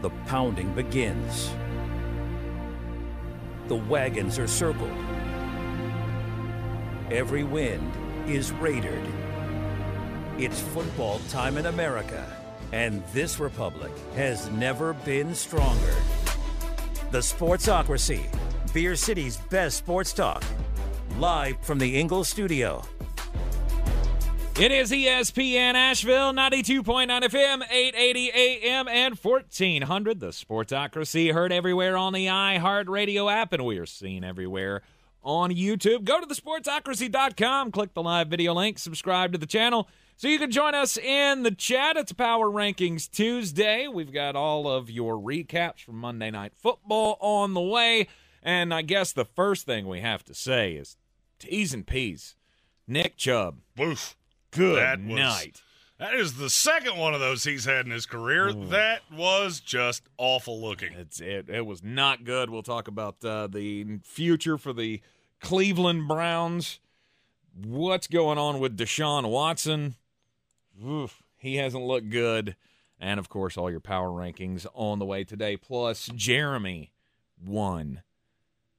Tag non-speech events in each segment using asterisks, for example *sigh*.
the pounding begins. The wagons are circled. Every wind is raided. It's football time in America, and this republic has never been stronger. The Sportsocracy, Beer City's best sports talk, live from the Ingles studio. It is ESPN Asheville, 92.9 FM, 880 AM, and 1400. The Sportsocracy heard everywhere on the iHeartRadio app, and we are seen everywhere on YouTube. Go to thesportsocracy.com, click the live video link, subscribe to the channel so you can join us in the chat. It's Power Rankings Tuesday. We've got all of your recaps from Monday Night Football on the way. And I guess the first thing we have to say is T's and P's. Nick Chubb. Woof. Good That was- night. That is the second one of those he's had in his career. That was just awful looking. It's it. It was not good. We'll talk about uh, the future for the Cleveland Browns. What's going on with Deshaun Watson? Oof, he hasn't looked good. And of course, all your power rankings on the way today. Plus, Jeremy won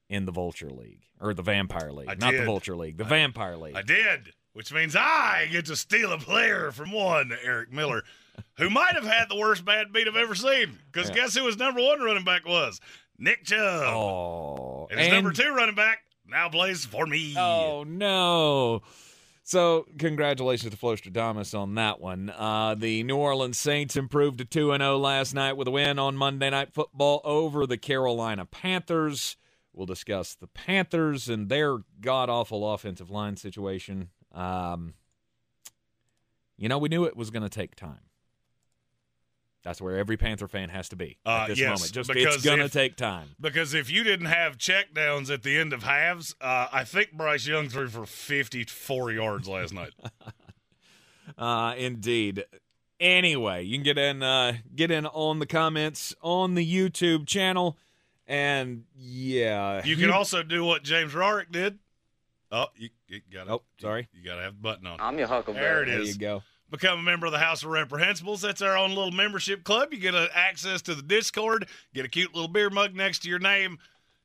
in the Vulture League or the Vampire League, I not the. Vulture League, the Vampire League. I did, which means I get to steal a player from one, Eric Miller, who might have had the worst bad beat I've ever seen. Because Yeah. guess who his number one running back was? Nick Chubb. oh, and his number two running back now plays for me. Oh no. So congratulations to Flostradamus on that one. Uh, the New Orleans Saints improved to 2 0 last night with a win on Monday Night Football over the Carolina Panthers. We'll discuss the Panthers and their god awful offensive line situation. Um, you know, we knew it was going to take time. That's where every Panther fan has to be at Uh, this yes, moment. Just because it's going to if- take time. Because if you didn't have check downs at the end of halves, uh, I think Bryce Young threw for 54 yards last night. *laughs* Uh, indeed. Anyway, you can get in uh, get in on the comments on the YouTube channel, and yeah, You can also do what James Rorick did. Oh, you, you got Oh, sorry. You, got to have the button on. I'm your huckleberry. There it is. there is. you go. Become a member of the House of Reprehensibles. That's our own little membership club. You get uh, access to the Discord, get a cute little beer mug next to your name.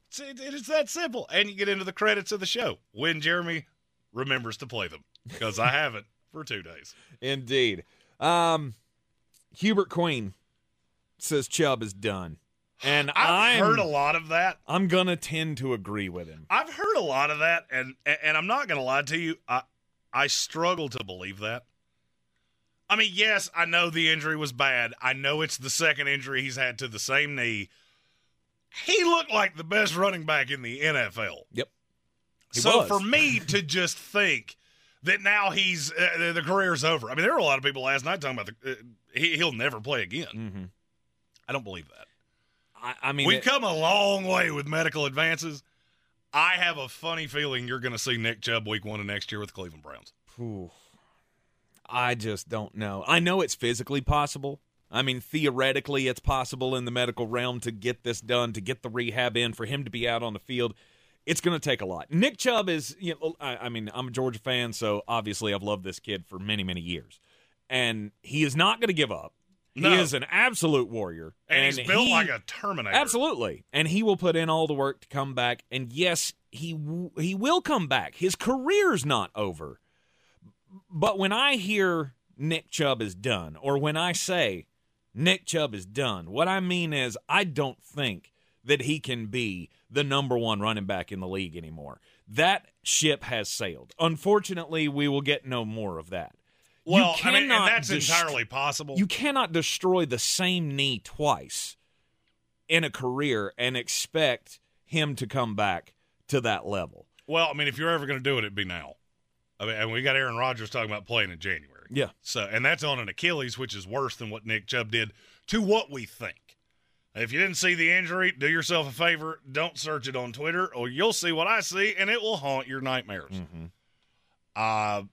It's, it, it's that simple. And you get into the credits of the show when Jeremy remembers to play them because I haven't for two days. *laughs* Indeed. Um, Hubert Queen says Chubb is done, and I've I'm heard a lot of that. I'm gonna tend to agree with him. I've heard a lot of that, and and I'm not going to lie to you. I I struggle to believe that. I mean, yes, I know the injury was bad. I know it's the second injury he's had to the same knee. He looked like the best running back in the NFL. Yep. He so was. for me *laughs* to just think that now he's uh, the- career's over. I mean, there were a lot of people last night talking about the uh, he, he'll never play again. Mm-hmm. I don't believe that. I, I mean, We've it- come a long way with medical advances. I have a funny feeling you're going to see Nick Chubb week one of next year with the Cleveland Browns. Ooh. I just don't know. I know it's physically possible. I mean, theoretically, it's possible in the medical realm to get this done, to get the rehab in, for him to be out on the field. It's going to take a lot. Nick Chubb is, you know, I, I mean, I'm a Georgia fan, so obviously I've loved this kid for many, many years. And he is not going to give up. No. He is an absolute warrior. And, he's built he- like a Terminator. Absolutely. And he will put in all the work to come back. And yes, he w- he will come back. His career's not over. But when I hear Nick Chubb is done, or when I say Nick Chubb is done, what I mean is I don't think that he can be the number one running back in the league anymore. That ship has sailed. Unfortunately, we will get no more of that. Well, I mean, that's dest- entirely possible. you cannot destroy the same knee twice in a career and expect him to come back to that level. well, I mean, if you're ever going to do it, it'd be now. I mean, and we got Aaron Rodgers talking about playing in January. Yeah. So, and that's on an Achilles, which is worse than what Nick Chubb did to what we think. If you didn't see the injury, do yourself a favor. Don't search it on Twitter, or you'll see what I see, and it will haunt your nightmares. Mm-hmm. Uh,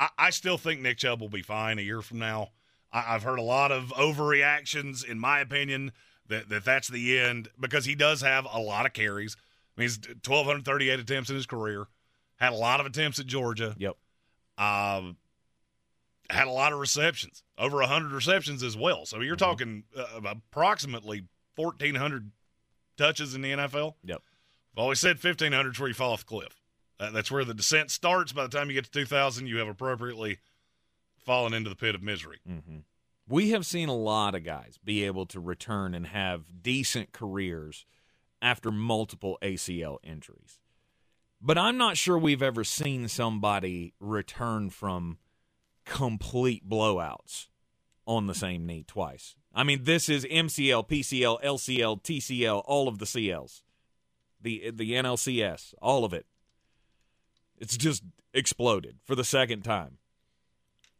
I, I still think Nick Chubb will be fine a year from now. I, I've heard a lot of overreactions, in my opinion, that, that that's the end because he does have a lot of carries. I mean, he's 1,238 attempts in his career, had a lot of attempts at Georgia. Yep. Um, had a lot of receptions, over 100 receptions as well. So you're Mm-hmm. talking uh, approximately 1,400 touches in the NFL. Yep. I've always said 1,500 is where you fall off the cliff. Uh, that's where the descent starts. By the time you get to 2,000, you have appropriately fallen into the pit of misery. Mm-hmm. We have seen a lot of guys be able to return and have decent careers after multiple ACL injuries. But I'm not sure we've ever seen somebody return from complete blowouts on the same knee twice. I mean, this is MCL, PCL, LCL, TCL, all of the CLs, the the NLCS, all of it. It's just exploded for the second time.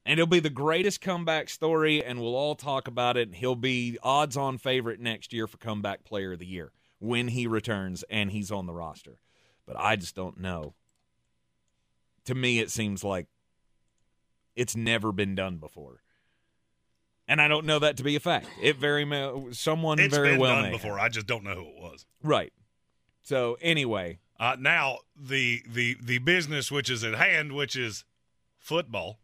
And it'll be the greatest comeback story, and we'll all talk about it. And he'll be odds on favorite next year for comeback player of the year when he returns and he's on the roster. But I just don't know. To me, it seems like it's never been done before. And I don't know that to be a fact. It very may, someone It's very been well done before. have. I just don't know who it was. Right. So anyway, Uh, now the the the business which is at hand, which is football.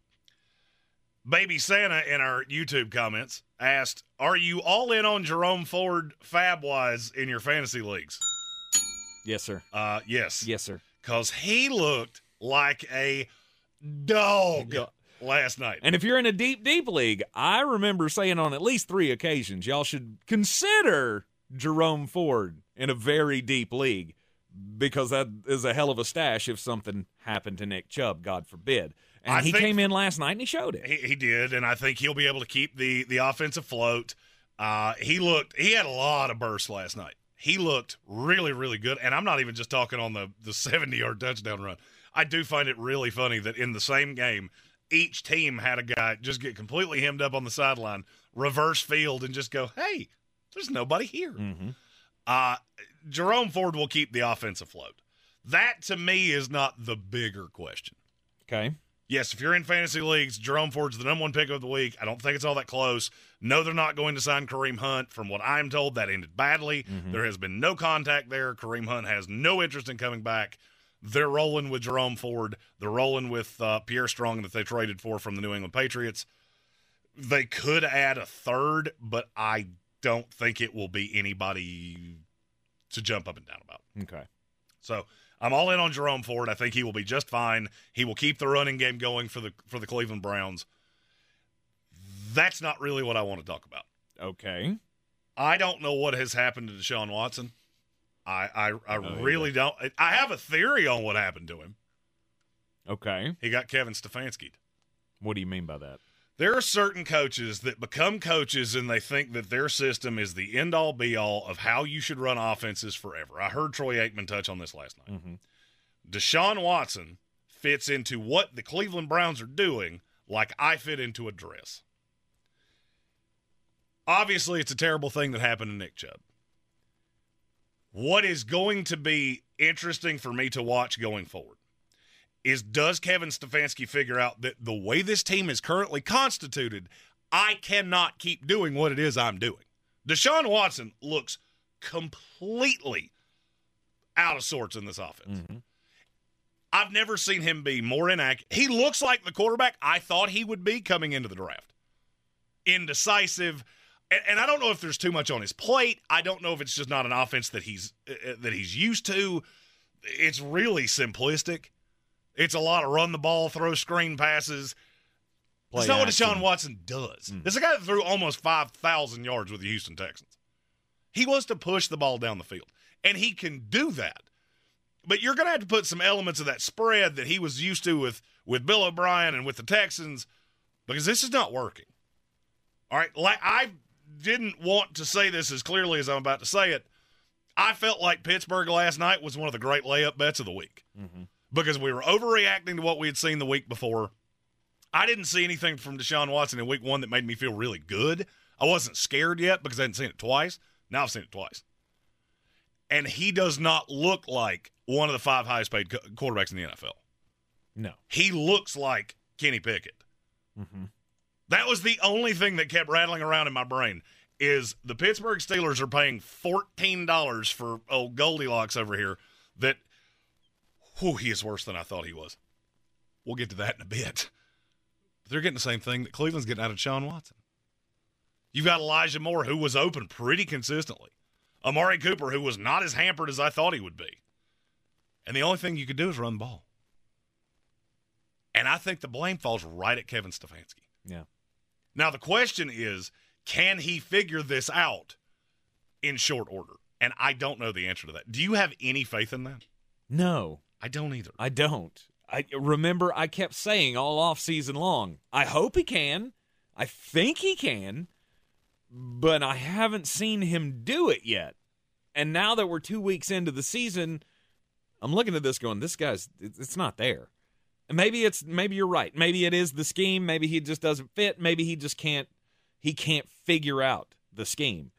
Baby Santa in our YouTube comments asked, "Are you all in on Jerome Ford fab wise in your fantasy leagues?" yes, sir. Uh, yes, Yes, sir. because he looked like a dog Yeah. last night. And if you're in a deep, deep league, I remember saying on at least three occasions, y'all should consider Jerome Ford in a very deep league because that is a hell of a stash if something happened to Nick Chubb, God forbid. And I he came in last night and he showed it. He, he did, and I think he'll be able to keep the the offense afloat. Uh, he looked he had a lot of bursts last night. He looked really really good, and I'm not even just talking on the the *laughs* 70 yard touchdown run. I do find it really funny that in the same game, each team had a guy just get completely hemmed up on the sideline, reverse field, and just go, "Hey, there's nobody here." Mm-hmm. Uh, Jerome Ford will keep the offense afloat. That to me is not the bigger question. Okay. Yes, if you're in fantasy leagues, Jerome Ford's the number one pick of the week. I don't think it's all that close. No, they're not going to sign Kareem Hunt. From what I'm told, that ended badly. There has been no contact there. Kareem Hunt has no interest in coming back. They're rolling with Jerome Ford. They're rolling with uh, Pierre Strong that they traded for from the New England Patriots. They could add a third, but I don't think it will be anybody to jump up and down about. Okay. So I'm all in on Jerome Ford. I think he will be just fine. He will keep the running game going for the for the Cleveland Browns. That's not really what I want to talk about. Okay. I don't know what has happened to Deshaun Watson. I I, I No, really don't. I have a theory on what happened to him. Okay. He got Kevin Stefanski. What do you mean by that? There are certain coaches that become coaches and they think that their system is the end all be all of how you should run offenses forever. I heard Troy Aikman touch on this last night. Mm-hmm. Deshaun Watson fits into what the Cleveland Browns are doing like I fit into a dress. Obviously, it's a terrible thing that happened to Nick Chubb. What is going to be interesting for me to watch going forward is does Kevin Stefanski figure out that the way this team is currently constituted, I cannot keep doing what it is I'm doing. Deshaun Watson looks completely out of sorts in this offense. Mm-hmm. I've never seen him be more inaccurate. He looks like the quarterback I thought he would be coming into the draft. Indecisive, and, and I don't know if there's too much on his plate. I don't know if it's just not an offense that he's uh, that he's used to. It's really simplistic. It's a lot of run the ball, throw screen passes. That's Play not action. what Deshaun Watson does. Mm. This is a guy that threw almost 5,000 yards with the Houston Texans. He wants to push the ball down the field, and he can do that. But you're going to have to put some elements of that spread that he was used to with, with Bill O'Brien and with the Texans because this is not working. All right. Like I didn't want to say this as clearly as I'm about to say it. I felt like Pittsburgh last night was one of the great layup bets of the week Mm-hmm. Because we were overreacting to what we had seen the week before. I didn't see anything from Deshaun Watson in week one that made me feel really good. I wasn't scared yet because I hadn't seen it twice. Now I've seen it twice. And he does not look like one of the five highest paid quarterbacks in the NFL. No. He looks like Kenny Pickett. Mm-hmm. That was the only thing that kept rattling around in my brain is the Pittsburgh Steelers are paying $14 for old Goldilocks over here that whew, he is worse than I thought he was. We'll get to that in a bit. But they're getting the same thing that Cleveland's getting out of Sean Watson. You've got Elijah Moore, who was open pretty consistently. Amari Cooper, who was not as hampered as I thought he would be. And the only thing you could do is run the ball. And I think the blame falls right at Kevin Stefanski. Yeah. Now, the question is can he figure this out in short order? And I don't know the answer to that. Do you have any faith in that? No, I don't either. I don't. I remember I kept saying all off season long, I hope he can. I think he can, but I haven't seen him do it yet. And now that we're 2 weeks into the season, I'm looking at this going, this guy's it's not there. And maybe it's maybe you're right. Maybe it is the scheme, maybe he just doesn't fit, maybe he just can't he can't figure out the scheme.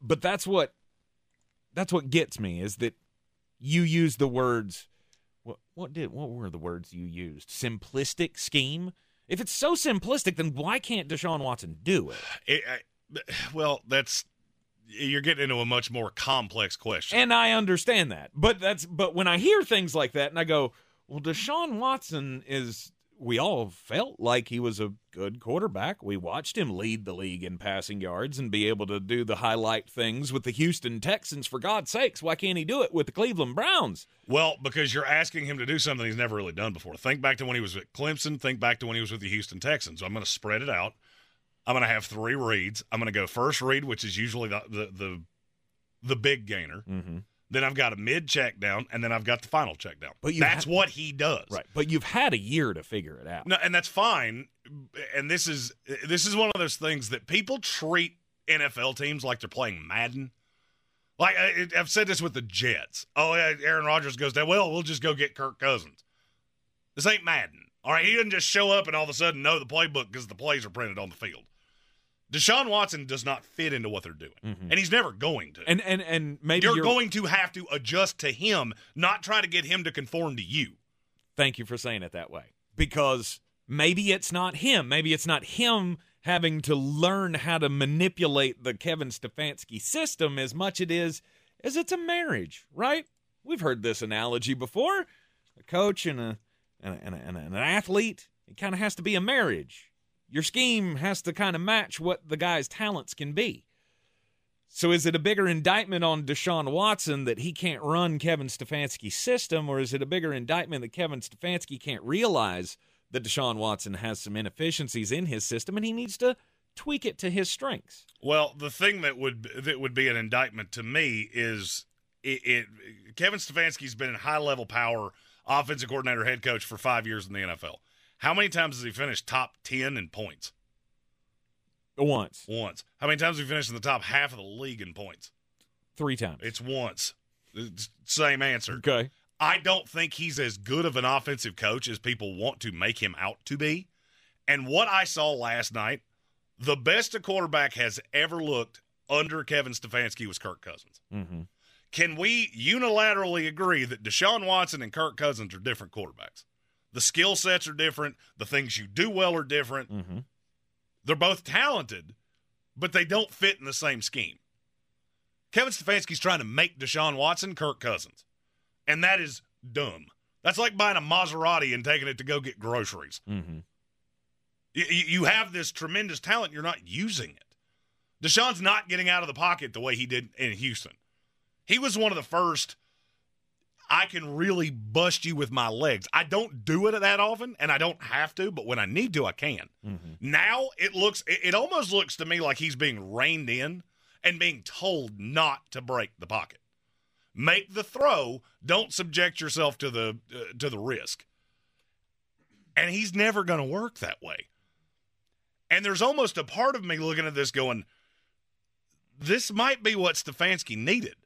But that's what that's what gets me is that you used the words what what did what were the words you used? Simplistic scheme? If it's so simplistic, then why can't Deshaun Watson do it? it I, well, that's you're getting into a much more complex question. And I understand that. But that's but when I hear things like that and I go, well, Deshaun Watson is we all felt like he was a good quarterback. We watched him lead the league in passing yards and be able to do the highlight things with the Houston Texans. For God's sakes, why can't he do it with the Cleveland Browns? Well, because you're asking him to do something he's never really done before. Think back to when he was at Clemson. Think back to when he was with the Houston Texans. I'm going to spread it out. I'm going to have three reads. I'm going to go first read, which is usually the the the, the big gainer. Mm-hmm. Then I've got a mid check down, and then I've got the final check down. But that's ha- what he does, Right. But you've had a year to figure it out. No, and that's fine. And this is this is one of those things that people treat NFL teams like they're playing Madden. Like I, I've said this with the Jets. Oh, yeah, Aaron Rodgers goes down. Well, we'll just go get Kirk Cousins. This ain't Madden. All right, he doesn't just show up and all of a sudden know the playbook because the plays are printed on the field. Deshaun Watson does not fit into what they're doing, Mhm. and he's never going to. And and and maybe you're, you're going to have to adjust to him, not try to get him to conform to you. Thank you for saying it that way. Because maybe it's not him. Maybe it's not him having to learn how to manipulate the Kevin Stefanski system as much it is as it's a marriage, right? We've heard this analogy before. A coach and a and, a, and, a, and an athlete, it kind of has to be a marriage. Your scheme has to kind of match what the guy's talents can be. So is it a bigger indictment on Deshaun Watson that he can't run Kevin Stefanski's system, or is it a bigger indictment that Kevin Stefanski can't realize that Deshaun Watson has some inefficiencies in his system and he needs to tweak it to his strengths? Well, the thing that would that would be an indictment to me is it, it Kevin Stefanski's been in high level power offensive coordinator, head coach for five years in the NFL. How many times has he finished top ten in points? Once, Once. How many times has he finished in the top half of the league in points? three times. It's once. It's same answer. okay. I don't think he's as good of an offensive coach as people want to make him out to be. And what I saw last night, the best a quarterback has ever looked under Kevin Stefanski was Kirk Cousins. Mm-hmm. Can we unilaterally agree that Deshaun Watson and Kirk Cousins are different quarterbacks? The skill sets are different. The things you do well are different. Mm-hmm. They're both talented, but they don't fit in the same scheme. Kevin Stefanski's trying to make Deshaun Watson Kirk Cousins, and that is dumb. That's like buying a Maserati and taking it to go get groceries. Mm-hmm. You, you have this tremendous talent, you're not using it. Deshaun's not getting out of the pocket the way he did in Houston. He was one of the first. I can really bust you with my legs. I don't do it that often, and I don't have to, but when I need to, I can. Mm-hmm. Now it looks, it, it almost looks to me like he's being reined in and being told not to break the pocket. Make the throw. Don't subject yourself to the uh, to the risk. And he's never going to work that way. And there's almost a part of me looking at this going, this might be what Stefanski needed.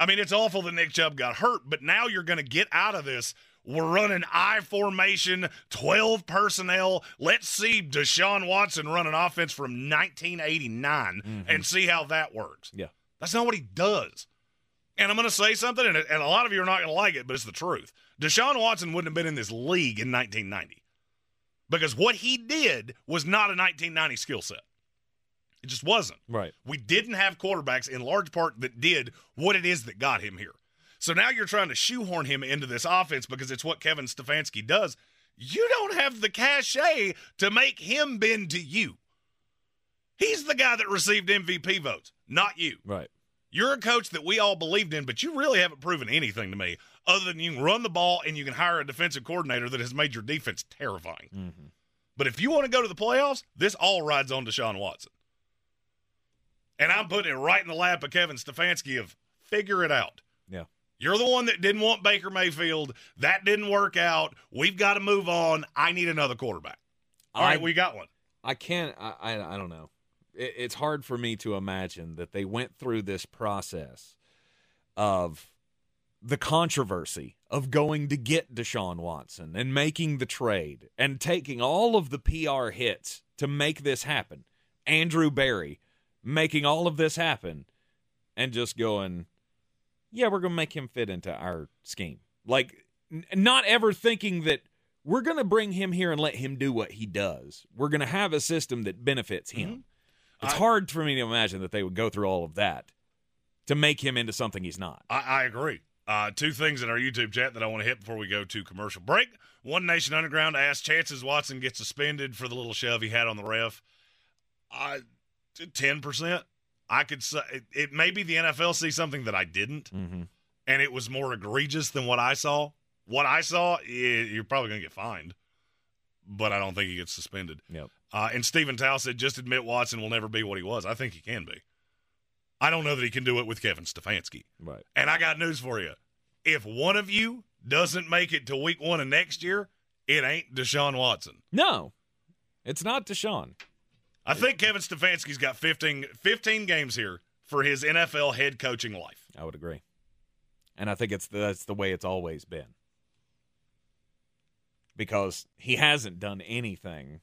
I mean, it's awful that Nick Chubb got hurt, but now you're going to get out of this. We're running I formation, 12 personnel. Let's see Deshaun Watson run an offense from 1989 mm-hmm. and see how that works. Yeah. That's not what he does. And I'm going to say something, and, and a lot of you are not going to like it, but it's the truth. Deshaun Watson wouldn't have been in this league in 1990 because what he did was not a 1990 skill set. It just wasn't. Right. We didn't have quarterbacks in large part that did what it is that got him here. So now you're trying to shoehorn him into this offense because it's what Kevin Stefanski does. you don't have the cachet to make him bend to you. He's the guy that received MVP votes, not you. Right. You're a coach that we all believed in, but you really haven't proven anything to me other than you can run the ball and you can hire a defensive coordinator that has made your defense terrifying. Mm-hmm. But if you want to go to the playoffs, this all rides on Deshaun Watson. And I'm putting it right in the lap of Kevin Stefanski of figure it out. Yeah. You're the one that didn't want Baker Mayfield. That didn't work out. We've got to move on. I need another quarterback. All I- right, we got one. I can't. I, I, I don't know. It, it's hard for me to imagine that they went through this process of the controversy of going to get Deshaun Watson and making the trade and taking all of the PR hits to make this happen. Andrew Berry making all of this happen and just going, yeah, we're going to make him fit into our scheme. Like, n- not ever thinking that we're going to bring him here and let him do what he does. We're going to have a system that benefits him. It's I- hard for me to imagine that they would go through all of that to make him into something he's not. I, I agree. Uh, two things in our YouTube chat that I want to hit before we go to commercial break. One Nation Underground asked Chances Watson gets suspended for the little shove he had on the ref. Uh, ten percent. I could say it, it may be the NFL see something that I didn't, Mm-hmm. and it was more egregious than what I saw. What I saw, i you're probably going to get fined, but I don't think he gets suspended. Yep. Uh, and Stephen Tao said, just admit Watson will never be what he was. I think he can be. I don't know that he can do it with Kevin Stefanski. Right. And I got news for you. If one of you doesn't make it to week one of next year, it ain't Deshaun Watson. No, it's not Deshaun. I think Kevin Stefanski's got 15, 15 games here for his NFL head coaching life. I would agree, and I think it's that's the way it's always been because he hasn't done anything.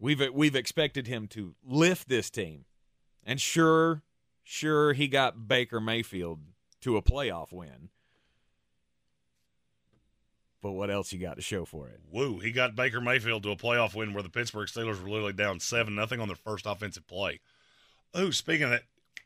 We've we've expected him to lift this team, and sure, sure, he got Baker Mayfield to a playoff win. But what else you got to show for it? Woo, he got Baker Mayfield to a playoff win where the Pittsburgh Steelers were literally down 7 nothing on their first offensive play. Oh, speaking of that,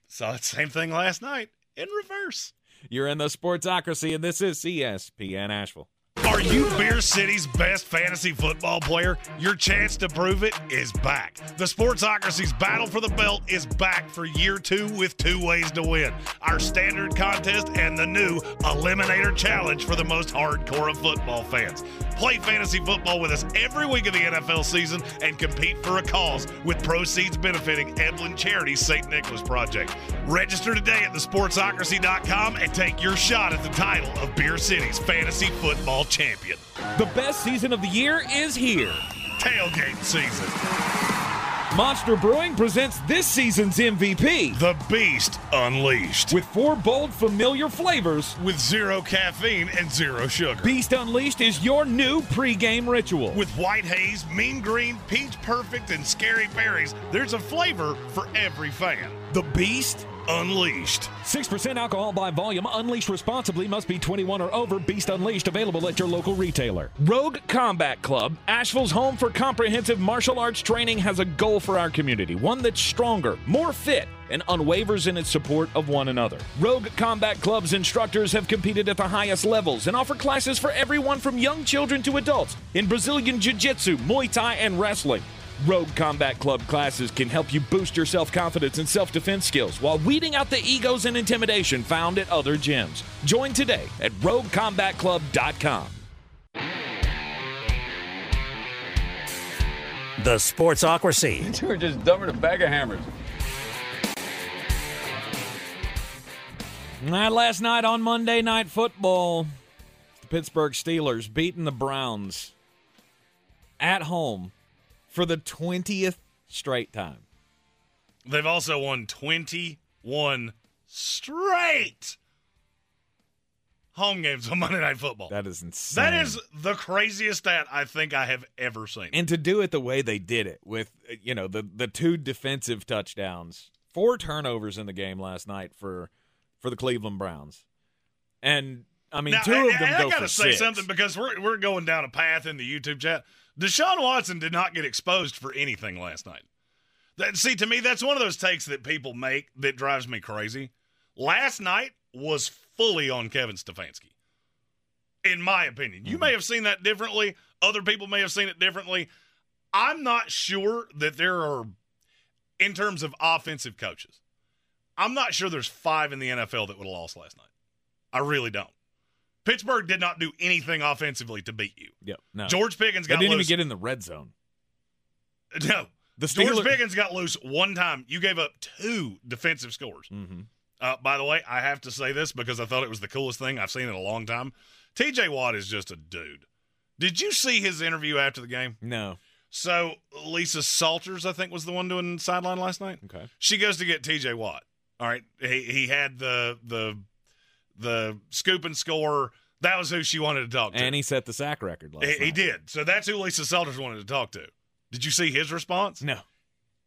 saw the same thing last night in reverse. You're in the Sportsocracy, and this is ESPN Asheville. Are you Beer City's best fantasy football player? Your chance to prove it is back. The Sportsocracy's battle for the belt is back for year two with two ways to win our standard contest and the new Eliminator Challenge for the most hardcore of football fans. Play fantasy football with us every week of the NFL season and compete for a cause with proceeds benefiting Evelyn Charity's St. Nicholas Project. Register today at thesportsocracy.com and take your shot at the title of Beer City's fantasy football champion. The best season of the year is here. Tailgate season. Monster Brewing presents this season's MVP The Beast Unleashed. with four bold, familiar flavors. With zero caffeine and zero sugar. Beast Unleashed is your new pregame ritual. With white haze, mean green, peach perfect, and scary berries, there's a flavor for every fan. the Beast Unleashed. 6% alcohol by volume. Unleashed responsibly. Must be 21 or over. Beast Unleashed available at your local retailer. Rogue Combat Club, Asheville's home for comprehensive martial arts training, has a goal for our community. One that's stronger, more fit, and unwavers in its support of one another. Rogue Combat Club's instructors have competed at the highest levels and offer classes for everyone from young children to adults in Brazilian Jiu Jitsu, Muay Thai, and wrestling. Rogue Combat Club classes can help you boost your self confidence and self defense skills while weeding out the egos and intimidation found at other gyms. Join today at RogueCombatClub.com. The Sportsocracy. *laughs* You were just dumber than a bag of hammers. Now, last night on Monday Night Football, the Pittsburgh Steelers beating the Browns at home for the 20th straight time. They've also won 21 straight home games on Monday Night Football. That is insane. that is the craziest stat I think I have ever seen. and to do it the way they did it with you know the the two defensive touchdowns, four turnovers in the game last night for for the Cleveland Browns, and I mean Now, two of them go I gotta for say six. something because we're we're going down a path in the YouTube chat. Deshaun Watson did not get exposed for anything last night. That, see, to me, that's one of those takes that people make that drives me crazy. Last night was fully on Kevin Stefanski, in my opinion. You may mm-hmm. have seen that differently, Other people may have seen it differently. I'm not sure that there are, in terms of offensive coaches, I'm not sure there's five in the NFL that would have lost last night. I really don't. Pittsburgh did not do anything offensively to beat you. Yep. No. George Pickens got they didn't loose. even get in the red zone. *laughs* no, The George Steelers. Pickens got loose one time. You gave up two defensive scores. hmm Uh, by the way, I have to say this because I thought it was the coolest thing I've seen in a long time. TJ Watt is just a dude. Did you see his interview after the game? No. So Lisa Salters, I think, was the one doing sideline last night. Okay. She goes to get TJ Watt. All right, he he had the the the scoop and score. That was who she wanted to talk to. And he set the sack record last he, he did. So that's who Lisa Salters wanted to talk to. Did you see his response? No.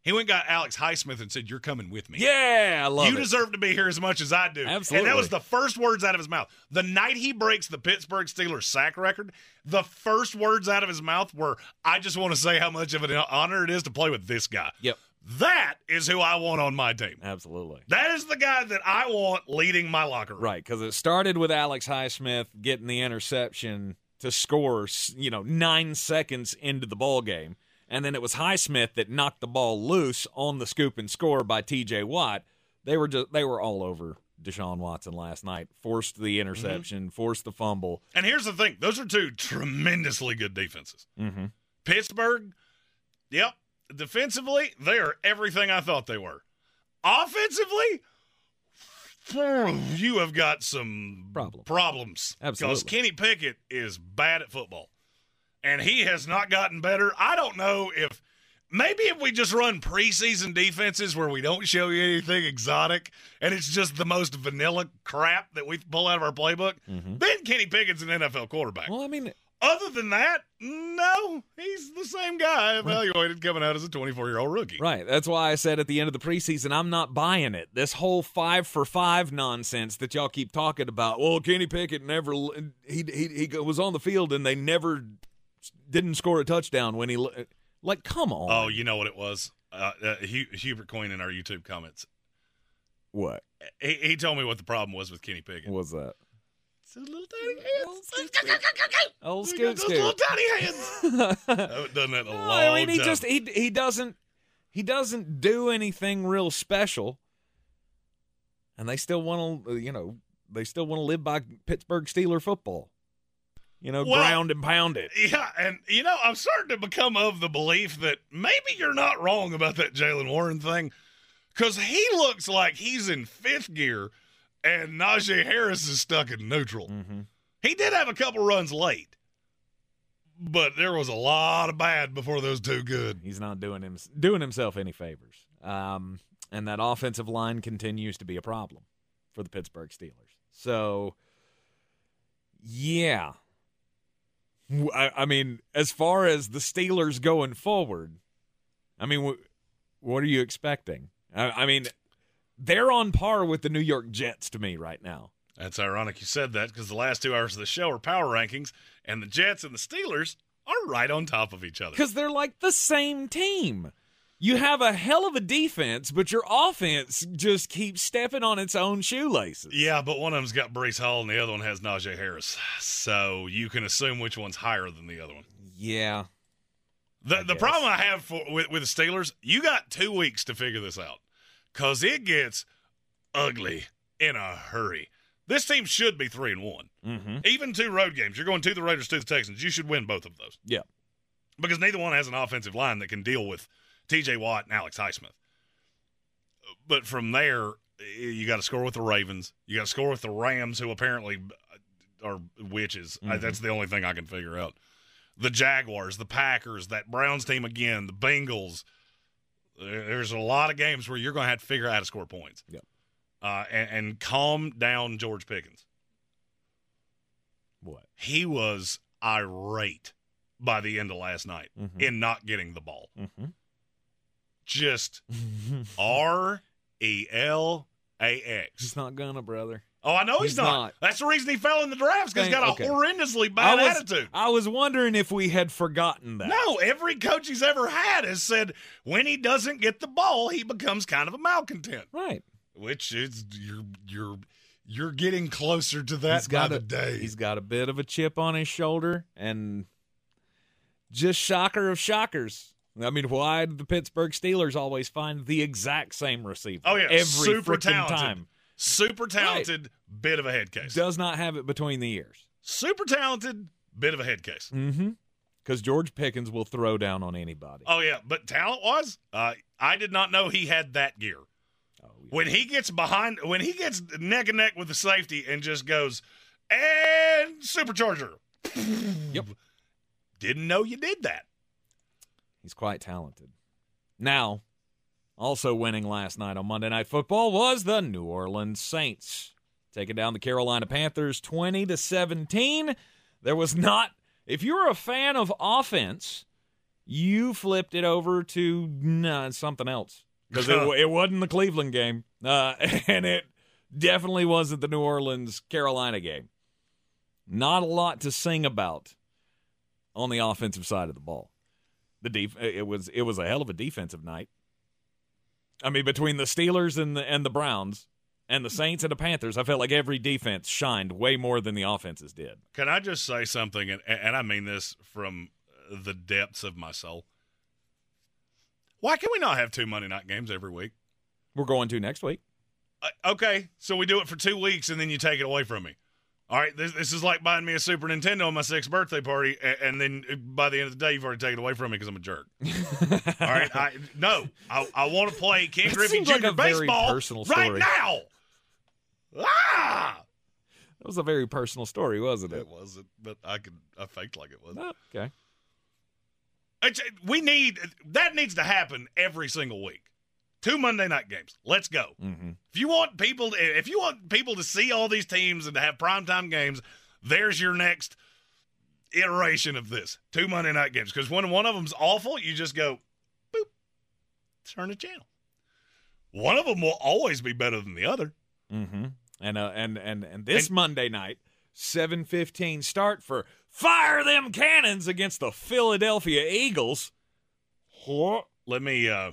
He went and got Alex Highsmith and said, "You're coming with me." Yeah, I love you it. deserve to be here as much as I do. Absolutely. And that was the first words out of his mouth. The night he breaks the Pittsburgh Steelers sack record, the first words out of his mouth were, I just want to say how much of an honor it is to play with this guy. Yep. That is who I want on my team. Absolutely. That is the guy that I want leading my locker room. Right, because it started with Alex Highsmith getting the interception to score, you know, nine seconds into the ball game, and then it was Highsmith that knocked the ball loose on the scoop and score by T.J. Watt. They were just they were all over Deshaun Watson last night. Forced the interception, forced the fumble. And here's the thing those are two tremendously good defenses. Mm-hmm. Pittsburgh, yep. Defensively, they are everything I thought they were. Offensively, you have got some Problem. problems. Because Kenny Pickett is bad at football. And he has not gotten better. I don't know if maybe if we just run preseason defenses where we don't show you anything exotic and it's just the most vanilla crap that we pull out of our playbook, mm-hmm. then Kenny Pickett's an NFL quarterback. Well, I mean, Other than that, no, he's the same guy evaluated coming out as a 24 year old rookie. Right. That's why I said at the end of the preseason, I'm not buying it. This whole five for five nonsense that y'all keep talking about. Well, Kenny Pickett never he he he was on the field and they never didn't score a touchdown when he like come on. Oh, you know what it was? Uh, uh, Hu- Hubert Coyne in our YouTube comments. what He, he told me what the problem was with Kenny Pickett. What was that? Little tiny hands. He got scoot little tiny hands. *laughs* I haven't done that in a long I mean, he time. just he he doesn't he doesn't do anything real special, and they still want to you know they still want to live by Pittsburgh Steeler football. You know, Well- ground and pound it. Yeah, and you know, I'm starting to become of the belief that maybe you're not wrong about that Jaylen Warren thing, because he looks like he's in fifth gear, and Najee Harris is stuck in neutral. Mm-hmm. He did have a couple runs late, but there was a lot of bad before those two good. He's not doing him doing himself any favors. Um, and that offensive line continues to be a problem for the Pittsburgh Steelers. So, yeah. I mean, as far as the Steelers going forward, I mean, wh- what are you expecting? I, I mean, they're on par with the New York Jets to me right now. That's ironic you said that because the last two hours of the show are power rankings, and the Jets and the Steelers are right on top of each other. Because they're like the same team. You have a hell of a defense, but your offense just keeps stepping on its own shoelaces. Yeah, but one of them's got Breece Hall and the other one has Najee Harris. So you can assume which one's higher than the other one. Yeah. The I the guess. problem I have for with, with the Steelers, you got two weeks to figure this out. Cause it gets ugly in a hurry. This team should be three and one. Mm-hmm. Even two road games. You're going to the Raiders, to the Texans. You should win both of those. Yeah. Because neither one has an offensive line that can deal with TJ Watt and Alex Highsmith. But from there, you got to score with the Ravens. You got to score with the Rams, who apparently are witches. I, Mhm. that's the only thing I can figure out. The Jaguars, the Packers, that Browns team again, the Bengals. There- There's a lot of games where you're going to have to figure out how to score points. Yep. Uh, and, and calm down George Pickens. What? He was irate by the end of last night Mhm. in not getting the ball. Mm-hmm. Just *laughs* R E L A X. He's not gonna, brother. Oh, I know he's, He's not. not. That's the reason he fell in the drafts because he's got a Okay. horrendously I bad was, attitude. I was wondering if we had forgotten that. No, every coach he's ever had has said when he doesn't get the ball, he becomes kind of a malcontent. Right. Which is you're you're you're getting closer to that He's by got the a- day. He's got a bit of a chip on his shoulder, and just shocker of shockers. I mean, why do the Pittsburgh Steelers always find the exact same receiver? Oh yeah, every super talented, time. Super talented, bit of a head case. Does not have it between the ears. super talented, bit of a head case. Mm-hmm. Because George Pickens will throw down on anybody. Oh yeah, but talent wise, uh, I did not know he had that gear. Oh, yeah. When he gets behind, when he gets neck and neck with the safety and just goes and supercharger. Yep. Didn't know you did that. He's quite talented. Now, also winning last night on Monday Night Football was the New Orleans Saints, taking down the Carolina Panthers 20 to 17. There was not if you're a fan of offense, you flipped it over to nah, something else because it, *laughs* it wasn't the Cleveland game, uh, *laughs* and it definitely wasn't the New Orleans Carolina game. Not a lot to sing about on the offensive side of the ball. The def- it was it was a hell of a defensive night. I mean, between the Steelers and the and the Browns and the Saints and the Panthers, I felt like every defense shined way more than the offenses did. Can I just say something, and, and I mean this from the depths of my soul? Why can we not have two Monday night games every week? We're going to next week. Uh, okay, so we do it for two weeks, and then you take it away from me. All right, this, this is like buying me a Super Nintendo on my sixth birthday party, and, and then uh, by the end of the day, you've already taken it away from me because I'm a jerk. *laughs* All right, I, no, I, I want to play Ken That Griffey seems like Jr. a very baseball personal right now. Ah, That was a very personal story, wasn't it? it wasn't, but I could I faked like it was. Oh, okay. It's, we need that needs to happen every single week. Two Monday night games. Let's go. Mm-hmm. If you want people, if you want people to see all these teams and to have primetime games, there's your next iteration of this. Two Monday night games. Because when one of them's awful, you just go, boop, turn the channel. One of them will always be better than the other. Mm-hmm. And uh, and and and this And- Monday night, seven fifteen start for fire them cannons against the Philadelphia Eagles. Let me. uh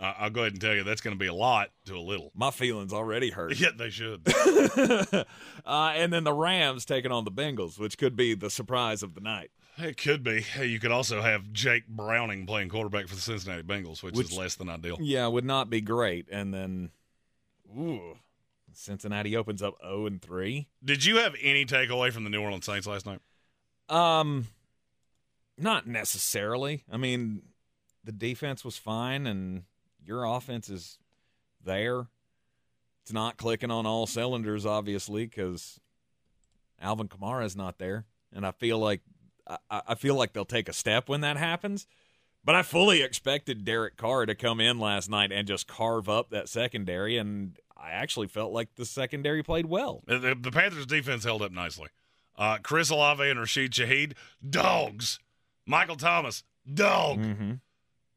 I- I'll go ahead and tell you that's going to be a lot to a little. My feelings already hurt. Yeah, they should. *laughs* uh, and then the Rams taking on the Bengals, which could be the surprise of the night. It could be. Hey, You could also have Jake Browning playing quarterback for the Cincinnati Bengals, which, Which- is less than ideal. Yeah, would not be great. And then, ooh, Cincinnati opens up zero and three. Did you have any takeaway from the New Orleans Saints last night? Um, not necessarily. I mean, the defense was fine, and your offense is there. It's not clicking on all cylinders, obviously, because Alvin Kamara is not there, and I feel like I, I feel like they'll take a step when that happens. But I fully expected Derek Carr to come in last night and just carve up that secondary, and I actually felt like the secondary played well. The, the, the Panthers' defense held up nicely. Uh, Chris Olave and Rashid Shaheed, dogs. Michael Thomas, dog. Mm-hmm.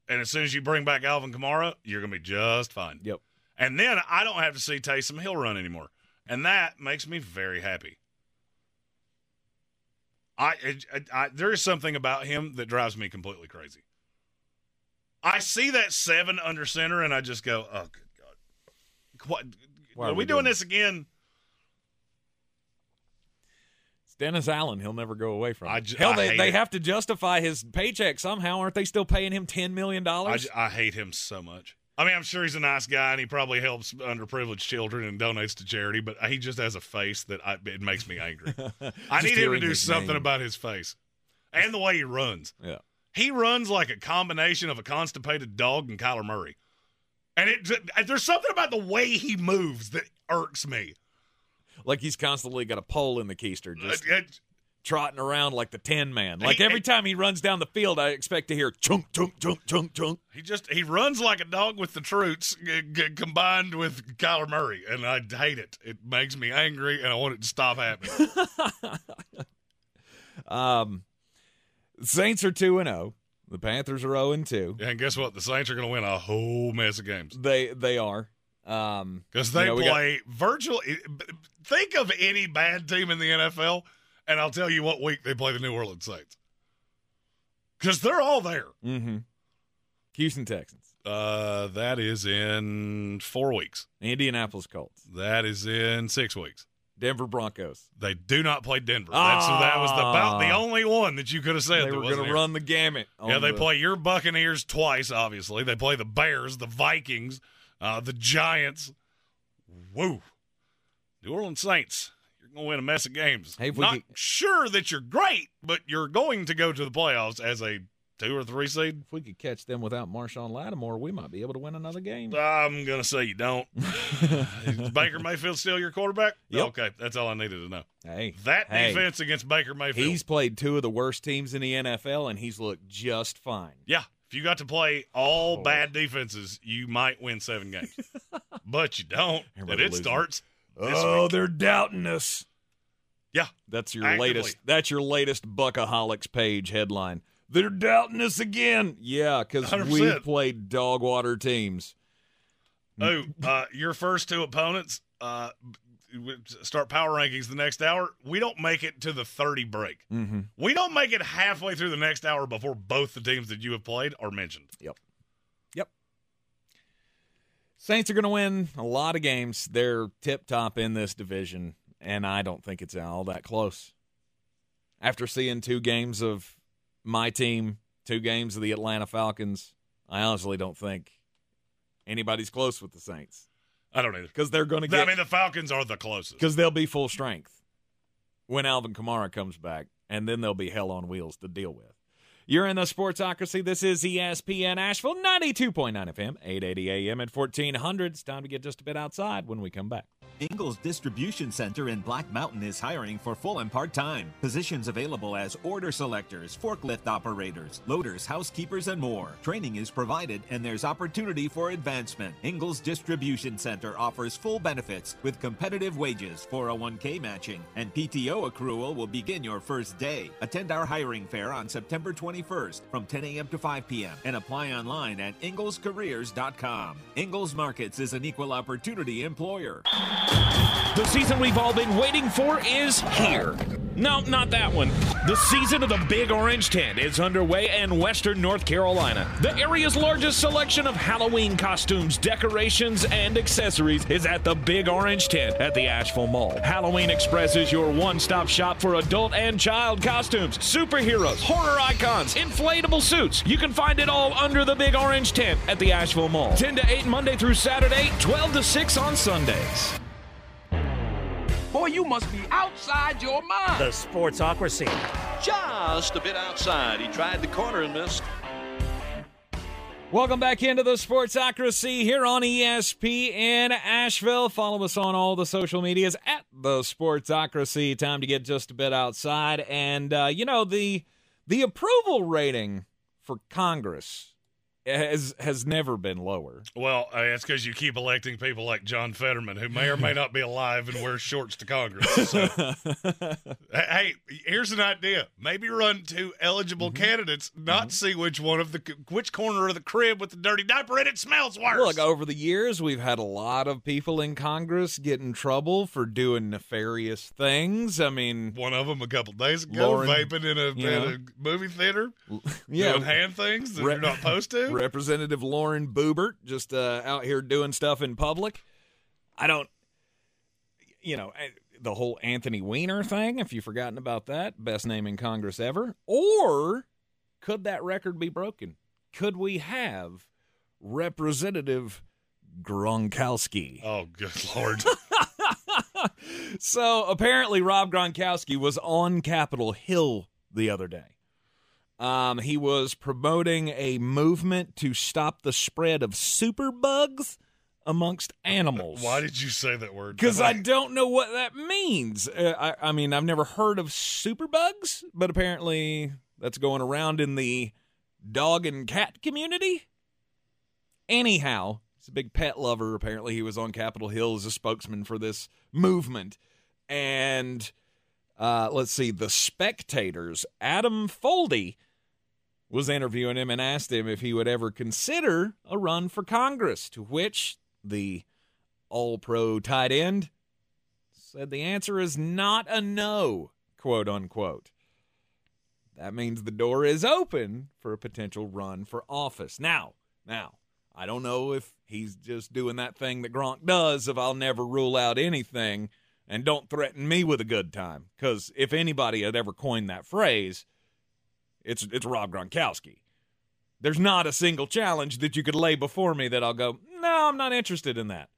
And as soon as you bring back Alvin Kamara, you're going to be just fine. Yep. And then I don't have to see Taysom Hill run anymore. And that makes me very happy. I, I, I there is something about him that drives me completely crazy. I see that seven under center, and I just go, "Oh, good God! What? Are, we doing doing this again?" It's Dennis Allen. He'll never go away from I ju- Hell, I they, hate they it. have to justify his paycheck somehow. Aren't they still paying him $10 million? I, ju- I hate him so much. I mean, I'm sure he's a nice guy, and he probably helps underprivileged children and donates to charity. But he just has a face that I, it makes me angry. *laughs* I Just need him to hearing do his something name. about his face and the way he runs. yeah. He runs like a combination of a constipated dog and Kyler Murray. And it there's something about the way he moves that irks me. Like he's constantly got a pole in the keister, just It- it- trotting around like the Tin Man. Like He- every time he runs down the field, I expect to hear chunk, chunk, chunk, chunk, chunk. he just he runs like a dog with the troots g- g- combined with Kyler Murray, and I hate it. It makes me angry, and I want it to stop happening. *laughs* Um, Saints are 2 and 0. The Panthers are 0 and 2. and guess what? The Saints are going to win a whole mess of games. They they are. Um, Because they you know, we got- play virtually. Think of any bad team in the NFL, and I'll tell you what week they play the New Orleans Saints. Because they're all there. mm-hmm. Houston Texans, Uh, that is in four weeks. Indianapolis Colts, That is in six weeks. Denver Broncos. They do not play Denver. That's that was the, about the Ah. only one that you could have said. They were going to run the gamut. Yeah, they the- play your Buccaneers twice. Obviously, they play the Bears, the Vikings, uh, the Giants. Woo! New Orleans Saints. You're going to win a mess of games. Hey, Not could- sure that you're great, but you're going to go to the playoffs as a two or three seed. If we could catch them without Marshon Lattimore, we might be able to win another game. I'm going to say you don't. *laughs* Is Baker Mayfield still your quarterback? Yep. Okay, that's all I needed to know. hey, That hey, defense against Baker Mayfield. He's played two of the worst teams in the NFL, and he's looked just fine. Yeah, if you got to play all Oh. bad defenses, you might win seven games. *laughs* but you don't. And it losing. starts. Oh, week. they're doubting us. Yeah, That's your Actively. latest. That's your latest Buckaholics page headline. They're doubting us again. Yeah, because we played dog water teams. Oh, uh, your first two opponents uh, start power rankings the next hour. We don't make it to the 30 break. Mm-hmm. We don't make it halfway through the next hour before both the teams that you have played are mentioned. Yep. Yep. Saints are going to win a lot of games. They're tip top in this division, and I don't think it's all that close. After seeing two games of my team, two games of the Atlanta Falcons, I honestly don't think anybody's close with the Saints I don't either. because they're going to get. I mean, the Falcons are the closest. because they'll be full strength when Alvin Kamara comes back, and then they'll be hell on wheels to deal with. You're in the Sportsocracy. This is ESPN Asheville, 92.9 FM, 880 AM at 1400. It's time to get just a bit outside when we come back. Ingles Distribution Center in Black Mountain is hiring for full and part time. Positions available as order selectors, forklift operators, loaders, housekeepers, and more. Training is provided and there's opportunity for advancement. Ingles Distribution Center offers full benefits with competitive wages, 401k matching, and PTO accrual will begin your first day. Attend our hiring fair on September 21st from 10 a.m. to 5 p.m. and apply online at inglescareers.com. Ingles Markets is an equal opportunity employer. The season we've all been waiting for is here. No, not that one. The season of the Big Orange Tent is underway in Western North Carolina. The area's largest selection of Halloween costumes, decorations, and accessories is at the Big Orange Tent at the Asheville Mall. Halloween Express is your one stop shop for adult and child costumes, superheroes, horror icons, inflatable suits. You can find it all under the Big Orange Tent at the Asheville Mall. 10 to 8 Monday through Saturday, 12 to 6 on Sundays. Boy, you must be outside your mind. The Sportsocracy. just a bit outside. He tried the corner and missed. Welcome back into the Sportsocracy here on ESPN Asheville. Follow us on all the social medias at the Sportsocracy. Time to get just a bit outside, and uh, you know the the approval rating for Congress has has never been lower. Well, uh, it's because you keep electing people like John Fetterman, who may or may not be alive and wears shorts to Congress. So, *laughs* hey, here's an idea: maybe run two eligible Mm-hmm. candidates, not see which one of the which corner of the crib with the dirty diaper in it smells worse. Look, over the years, we've had a lot of people in Congress get in trouble for doing nefarious things. I mean, one of them a couple days ago, Lauren, vaping in a, in a movie theater, *laughs* yeah, doing hand things that Re- you're not supposed to. Representative Lauren Boebert just uh, out here doing stuff in public. I don't, you know, the whole Anthony Weiner thing. If you've forgotten about that, best name in Congress ever. Or could that record be broken? Could we have Representative Gronkowski? oh, good lord! *laughs* so apparently, Rob Gronkowski was on Capitol Hill the other day. Um, he was promoting a movement to stop the spread of superbugs amongst animals. Why did you say that word? Because I don't know what that means. Uh, I, I mean, I've never heard of superbugs, but apparently that's going around in the dog and cat community. Anyhow, he's a big pet lover. Apparently, he was on Capitol Hill as a spokesman for this movement. And uh, let's see, the spectators, Adam Foldy was interviewing him and asked him if he would ever consider a run for Congress, to which the all pro tight end said the answer is not a no, quote unquote. That means the door is open for a potential run for office. Now, now, I don't know if he's just doing that thing that Gronk does of I'll never rule out anything. and don't threaten me with a good time. Because if anybody had ever coined that phrase, it's it's Rob Gronkowski. There's not a single challenge that you could lay before me that I'll go, no, I'm not interested in that.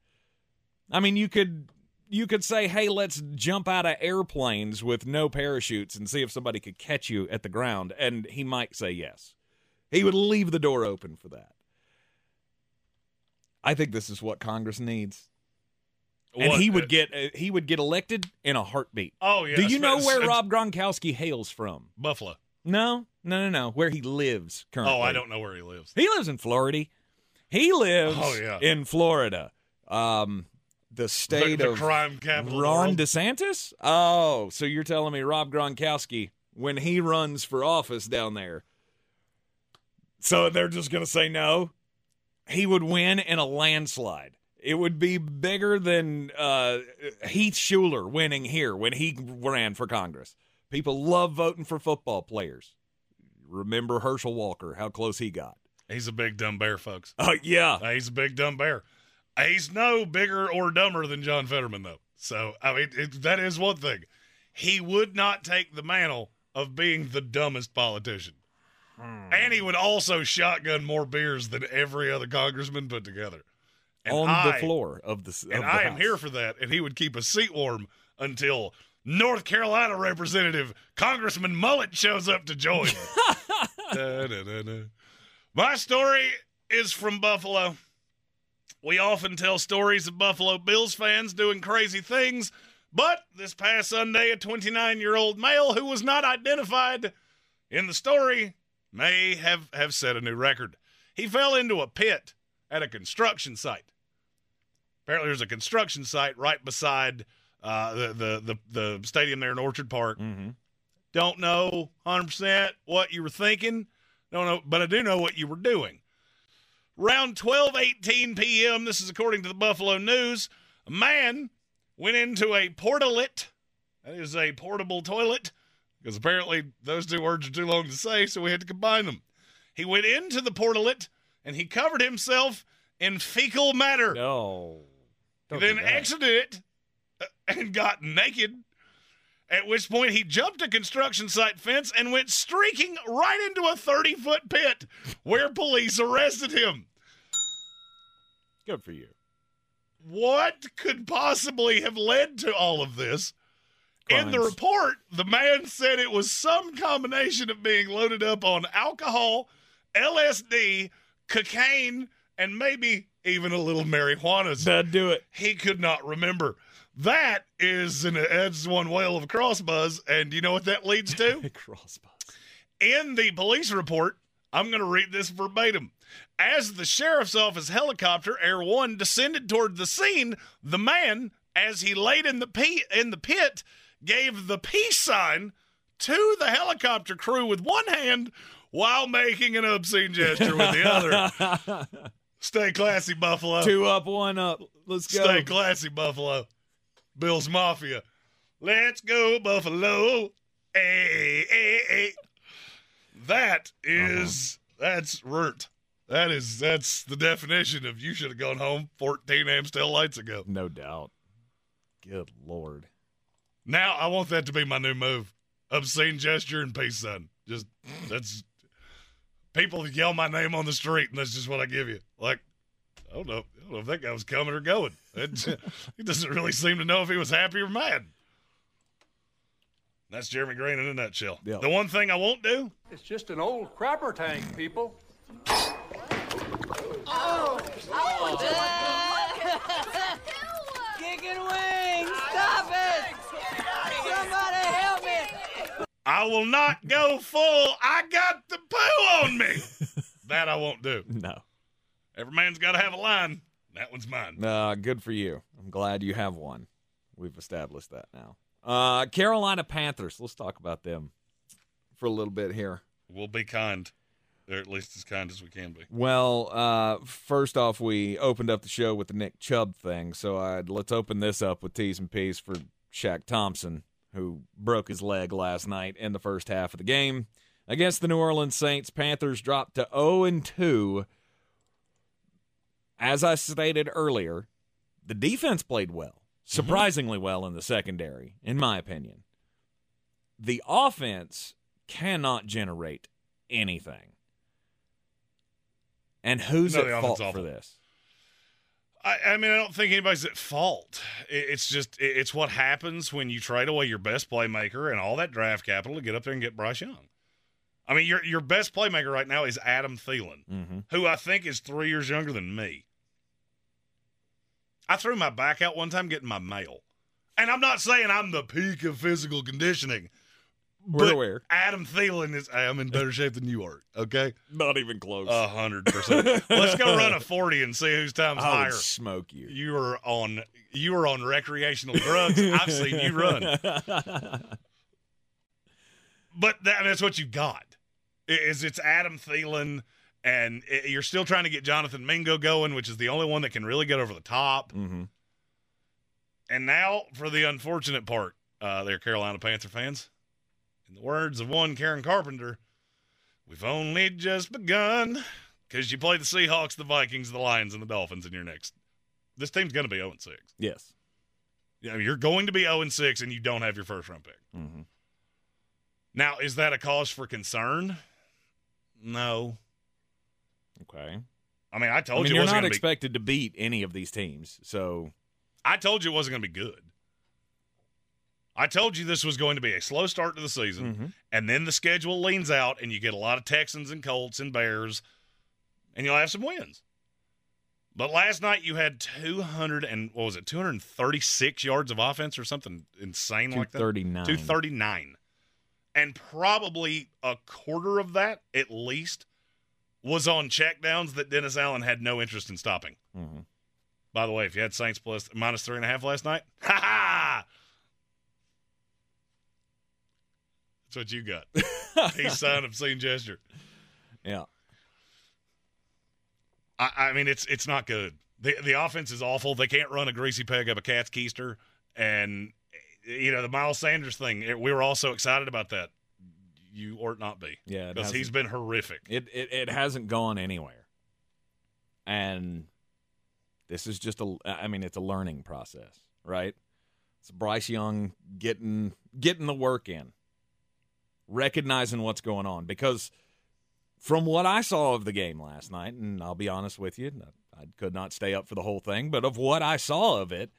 I mean, you could you could say, hey, let's jump out of airplanes with no parachutes and see if somebody could catch you at the ground, and he might say yes. He would leave the door open for that. I think this is what Congress needs. And he would get uh, he would get elected in a heartbeat. Oh yeah. Do you know where Rob Gronkowski hails from? Buffalo? No, no, no, no. Where he lives currently. Oh, I don't know where he lives. He lives in Florida. He lives Oh, yeah. in Florida. Um, the state the, the of crime capital. Ron world. DeSantis? Oh, so you're telling me Rob Gronkowski, when he runs for office down there, so they're just going to say no? He would win in a landslide. It would be bigger than uh, Heath Shuler winning here when he ran for Congress. People love voting for football players. Remember Herschel Walker, how close he got. He's a big dumb bear, folks. Oh, yeah. Uh, He's a big dumb bear. Uh, he's no bigger or dumber than John Fetterman, though. So I mean, it, that is one thing. He would not take the mantle of being the dumbest politician, hmm. and he would also shotgun more beers than every other congressman put together. And On I, the floor of the of and the I am here for that. And he would keep a seat warm until North Carolina Representative Congressman Mullet shows up to join. Da, da, da. My story is from Buffalo. We often tell stories of Buffalo Bills fans doing crazy things, but this past Sunday, a 29 year old male who was not identified in the story may have, have set a new record. He fell into a pit at a construction site. Apparently, there's a construction site right beside uh, the, the, the, the stadium there in Orchard Park. Mhm. Don't know 100% what you were thinking. Don't know, but I do know what you were doing. Around 12:18 p.m., this is according to the Buffalo News, a man went into a portalet. That is a portable toilet because apparently those two words are too long to say, so we had to combine them. He went into the portalet and he covered himself in fecal matter. No. Don't then do that. exited it and got naked. At which point he jumped a construction site fence and went streaking right into a 30 foot pit where police arrested him. Good for you. What could possibly have led to all of this? In the report, the man said it was some combination of being loaded up on alcohol, LSD, cocaine, and maybe even a little marijuana. That'd do it. he could not remember. That is an that's one whale of a crossbuzz, and you know what that leads to? *laughs* Crossbus. In the police report, I'm going to read this verbatim. As the sheriff's office helicopter Air One descended toward the scene, the man, as he laid in the pe- in the pit, gave the peace sign to the helicopter crew with one hand while making an obscene gesture with the other. *laughs* Stay classy, Buffalo. Two up, one up. Let's go. Stay classy, Buffalo. Bills Mafia. Let's go, Buffalo. Hey, hey, hey. That is uh-huh. that's rurt. That is that's the definition of you should have gone home 14 Amstel lights ago. No doubt. Good lord. Now I want that to be my new move. Obscene gesture and peace sign. Just that's people yell my name on the street and that's just what I give you. Like I don't know. I don't know if that guy was coming or going. It, *laughs* he doesn't really seem to know if he was happy or mad. That's Jeremy Greene in a nutshell. Yeah. The one thing I won't do It's just an old crapper tank, people. Oh, oh, oh. Chicken wings! Stop it! Somebody help me! I will not go full. I got the poo on me. *laughs* that I won't do. No. Every man's got to have a line. That one's mine. Uh, good for you. I'm glad you have one. We've established that now. Uh, Carolina Panthers. Let's talk about them for a little bit here. We'll be kind. Or at least as kind as we can be. Well, uh, first off, we opened up the show with the Nick Chubb thing, so I'd, let's open this up with T's and P's for Shaq Thompson, who broke his leg last night in the first half of the game against the New Orleans Saints. Panthers dropped to 0 and 2. As I stated earlier, the defense played well. Mm-hmm. surprisingly well in the secondary, in my opinion. The offense cannot generate anything. And who's No, at fault for this? I, I mean, I don't think anybody's at fault. It- It's just it- it's what happens when you trade away your best playmaker and all that draft capital to get up there and get Bryce Young. I mean, your your best playmaker right now is Adam Thielen, Mm-hmm. who I think is three years younger than me. I threw my back out one time getting my mail, and I'm not saying I'm the peak of physical conditioning. We're but aware. Adam Thielen is. I'm in better shape than you are. Okay, Not even close. a hundred percent. Let's go run a forty and see whose time's I higher. would smoke you. You are on you are on recreational drugs. I've seen you run, *laughs* but that, that's what you got. Is it's Adam Thielen, and i- you're still trying to get Jonathan Mingo going, which is the only one that can really get over the top. mm-hmm. And now for the unfortunate part, uh, there, Carolina Panther fans. In the words of one Karen Carpenter, we've only just begun because you play the Seahawks, the Vikings, the Lions, and the Dolphins in your next. This team's going to be 0 6. Yes. You know, you're going to be 0 6 and you don't have your first round pick. Mm-hmm. Now, is that a cause for concern? No. Okay. I mean, I I told mean, you it you're wasn't not going be. expected to beat any of these teams, so I told you it wasn't going to be good. I told you this was going to be a slow start to the season, Mhm. and then the schedule leans out, and you get a lot of Texans and Colts and Bears, and you'll have some wins. But last night you had 200 and what was it, 236 yards of offense or something insane like that. 239. 239. And probably a quarter of that, at least, was on checkdowns that Dennis Allen had no interest in stopping. Mm-hmm. By the way, if you had Saints plus minus three and a half last night, *laughs* ha ha! That's what you got. *laughs* Peace sign, obscene gesture. Yeah. I, I mean, it's it's not good. The the offense is awful. They can't run a greasy peg up a cat's keister, and you know the Miles Sanders thing. it- we were all so excited about that. You ought not be Yeah, because he's been horrific. It, it it hasn't gone anywhere, and this is just a. I mean, it's a learning process, right? It's Bryce Young getting getting the work in, recognizing what's going on. Because from what I saw of the game last night, and I'll be honest with you, I could not stay up for the whole thing, but of what I saw of it,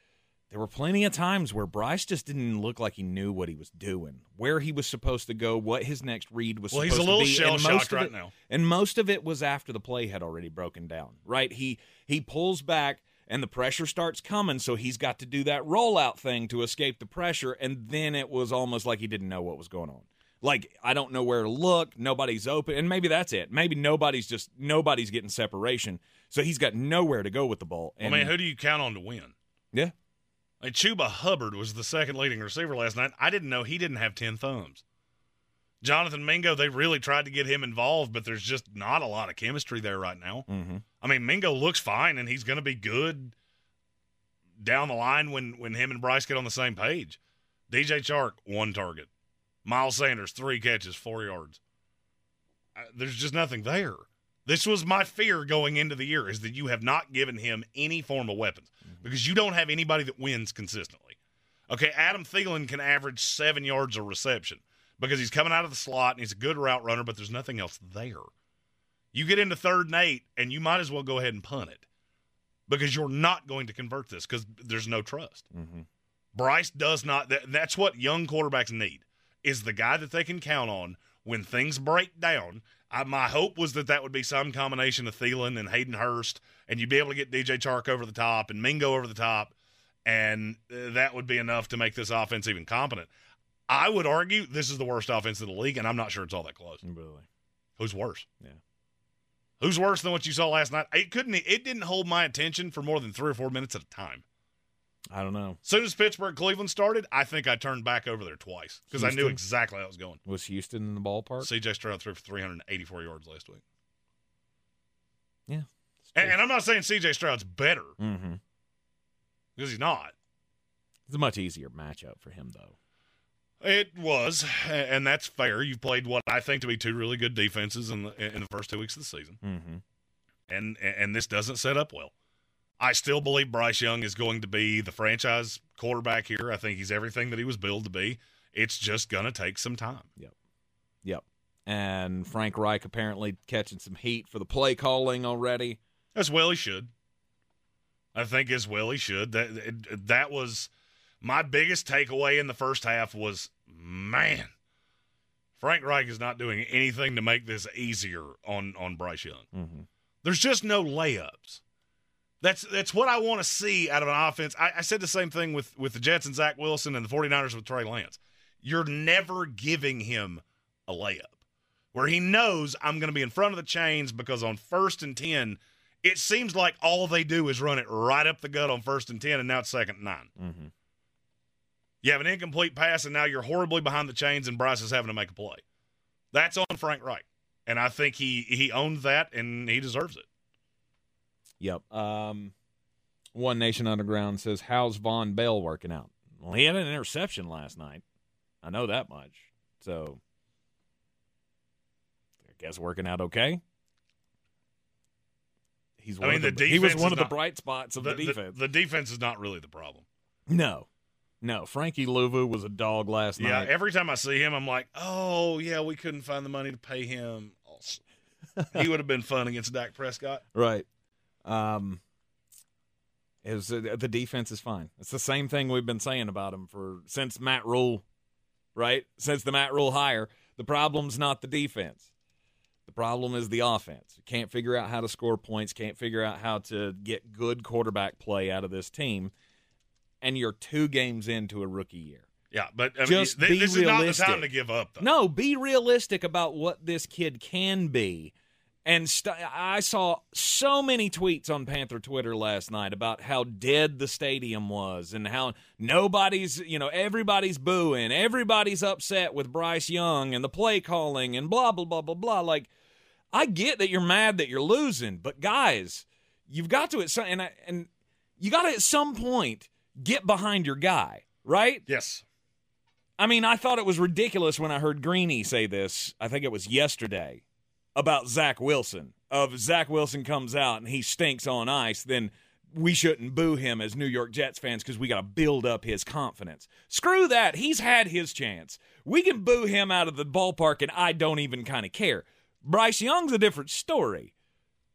there were plenty of times where Bryce just didn't look like he knew what he was doing, where he was supposed to go, what his next read was Well, he's a supposed little to be. shell and most shocked of right it- now. and most of it was after the play had already broken down, right? He he pulls back and the pressure starts coming, so he's got to do that rollout thing to escape the pressure, and then it was almost like he didn't know what was going on. Like I don't know where to look, nobody's open, and maybe that's it. Maybe nobody's just nobody's getting separation, so he's got nowhere to go with the ball. I And, mean, who do you count on to win? yeah, Like Chuba Hubbard was the second leading receiver last night. I didn't know he didn't have 10 thumbs. Jonathan Mingo, they really tried to get him involved, but there's just not a lot of chemistry there right now. mm-hmm. I mean, Mingo looks fine and he's going to be good down the line when when him and Bryce get on the same page. DJ Chark, one target. Miles Sanders, three catches, four yards. There's just nothing there. This was my fear going into the year is that you have not given him any form of weapons because you don't have anybody that wins consistently. Okay, Adam Thielen can average seven yards a reception because he's coming out of the slot and he's a good route runner, but there's nothing else there. You get into third and eight, and you might as well go ahead and punt it because you're not going to convert this because there's no trust. Mm-hmm. Bryce does not. That, that's what young quarterbacks need is the guy that they can count on when things break down. I, my hope was that that would be some combination of Thielen and Hayden Hurst, and you'd be able to get DJ Chark over the top and Mingo over the top, and uh, that would be enough to make this offense even competent. I would argue this is the worst offense in the league, and I'm not sure it's all that close. really, Who's worse? Yeah. Who's worse than what you saw last night? It couldn't. It didn't hold my attention for more than three or four minutes at a time. I don't know. As soon as Pittsburgh Cleveland started, I think I turned back over there twice because I knew Houston? exactly how it was going. Was Houston in the ballpark? CJ Stroud threw for 384 yards last week, yeah, and, and I'm not saying CJ Stroud's better mm-hmm. because he's not. It's a much easier matchup for him, though. It was, and that's fair. You've played what I think to be two really good defenses in the in the first two weeks of the season, Mm-hmm. and and this doesn't set up well. I still believe Bryce Young is going to be the franchise quarterback here. I think he's everything that he was billed to be. It's just going to take some time. Yep. Yep. And Frank Reich apparently catching some heat for the play calling already. As well he should. I think as well he should. That that was my biggest takeaway in the first half was man, Frank Reich is not doing anything to make this easier on on Bryce Young. Mm-hmm. There's just no layups. That's that's what I want to see out of an offense. I, I, said the same thing with with the Jets and Zach Wilson and the 49ers with Trey Lance. You're never giving him a layup where he knows I'm going to be in front of the chains because on first and 10, it seems like all they do is run it right up the gut on first and 10, and now it's second and 9 mm-hmm. You have an incomplete pass, and now you're horribly behind the chains, and Bryce is having to make a play. That's on Frank Reich. And I think he, he owned that, and he deserves it. Yep. Um, One Nation Underground says, How's Vonn Bell working out? Well, he had an interception last night. I know that much. So I guess working out okay. He's I mean, the, the defense he was one of not, the bright spots of the, the defense. The, the, defense is not really the problem. No, no. Frankie Luvu was a dog last yeah, night. Yeah, every time I see him, I'm like, oh yeah, we couldn't find the money to pay him. *laughs* he would have been fun against Dak Prescott. Right. Um, is the defense is fine. It's the same thing we've been saying about him for since Matt Rhule, right? Since the Matt Rhule hire, the problem's not the defense. The problem is the offense. You can't figure out how to score points, can't figure out how to get good quarterback play out of this team, and you're two games into a rookie year. Yeah, but I mean, just th- be this realistic. is not the time to give up. Though. No, be realistic about what this kid can be and st- I saw so many tweets on Panther Twitter last night about how dead the stadium was and how nobody's, you know, everybody's booing, everybody's upset with Bryce Young and the play calling and blah, blah, blah, blah, blah. Like, I get that you're mad that you're losing, but guys, you've got to at some, and, and you got to at some point get behind your guy, right? Yes. I mean, I thought it was ridiculous when I heard Greeny say this. I think it was yesterday about Zach Wilson. Of Zach Wilson comes out and he stinks on ice, then we shouldn't boo him as New York Jets fans because we got to build up his confidence. Screw that. He's had his chance. We can boo him out of the ballpark and I don't even kind of care. Bryce Young's a different story,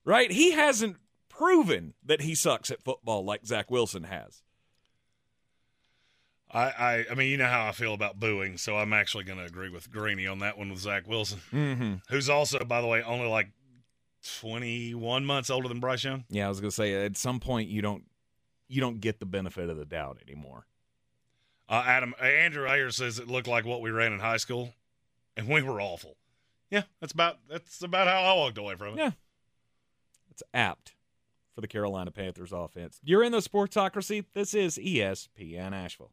right? He hasn't proven that he sucks at football like Zach Wilson has. I, I, I mean, you know how I feel about booing, so I'm actually going to agree with Greeny on that one with Zach Wilson, mm-hmm. who's also, by the way, only like 21 months older than Bryce Young. Yeah, I was going to say at some point you don't you don't get the benefit of the doubt anymore. Uh, Adam uh, Andrew Ayer says it looked like what we ran in high school, and we were awful. Yeah, that's about that's about how I walked away from it. Yeah, it's apt for the Carolina Panthers offense. You're in the Sportsocracy. This is ESPN Asheville.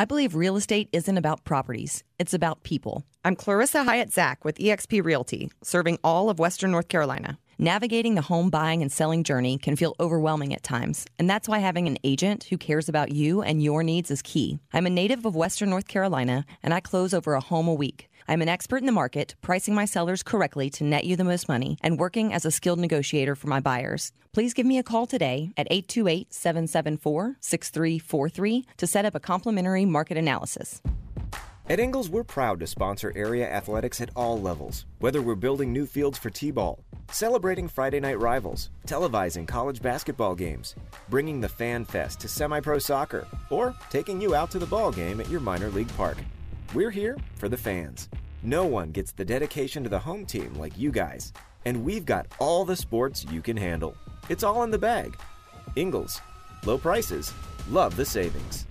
I believe real estate isn't about properties, it's about people. I'm Clarissa Hyatt Zach with eXp Realty, serving all of Western North Carolina. Navigating the home buying and selling journey can feel overwhelming at times, and that's why having an agent who cares about you and your needs is key. I'm a native of Western North Carolina, and I close over a home a week. I'm an expert in the market, pricing my sellers correctly to net you the most money, and working as a skilled negotiator for my buyers. Please give me a call today at 828 774 6343 to set up a complimentary market analysis. At Ingles, we're proud to sponsor area athletics at all levels, whether we're building new fields for T ball, celebrating Friday night rivals, televising college basketball games, bringing the Fan Fest to semi pro soccer, or taking you out to the ball game at your minor league park. We're here for the fans. No one gets the dedication to the home team like you guys. And we've got all the sports you can handle. It's all in the bag. Ingles. Low prices. Love the savings.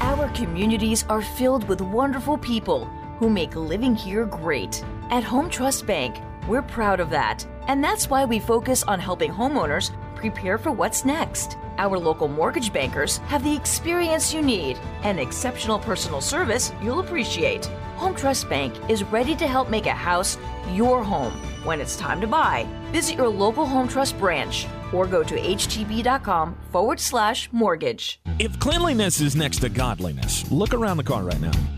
Our communities are filled with wonderful people who make living here great. At Home Trust Bank, we're proud of that. And that's why we focus on helping homeowners prepare for what's next. Our local mortgage bankers have the experience you need and exceptional personal service you'll appreciate. Home Trust Bank is ready to help make a house your home. When it's time to buy, visit your local Home Trust branch or go to htb.com forward slash mortgage. If cleanliness is next to godliness, look around the car right now.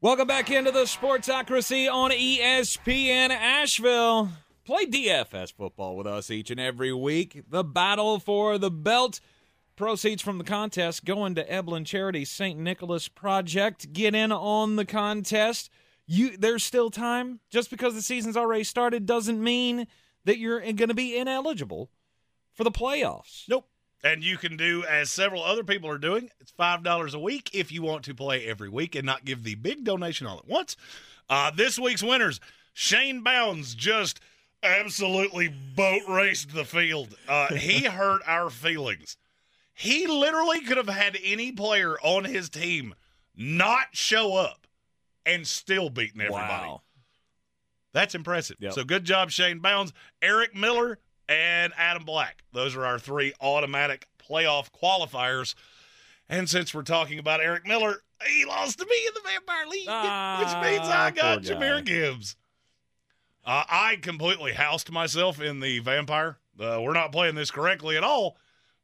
Welcome back into the Sportsocracy on ESPN Asheville. Play DFS football with us each and every week. The battle for the belt. Proceeds from the contest going to Eblen Charity St. Nicholas Project. Get in on the contest. You there's still time. Just because the season's already started doesn't mean that you're going to be ineligible for the playoffs. Nope. And you can do as several other people are doing. It's five dollars a week if you want to play every week and not give the big donation all at once. Uh, this week's winners: Shane Bounds just absolutely boat raced the field. Uh, he *laughs* hurt our feelings. He literally could have had any player on his team not show up and still beaten everybody. Wow. That's impressive. Yep. So good job, Shane Bounds, Eric Miller, and Adam Black. Those are our three automatic playoff qualifiers. And since we're talking about Eric Miller, he lost to me in the Vampire League, Ah, which means I got. Jahmyr Gibbs. Uh, I completely housed myself in the Vampire. Uh, we're not playing this correctly at all,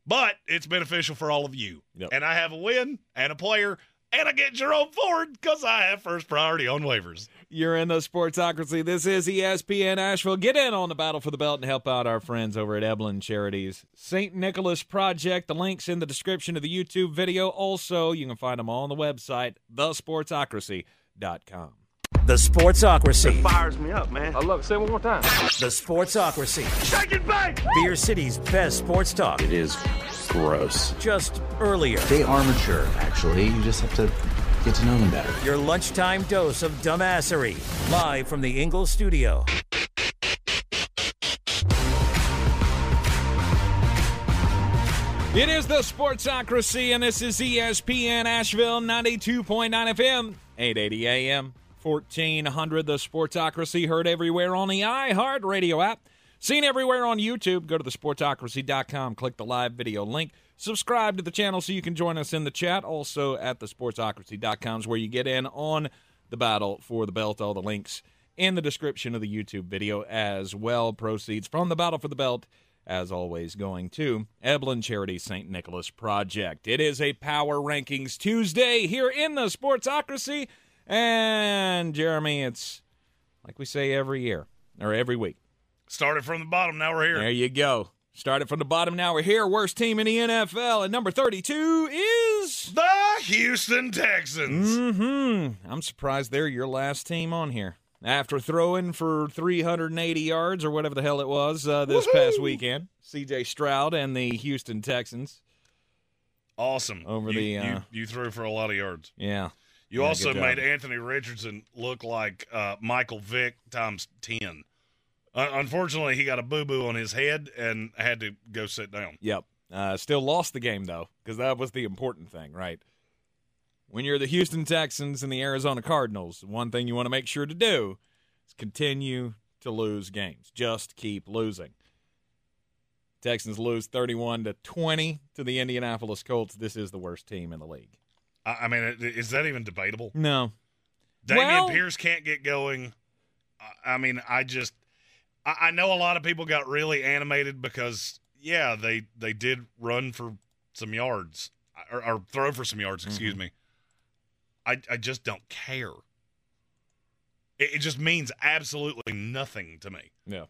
but it's beneficial for all of you. Yep. And I have a win and a player, and I get Jerome Ford because I have first priority on waivers. You're in the Sportsocracy. This is ESPN Asheville. Get in on the battle for the belt and help out our friends over at Eblen Charities. St. Nicholas Project. The link's in the description of the YouTube video. Also, you can find them all on the website, thesportsocracy.com. The Sportsocracy. fires me up, man. I love it. Say it one more time. The Sportsocracy. Shake it back! Beer City's best sports talk. It is gross. Just earlier. They are mature, actually. You just have to get to know them better. Your lunchtime dose of dumbassery. Live from the Ingles studio. It is the Sportsocracy, and this is ESPN Asheville 92.9 FM, 880 AM, 1400. The Sportsocracy heard everywhere on the iHeart Radio app. Seen everywhere on YouTube. Go to thesportsocracy.com, click the live video link. Subscribe to the channel so you can join us in the chat. Also at thesportsocracy.com is where you get in on the battle for the belt. All the links in the description of the YouTube video as well. Proceeds from the battle for the belt as always, going to Eblen Charity St. Nicholas Project. It is a Power Rankings Tuesday here in the Sportsocracy. And, Jeremy, it's like we say every year or every week. Started from the bottom, now we're here. There you go. Started from the bottom, now we're here. Worst team in the NFL. And number 32 is. The Houston Texans. Mm-hmm. I'm surprised they're your last team on here. After throwing for 380 yards or whatever the hell it was uh, this past weekend, C.J. Stroud and the Houston Texans. Awesome. Over you, the, you, uh, you threw for a lot of yards. Yeah. You Yeah, also made Anthony Richardson look like uh, Michael Vick times 10. Uh, unfortunately, he got a boo boo on his head and had to go sit down. Yep. Uh, still lost the game, though, because that was the important thing, right? When you're the Houston Texans and the Arizona Cardinals, one thing you want to make sure to do is continue to lose games. Just keep losing. Texans lose 31 to 20 to the Indianapolis Colts. This is the worst team in the league. I, I mean, is that even debatable? No. Dameon Well- Pierce can't get going. I mean, I just I, I know a lot of people got really animated because yeah, they they did run for some yards or, or throw for some yards. Excuse Mm-hmm. me. I I just don't care. It, it just means absolutely nothing to me. Yeah.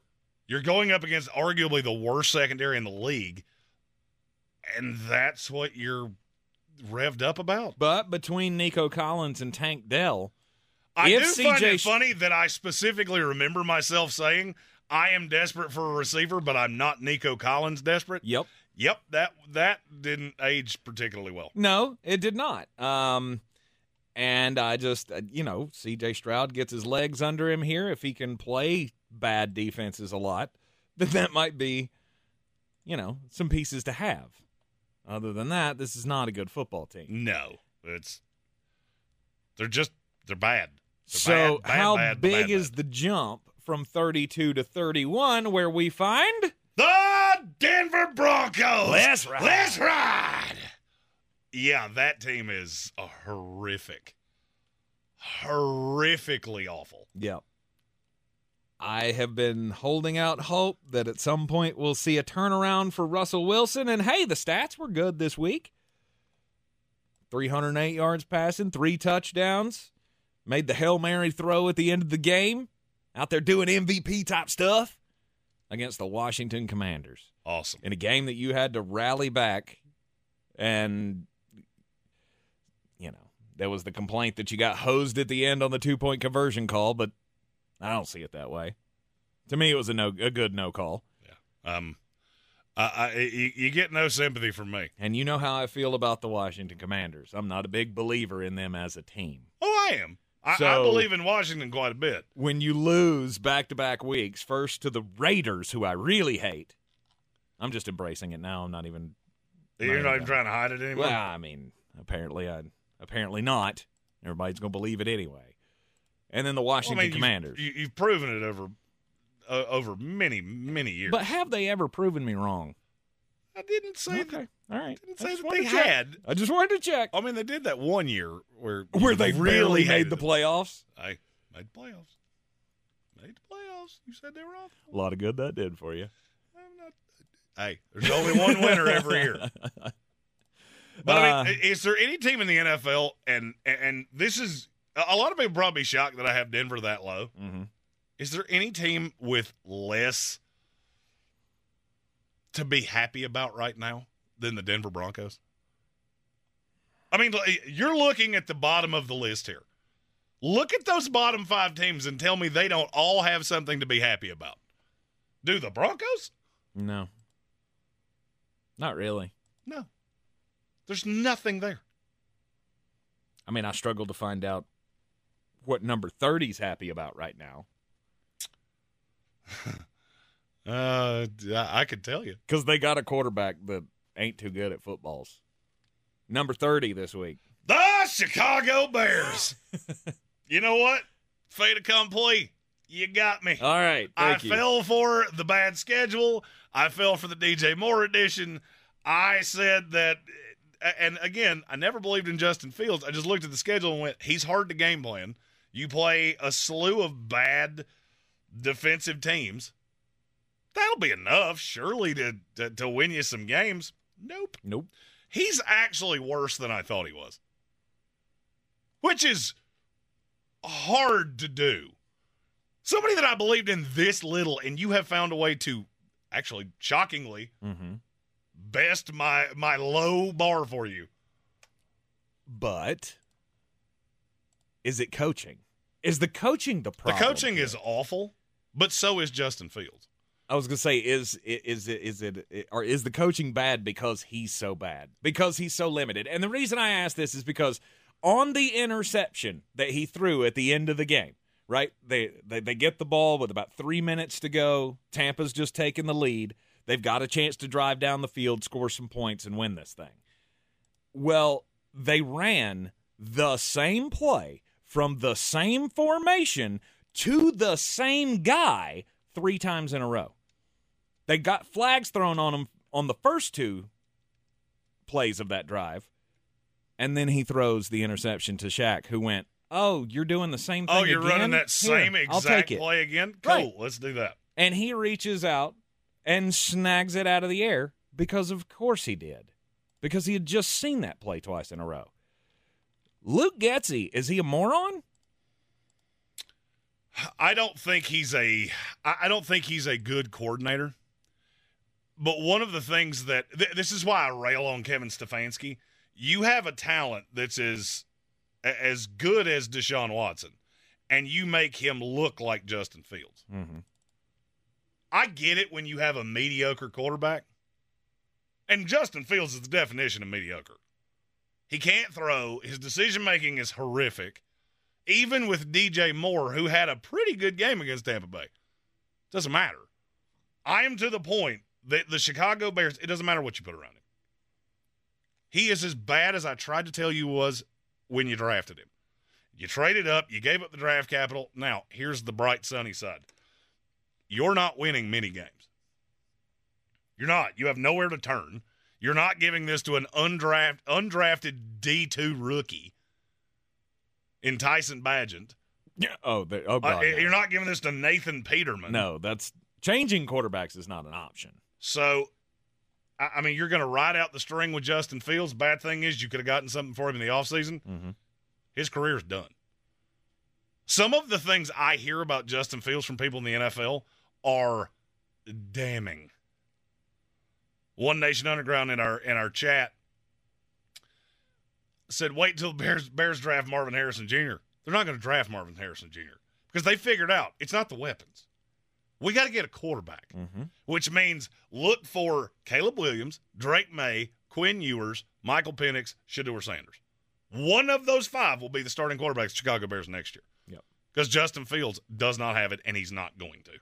You're going up against arguably the worst secondary in the league, and that's what you're revved up about. But between Nico Collins and Tank Dell, I if do find CJ it funny that I specifically remember myself saying I am desperate for a receiver, but I'm not Nico Collins desperate. Yep. Yep, that that didn't age particularly well. No, it did not. Um, and I just, uh, you know, C.J. Stroud gets his legs under him here. If he can play bad defenses a lot, *laughs* then that might be, you know, some pieces to have. Other than that, this is not a good football team. No. It's they're just they're bad. They're So, bad, bad, how bad, big is the jump from 32 to 31 where we find the Denver Broncos? Let's ride. Let's ride. Yeah, that team is a horrific, horrifically awful. Yep. I have been holding out hope that at some point we'll see a turnaround for Russell Wilson. And hey, the stats were good this week 308 yards passing, three touchdowns, made the Hail Mary throw at the end of the game, out there doing MVP type stuff against the Washington Commanders. Awesome. In a game that you had to rally back and you know, there was the complaint that you got hosed at the end on the two point conversion call, but I don't see it that way. To me, it was a no, a good no call. Yeah. Um, I, I you, you get no sympathy from me. And you know how I feel about the Washington Commanders. I'm not a big believer in them as a team. Oh, I am. I, I believe in Washington quite a bit. When you lose back to back weeks, first to the Raiders, who I really hate, I'm just embracing it now. I'm not even. You're not even trying to hide it anymore. Well, I mean, apparently, I apparently not. Everybody's going to believe it anyway. And then the Washington Well, I mean, Commanders. You've, you've proven it over uh, over many many years. But have they ever proven me wrong? I didn't say Okay. that. All right. Didn't say that they had. I just wanted to check. I mean, they did that one year where Where they really made the playoffs. I made the playoffs. Made the playoffs. You said they were off. A lot of good that did for you. Hey, there's only one winner every year. *laughs* But I Uh, mean, is there any team in the NFL, and and this is a lot of people probably shocked that I have Denver that low. Mhm. Is there any team with less to be happy about right now than the Denver Broncos? I mean, you're looking at the bottom of the list here. Look at those bottom five teams and tell me they don't all have something to be happy about. Do the Broncos? No. Not really. No. There's nothing there. I mean, I struggle to find out what number 30's happy about right now *laughs* Uh, I I could tell you. because they got a quarterback that ain't too good at footballs. Number 30 this week. The Chicago Bears. *laughs* you know what? Fait accompli. You got me. All right. I you. fell for the bad schedule. I fell for the DJ Moore edition. I said that, and again, I never believed in Justin Fields. I just looked at the schedule and went, he's hard to game plan. You play a slew of bad defensive teams. That'll be enough, surely, to, to, to win you some games. Nope. Nope. He's actually worse than I thought he was, which is hard to do. Somebody that I believed in this little, and you have found a way to actually, shockingly, Mm-hmm. best my my low bar for you. But is it coaching? Is the coaching the problem? the coaching is awful, but so is Justin Fields. I was gonna say, is is it is it or is the coaching bad because he's so bad? Because he's so limited. And the reason I ask this is because on the interception that he threw at the end of the game, right? They they, they get the ball with about three minutes to go. Tampa's just taking the lead. They've got a chance to drive down the field, score some points, and win this thing. Well, they ran the same play from the same formation to the same guy three times in a row. They got flags thrown on them on the first two plays of that drive, and then he throws the interception to Shaq, who went, "Oh, you're doing the same oh, thing. Oh, you're running again? that same Here, exact play again? Cool. Right. Let's do that. And he reaches out and snags it out of the air because, of course, he did, because he had just seen that play twice in a row. Luke Getsy, is he a moron? I don't think he's a. I don't think he's a good coordinator. But one of the things that th- this is why I rail on Kevin Stefanski. You have a talent that's as as good as Deshaun Watson, and you make him look like Justin Fields. Mm-hmm. I get it when you have a mediocre quarterback, and Justin Fields is the definition of mediocre. He can't throw. His decision making is horrific. Even with DJ Moore, who had a pretty good game against Tampa Bay, doesn't matter. I am to the point that the Chicago Bears. It doesn't matter what you put around him. He is as bad as I tried to tell you was when you drafted him. You traded up, you gave up the draft capital. Now, here's the bright sunny side. You're not winning many games. You're not. You have nowhere to turn. You're not giving this to an undraft, undrafted D2 rookie in Tyson Bagent. Yeah. Oh, the, oh God. Uh, no. You're not giving this to Nathan Peterman. No, that's changing quarterbacks is not an option. So, I, I mean, you're going to ride out the string with Justin Fields. Bad thing is, you could have gotten something for him in the offseason. Mm-hmm. His career's done. Some of the things I hear about Justin Fields from people in the NFL are damning. One Nation Underground in our in our chat said, "Wait till the Bears Bears draft Marvin Harrison Jr." They're not going to draft Marvin Harrison Jr. because they figured out it's not the weapons. We got to get a quarterback, mm-hmm. which means look for Caleb Williams, Drake Maye, Quinn Ewers, Michael Penix, Shedeur Sanders. One of those five will be the starting quarterback of the Chicago Bears next year. Yep. Because Justin Fields does not have it, and he's not going to.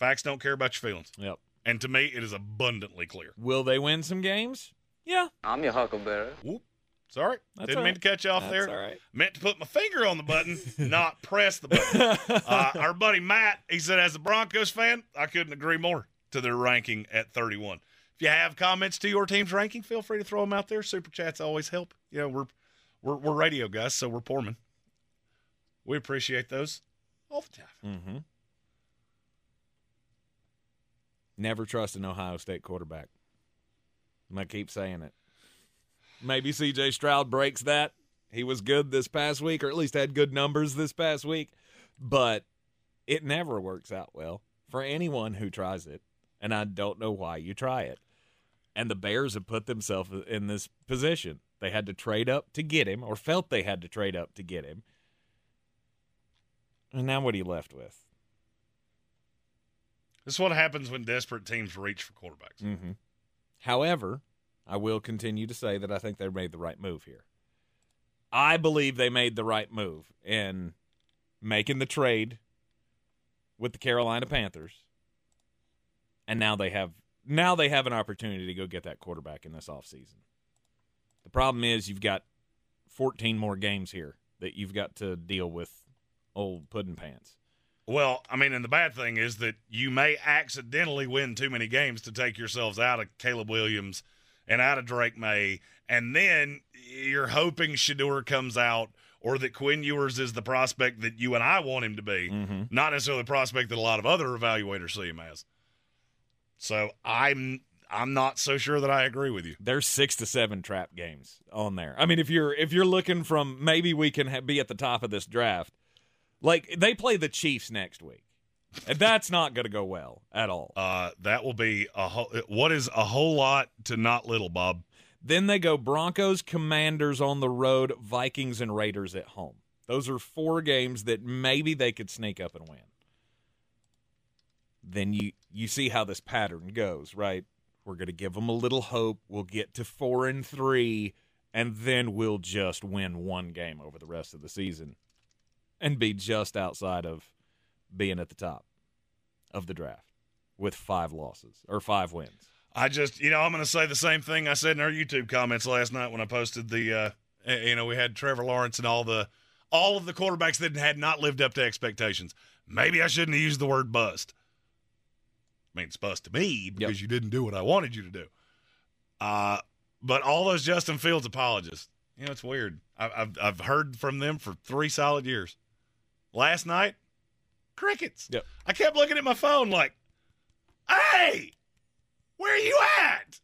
Facts don't care about your feelings. Yep. And to me, it is abundantly clear. Will they win some games? Yeah. I'm your huckleberry. Whoop. Sorry. That's Didn't all mean to cut you off That's there. all right. Meant to put my finger on the button, *laughs* not press the button. uh, *laughs* our buddy Matt, he said, as a Broncos fan, I couldn't agree more to their ranking at 31. If you have comments to your team's ranking, feel free to throw them out there. Super chats always help. You know, we're we're, we're radio guys, so we're poormen. We appreciate those all the time. Mm-hmm. Never trust an Ohio State quarterback. I'm gonna keep saying it. Maybe C.J. Stroud breaks that. He was good this past week, or at least had good numbers this past week, but it never works out well for anyone who tries it, and I don't know why you try it. And the Bears have put themselves in this position. They had to trade up to get him, or felt they had to trade up to get him. And now what are you left with? This is what happens when desperate teams reach for quarterbacks. Mm-hmm. However, I will continue to say that I think they made the right move here. I believe they made the right move in making the trade with the Carolina Panthers. And now they have now they have an opportunity to go get that quarterback in this offseason. The problem is you've got 14 more games here that you've got to deal with old pudding pants. Well, I mean, and the bad thing is that you may accidentally win too many games to take yourselves out of Caleb Williams and out of Drake Maye, and then you're hoping Shedeur comes out or that Quinn Ewers is the prospect that you and I want him to be, Mm-hmm. not necessarily the prospect that a lot of other evaluators see him as. So I'm I'm not so sure that I agree with you. There's six to seven trap games on there. I mean, if you're if you're looking from maybe we can ha- be at the top of this draft, like they play the Chiefs next week, and that's not going to go well at all. Uh, that will be a whole, what is a whole lot to not little, Bob. Then they go Broncos, Commanders on the road, Vikings and Raiders at home. Those are four games that maybe they could sneak up and win. Then you you see how this pattern goes, right? We're going to give them a little hope. We'll get to 4 and 3 and then we'll just win one game over the rest of the season and be just outside of being at the top of the draft with 5 losses or 5 wins. I just, you know, I'm going to say the same thing I said in our YouTube comments last night when I posted the, uh, you know, we had Trevor Lawrence and all the, all of the quarterbacks that had not lived up to expectations. Maybe I shouldn't have used the word bust. I mean, it's bust to me because you didn't do what I wanted you to do. Uh, but all those Justin Fields apologists, you know, it's weird. I, I've I've heard from them for three solid years. Last night, crickets. Yep. I kept looking at my phone like, "Hey, where are you at?"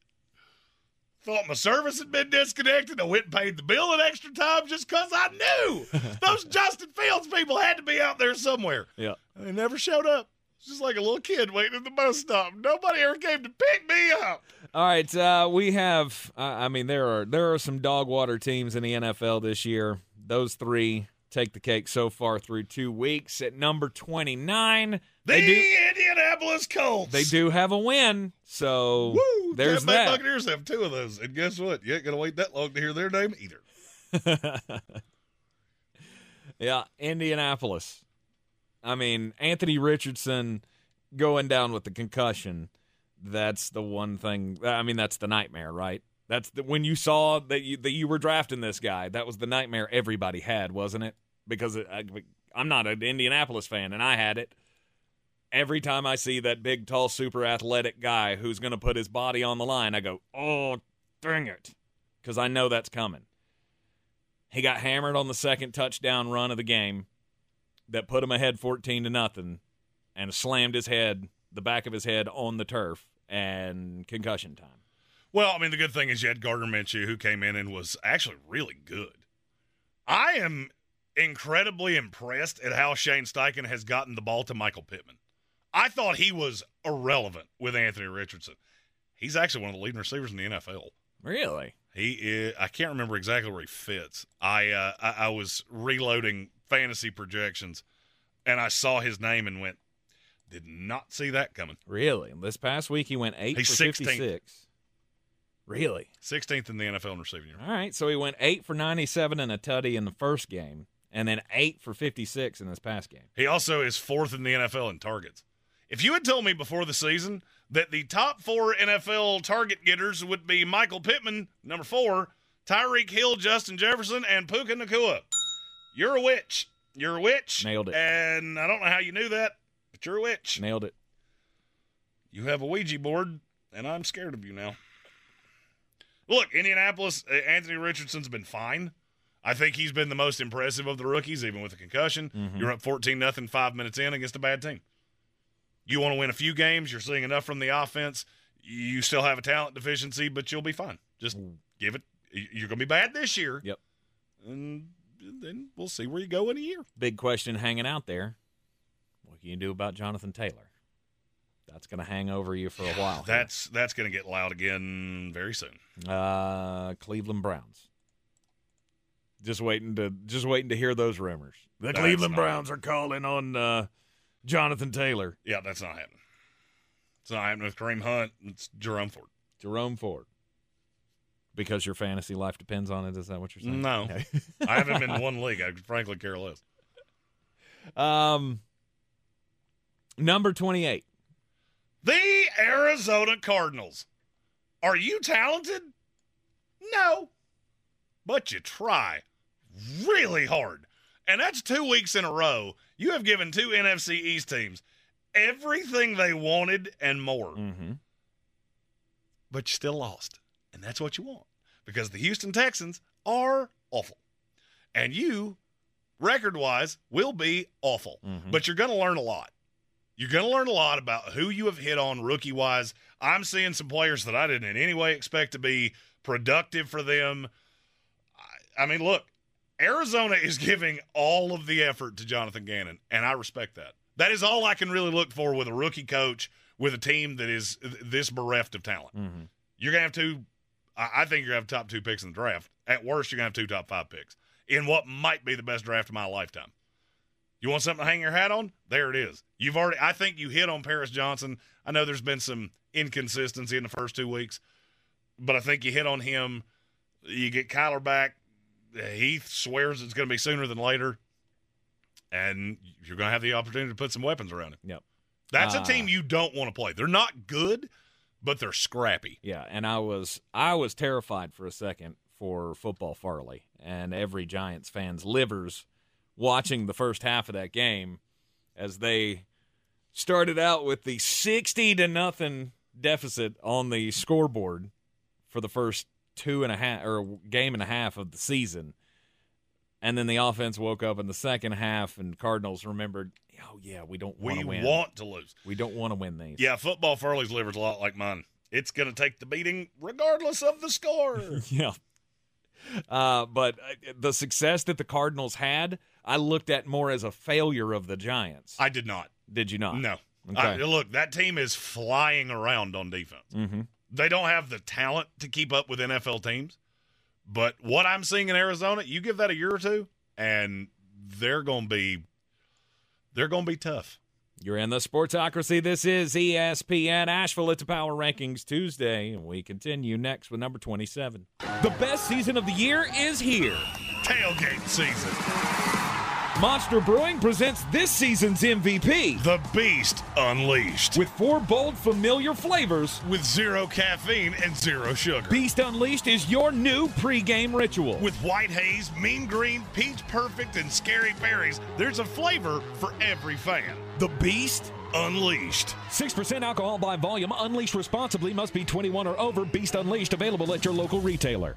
Thought my service had been disconnected. I went and paid the bill an extra time just because I knew *laughs* those Justin Fields people had to be out there somewhere. Yeah. And they never showed up. It's just like a little kid waiting at the bus stop. Nobody ever came to pick me up. All right, uh, we have. Uh, I mean, there are there are some dog water teams in the NFL this year. Those three take the cake so far through two weeks. At number twenty nine, The they do Indianapolis Colts. they do have a win. So Woo! there's Tampa that. Buccaneers have two of those, and guess what? You ain't gonna wait that long to hear their name either. *laughs* yeah, Indianapolis. I mean, Anthony Richardson going down with the concussion. That's the one thing. I mean, that's the nightmare, right? That's the, when you saw that you that you were drafting this guy. That was the nightmare everybody had, wasn't it? Because it, I, I'm not an Indianapolis fan, and I had it. Every time I see that big, tall, super athletic guy who's going to put his body on the line, I go, "Oh, dang it!" Because I know that's coming. He got hammered on the second touchdown run of the game that put him ahead 14 to nothing, and slammed his head, the back of his head, on the turf, and concussion time. Well, I mean, the good thing is you had Gardner Minshew, who came in and was actually really good. I am incredibly impressed at how Shane Steichen has gotten the ball to Michael Pittman. I thought he was irrelevant with Anthony Richardson. He's actually one of the leading receivers in the NFL. Really? He is. I can't remember exactly where he fits. I uh, I, I was reloading fantasy projections, and I saw his name and went, did not see that coming. Really? This past week he went eight He's for 16th. 56. Really? 16th in the NFL in receiving yards. All right. So he went eight for 97 and a tutty in the first game, and then eight for 56 in this past game. He also is fourth in the NFL in targets. If you had told me before the season that the top four NFL target getters would be Michael Pittman, number four, Tyreek Hill, Justin Jefferson, and Puka Nacua, you're a witch. You're a witch. Nailed it. And I don't know how you knew that, but you're a witch. Nailed it. You have a Ouija board, and I'm scared of you now. Look, Indianapolis, uh, Anthony Richardson's been fine. I think he's been the most impressive of the rookies, even with a concussion. Mhm. You're up 14 nothing five minutes in against a bad team. You want to win a few games. You're seeing enough from the offense. You still have a talent deficiency, but you'll be fine. Just give it. You're going to be bad this year. Yep. And then we'll see where you go in a year. Big question hanging out there. What can you do about Jonathan Taylor? That's going to hang over you for a while. here. That's that's going to get loud again very soon. Uh, Cleveland Browns. Just waiting to just waiting to hear those rumors. The That's Cleveland not- Browns are calling on uh, Jonathan Taylor, Yeah, that's not happening. It's not happening with Kareem Hunt. It's Jerome Ford. Jerome Ford. Because your fantasy life depends on it. Is that what you're saying? No. *laughs* Okay. I have him in one league. I frankly care less. um, number twenty-eight. The Arizona Cardinals. Are you talented? No. But you try really hard. And that's two weeks in a row. You have given two NFC East teams everything they wanted and more. Mm-hmm. But you still lost. And that's what you want. Because the Houston Texans are awful. And you, record wise, will be awful. Mhm. But you're going to learn a lot. You're going to learn a lot about who you have hit on rookie wise. I'm seeing some players that I didn't in any way expect to be productive for them. I, I mean, look, Arizona is *laughs* giving all of the effort to Jonathan Gannon, and I respect that. That is all I can really look for with a rookie coach with a team that is this bereft of talent. Mm-hmm. You're gonna have two. I I think you're gonna have top two picks in the draft. At worst, you're gonna have two top five picks in what might be the best draft of my lifetime. You want something to hang your hat on? There it is. You've already. I think you hit on Paris Johnson. I know there's been some inconsistency in the first two weeks, but I think you hit on him. You get Kyler back. Heath swears it's going to be sooner than later, and you're going to have the opportunity to put some weapons around him. Yep. That's Ah. a team you don't want to play. They're not good, but they're scrappy. Yeah, and I was I was terrified for a second for football Farley and every Giants fan's livers watching the first half of that game as they started out with the sixty to nothing deficit on the scoreboard for the first two and a half or game and a half of the season. And then the offense woke up in the second half and Cardinals remembered, oh yeah, we don't want We to win. want to lose. we don't want to win these. Yeah, football Farley's liver's a lot like mine. It's going to take the beating regardless of the score. *laughs* yeah. Uh, but uh, the success that the Cardinals had, I looked at more as a failure of the Giants. I did not. Did you not? No. Okay. I- look, that team is flying around on defense. Mm-hmm. They don't have the talent to keep up with NFL teams. But what I'm seeing in Arizona, you give that a year or two, and they're going to be they're going to be tough. You're in the Sportsocracy. This is ESPN Asheville. It's a Power Rankings Tuesday, and we continue next with number 27. The best season of the year is here. Tailgate season. Monster Brewing presents this season's MVP. The Beast Unleashed. With four bold, familiar flavors. With zero caffeine and zero sugar. Beast Unleashed is your new pregame ritual. With white haze, mean green, peach perfect, and scary berries, there's a flavor for every fan. The Beast Unleashed. 6% alcohol by volume. Unleashed responsibly. Must be 21 or over. Beast Unleashed available at your local retailer.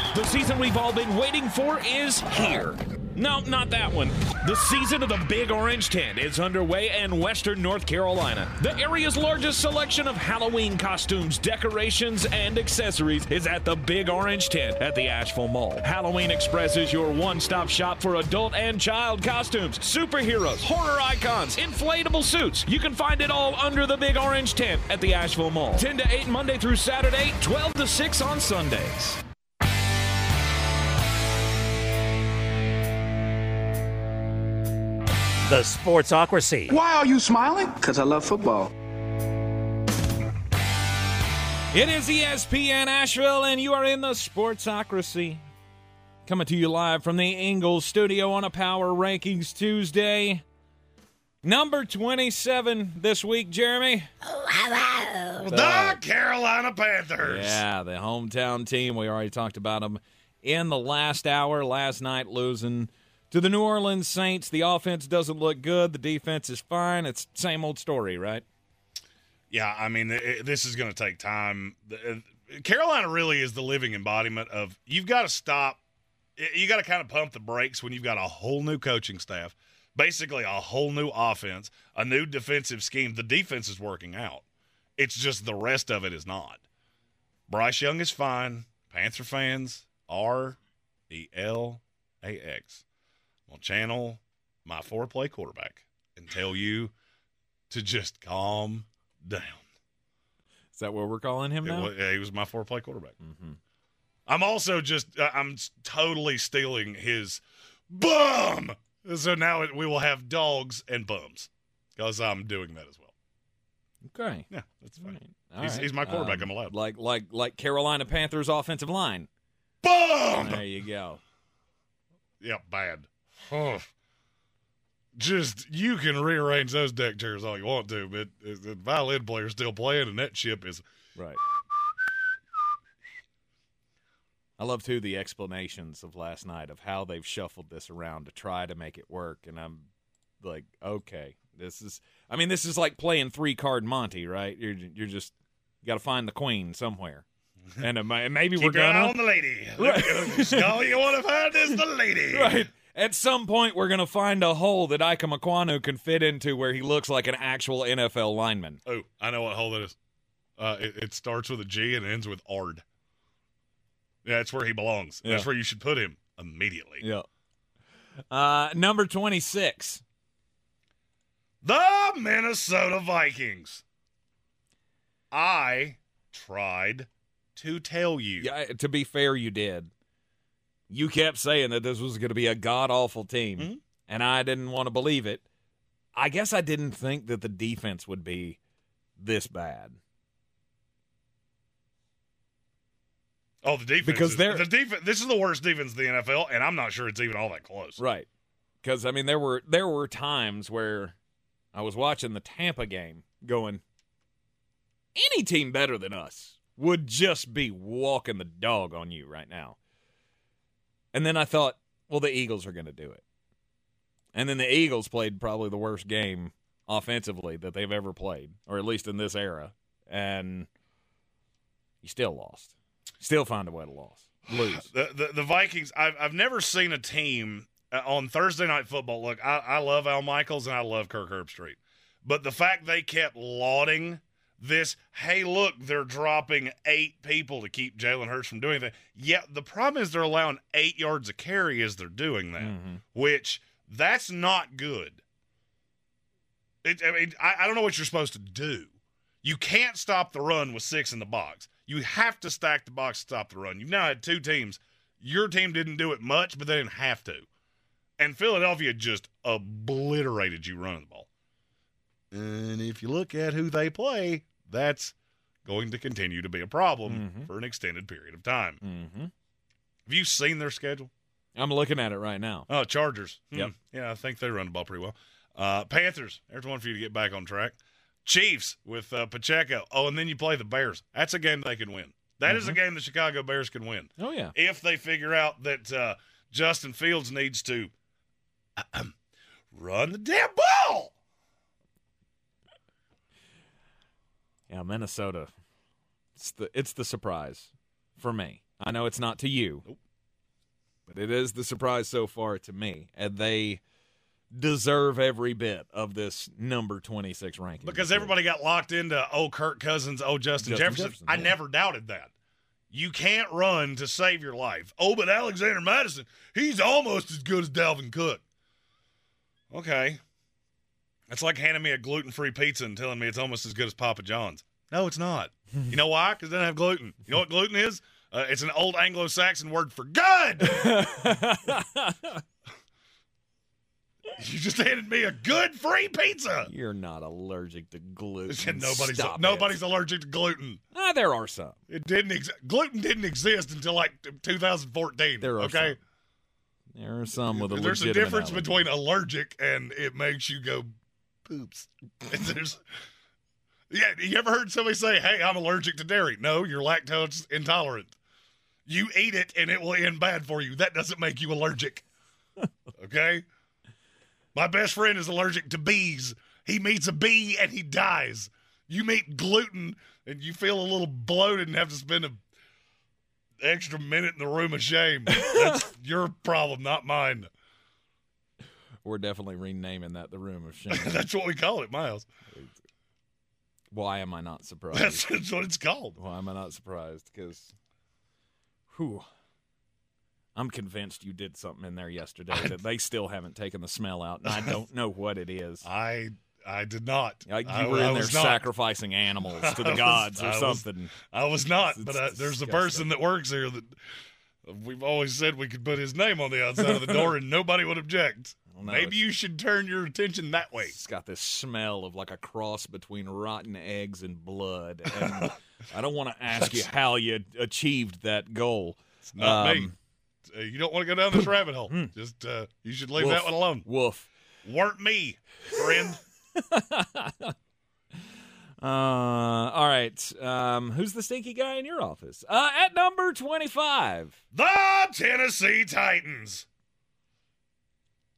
The season we've all been waiting for is here. No, not that one. The season of the Big Orange Tent is underway in Western North Carolina. The area's largest selection of Halloween costumes, decorations, and accessories is at the Big Orange Tent at the Asheville Mall. Halloween Express is your one stop shop for adult and child costumes, superheroes, horror icons, inflatable suits. You can find it all under the Big Orange Tent at the Asheville Mall. 10 to 8 Monday through Saturday, 12 to 6 on Sundays. The Sportsocracy. Why are you smiling? Because I love football. It is ESPN Asheville, and you are in the Sportsocracy. Coming to you live from the Ingles studio on a Power Rankings Tuesday. Number 27 this week, Jeremy. The Carolina Panthers. Yeah, the hometown team. We already talked about them in the last hour, last night, losing to the New Orleans Saints. The offense doesn't look good. The defense is fine. It's same old story, right? Yeah, I mean, it, this is going to take time. Uh, Carolina really is the living embodiment of you've got to stop. You got to kind of pump the brakes when you've got a whole new coaching staff, basically a whole new offense, a new defensive scheme. The defense is working out. It's just the rest of it is not. Bryce Young is fine. Panther fans are R E L A X channel my four-play quarterback and tell you to just calm down. Is that what we're calling him It now? wa- yeah, he was my four play quarterback. Mm-hmm. I'm also just I'm totally stealing his bum. So now it, we will have dogs and bums because I'm doing that as well. Okay. Yeah, that's fine. All he's, right. he's my quarterback. Um, I'm allowed. Like like like Carolina Panthers offensive line. Bum. There you go. Yeah, bad. Oh. Just you can rearrange those deck chairs all you want to, but the violin player's still playing, and that chip is Right. I love too the explanations of last night of how they've shuffled this around to try to make it work, and I'm like, okay, this is. I mean, this is like playing three card Monty, right? You're you're just you got to find the queen somewhere, and it might- maybe keep we're your gonna on the lady. Right. all you want to find is the lady. *laughs* right. At some point, we're gonna find a hole that Ikem Ekwonu can fit into where he looks like an actual NFL lineman. Oh, I know what hole that is. Uh, it, it starts with a G and ends with Ard. Yeah, that's where he belongs. That's where you should put him immediately. Yeah. Uh, number twenty six. The Minnesota Vikings. I tried to tell you. Yeah, to be fair, you did. You kept saying that this was going to be a god awful team, Mhm. and I didn't want to believe it. I guess I didn't think that the defense would be this bad. Oh, the defense. Because is- they're- the defense. This is the worst defense in the NFL, and I'm not sure it's even all that close. Right. Because I mean, there were there were times where I was watching the Tampa game, going, any team better than us would just be walking the dog on you right now. And then I thought, well, the Eagles are going to do it. And then the Eagles played probably the worst game offensively that they've ever played, or at least in this era. And you still lost. Still find a way to lose. Lose. The, the the Vikings. I've I've never seen a team uh, on Thursday night football. Look, I, I love Al Michaels and I love Kirk Herbstreit, but the fact they kept lauding this, hey, look, they're dropping eight people to keep Jalen Hurts from doing that. Yeah, the problem is they're allowing eight yards of carry as they're doing that, mm-hmm. which that's not good. It, I mean, I, I don't know what you're supposed to do. You can't stop the run with six in the box. You have to stack the box to stop the run. You've now had two teams. Your team didn't do it much, but they didn't have to. And Philadelphia just obliterated you running the ball. And if you look at who they play, that's going to continue to be a problem for an extended period of time. Mm-hmm. Have you seen their schedule? I'm looking at it right now. Oh, Chargers. Hmm. Yep. Yeah, I think they run the ball pretty well. Uh, Panthers. There's one for you to get back on track. Chiefs with uh, Pacheco. Oh, and then you play the Bears. That's a game they can win. That is a game the Chicago Bears can win. Oh yeah. If they figure out that uh, Justin Fields needs to *clears throat* run the damn ball. Yeah, Minnesota. It's the it's the surprise for me. I know it's not to you, but it is the surprise so far to me, and they deserve every bit of this number twenty six ranking Because everybody got locked into, oh, Kirk Cousins, oh, Justin, Justin Jefferson. Jefferson, I yeah. never doubted that. You can't run to save your life. Oh, but Alexander Mattison, he's almost as good as Dalvin Cook. Okay. That's like handing me a gluten free pizza and telling me it's almost as good as Papa John's. No, it's not. *laughs* you know why? Because it doesn't have gluten. You know what gluten is? Uh, it's an old Anglo Saxon word for good. *laughs* you just handed me a good free pizza. You're not allergic to gluten. *laughs* nobody's Stop it. nobody's allergic to gluten. Ah, there are some. It didn't ex- gluten didn't exist until like 2014. There are okay. There are some with a There's a difference allergy. between allergic and it makes you go poops. There's yeah. You ever heard somebody say, "Hey, I'm allergic to dairy"? No, you're lactose intolerant. You eat it and it will end bad for you. That doesn't make you allergic. *laughs* okay. My best friend is allergic to bees. He meets a bee and he dies. You meet gluten and you feel a little bloated and have to spend an extra minute in the room of shame. That's *laughs* your problem, not mine. We're definitely renaming that the room of *laughs* shame. That's what we call it, Miles. Why am I not surprised? That's, that's what it's called. Why am I not surprised? Because, whew, I'm convinced you did something in there yesterday that they still haven't taken the smell out, and I don't *laughs* know what it is. I I did not. Like you I- were I in there sacrificing animals to *laughs* I the was- gods or I was- something. I was not, It's but uh, there's a person that works here that we've always said we could put his name on the outside of the door and nobody would object. Well, no, Maybe you should turn your attention that way. It's got this smell of like a cross between rotten eggs and blood. And I don't want to *laughs* ask you how you achieved that goal. It's not me. Um, Uh, you don't want to go down this *clears throat* rabbit hole. Just uh, you should leave Woof. that one alone. Woof. Weren't me, friend. *laughs* Uh, all right. Um, who's the stinky guy in your office? Uh, at number 25. the Tennessee Titans.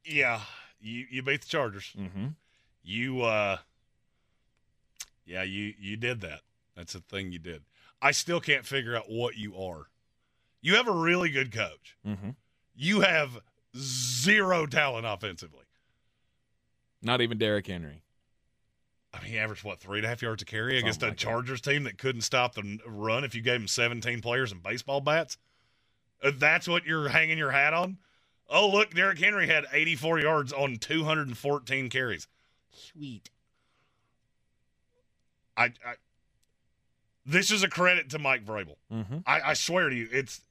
Yeah, you you beat the Chargers. Mm-hmm. You uh Yeah, you you did that. That's the thing you did. I still can't figure out what you are. You have a really good coach. Mm-hmm. You have zero talent offensively. Not even Derrick Henry. I mean, he averaged what three and a half yards a carry against Something a like that. Chargers team that couldn't stop the run if you gave him 17 players and baseball bats. Uh, that's what you're hanging your hat on. Oh, look, Derrick Henry had 84 yards on 214 carries. Sweet. I, I this is a credit to Mike Vrabel. Mm-hmm. I, I swear to you, it's.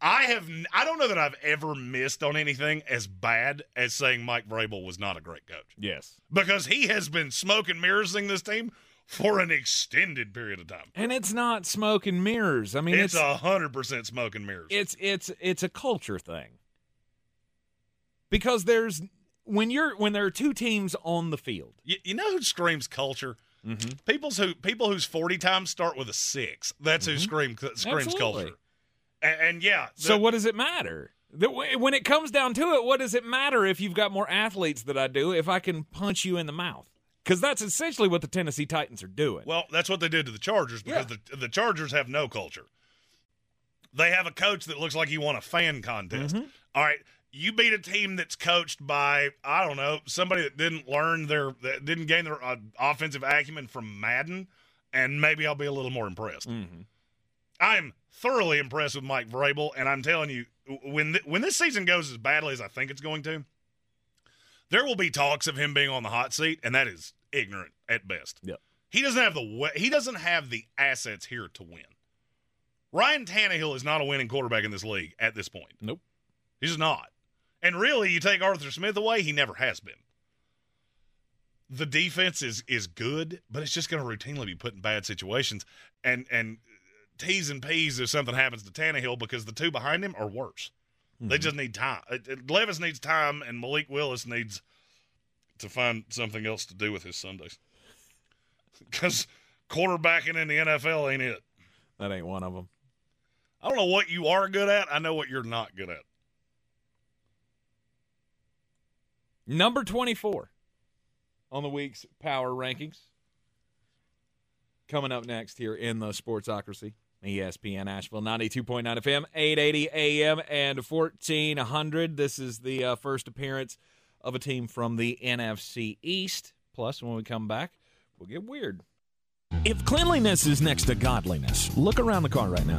I have. I don't know that I've ever missed on anything as bad as saying Mike Vrabel was not a great coach Yes. because he has been smoke and mirrorsing this team for an extended period of time. And it's not smoke and mirrors. I mean, It's it's a hundred percent smoke and mirrors. it's it's it's a culture thing. Because there's when you're when there are two teams on the field. you, you know who screams culture? Mm-hmm. People's who people whose forty times start with a six. That's who scream screams Mm-hmm. Absolutely. culture. And, and yeah, So what does it matter? The- When it comes down to it, what does it matter if you've got more athletes than I do if I can punch you in the mouth? Because that's essentially what the Tennessee Titans are doing. Well, that's what they did to the Chargers because the the Chargers have no culture. They have a coach that looks like he won a fan contest. Mm-hmm. All right, you beat a team that's coached by I don't know somebody that didn't learn their that didn't gain their uh, offensive acumen from Madden, and maybe I'll be a little more impressed. Mm-hmm. I'm thoroughly impressed with Mike Vrabel, and I'm telling you, when th- when this season goes as badly as I think it's going to, there will be talks of him being on the hot seat, and that is ignorant at best. Yep. He doesn't have the he doesn't have the assets here to win. Ryan Tannehill is not a winning quarterback in this league at this point. Nope. He's not. And really, you take Arthur Smith away, he never has been. The defense is is good, but it's just going to routinely be put in bad situations. And and T's and P's if something happens to Tannehill because the two behind him are worse. Mm-hmm. They just need time. Levis needs time, and Malik Willis needs to find something else to do with his Sundays. *laughs* Because quarterbacking in the NFL ain't it. That ain't one of them. I don't know what you are good at. I know what you're not good at. Number 24 on the week's power rankings. Coming up next here in the Sportsocracy. ESPN Asheville, 92.9 FM, 880 AM, and 1400. This is the uh, first appearance of a team from the NFC East. Plus, when we come back, we'll get weird. If cleanliness is next to godliness, look around the car right now.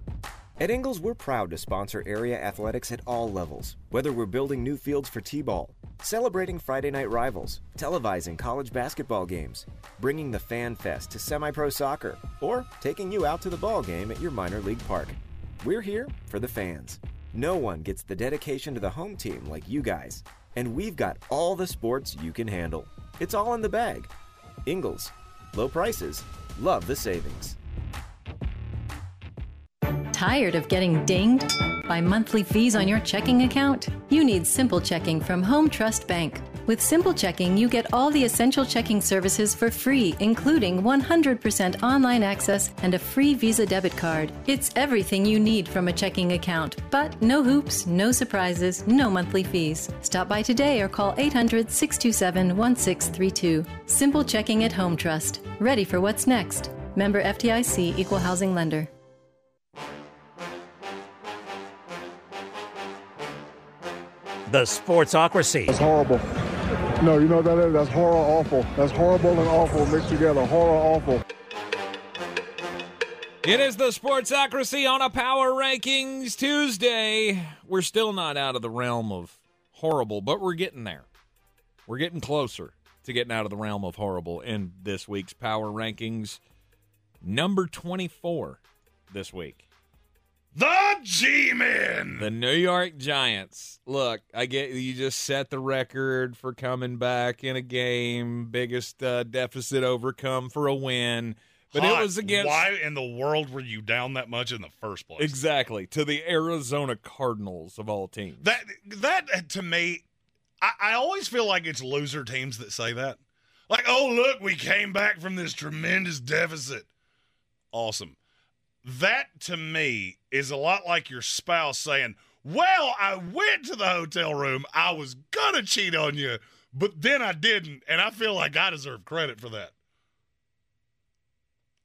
At Ingles, we're proud to sponsor area athletics at all levels. Whether we're building new fields for T ball, celebrating Friday night rivals, televising college basketball games, bringing the Fan Fest to semi pro soccer, or taking you out to the ball game at your minor league park. We're here for the fans. No one gets the dedication to the home team like you guys. And we've got all the sports you can handle. It's all in the bag. Ingles. Low prices. Love the savings. Tired of getting dinged by monthly fees on your checking account? You need Simple Checking from Home Trust Bank. With Simple Checking, you get all the essential checking services for free, including 100% online access and a free Visa debit card. It's everything you need from a checking account, but no hoops, no surprises, no monthly fees. Stop by today or call 800 627 1632. Simple Checking at Home Trust. Ready for what's next. Member FDIC Equal Housing Lender. The Sportsocracy. It's horrible. No, you know what that is? That's horror awful. That's horrible and awful mixed together. Horror awful. It is the Sportsocracy on a Power Rankings Tuesday. We're still not out of the realm of horrible, but we're getting there. We're getting closer to getting out of the realm of horrible in this week's Power Rankings. Number 24 this week. The G Men. The New York Giants. Look, I get you just set the record for coming back in a game, biggest uh, deficit overcome for a win. But Hot. it was against. Why in the world were you down that much in the first place? Exactly. To the Arizona Cardinals of all teams. That, that to me, I, I always feel like it's loser teams that say that. Like, oh, look, we came back from this tremendous deficit. Awesome. That to me is a lot like your spouse saying, Well, I went to the hotel room. I was going to cheat on you, but then I didn't. And I feel like I deserve credit for that.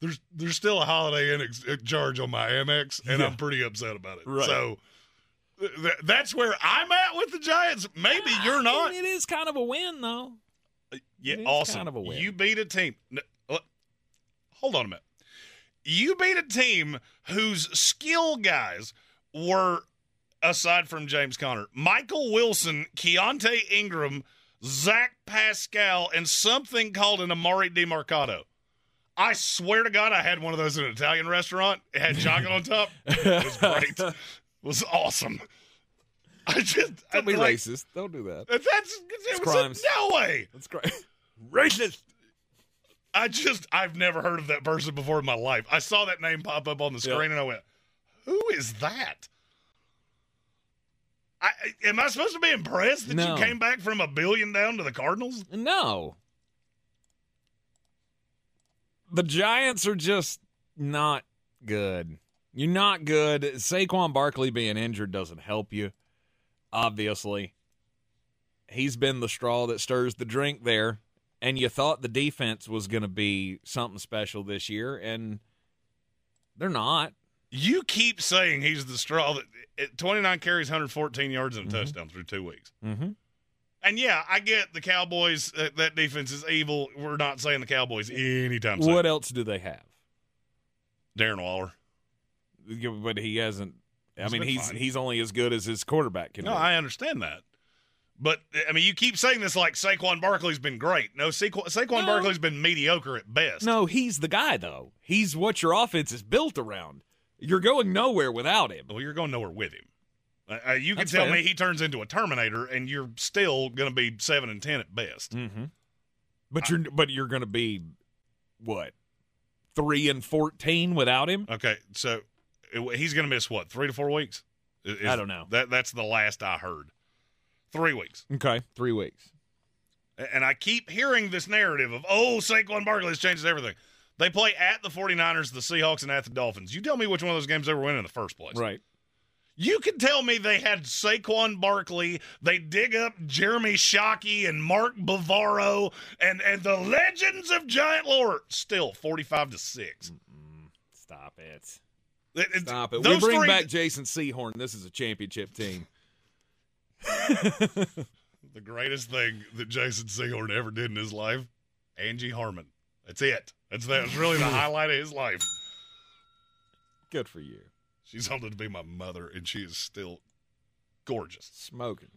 There's there's still a Holiday Inn ex- charge on my Amex, and Yeah. I'm pretty upset about it. Right. So th- th- that's where I'm at with the Giants. Maybe you're not. It is kind of a win, though. Yeah, It is awesome. kind of a win. You beat a team. n- uh, Hold on a minute. You beat a team whose skill guys were, aside from James Conner, Michael Wilson, Keaontay Ingram, Zach Pascal, and something called an Emari Demercado. I swear to God, I had one of those in an Italian restaurant. It had chocolate on top. It was great. *laughs* It was awesome. I just Don't be like, racist. Don't do that. That's it was a- no way. That's great. *laughs* Racist. I just I've never heard of that person before in my life. I saw that name pop up on the screen Yep. and I went, "Who is that?" I, am I supposed to be impressed that No. you came back from a billion down to the Cardinals? No. The Giants are just not good. You're not good. Saquon Barkley being injured doesn't help you, obviously. He's been the straw that stirs the drink there, and you thought the defense was going to be something special this year, and they're not. You keep saying he's the straw that 29 carries, 114 yards, and a touchdown through two weeks. Mm-hmm. And yeah, I get the Cowboys. Uh, that defense is evil. We're not saying the Cowboys anytime soon. What else do they have? Darren Waller. Yeah, But he hasn't. I He's mean, he's fine. he's only as good as his quarterback can No, be. I understand that. But I mean, you keep saying this like Saquon Barkley's been great. No, Saquon, Saquon No. Barkley's been mediocre at best. No, he's the guy though. He's what your offense is built around. You're going nowhere without him. Well, you're going nowhere with him. Uh, uh, you can That's tell fair. me he turns into a Terminator, and you're still going to be seven and ten at best. Mm-hmm. But you're but you're going to be what three and fourteen without him. Okay, so he's going to miss what three to four weeks? Is- I don't know. That that's the last I heard. Three weeks. Okay, three weeks. And I keep hearing this narrative of, oh, Saquon Barkley has changed everything. They play at the 49ers, the Seahawks, and at the Dolphins. You tell me which one of those games they were winning in the first place. Right. You can tell me they had Saquon Barkley, they dig up Jeremy Shockey and Mark Bavaro and, and the legends of Giant Lore. Still 45 to 6. Stop it. It- Stop it. We bring three- back Jason Sehorn. This is a championship team. *laughs* the greatest thing that Jason Sehorn ever did in his life, Angie Harmon. That's it. That's that was really the *laughs* highlight of his life. Good for you. She's old to be my mother, and she is still gorgeous. Smoking.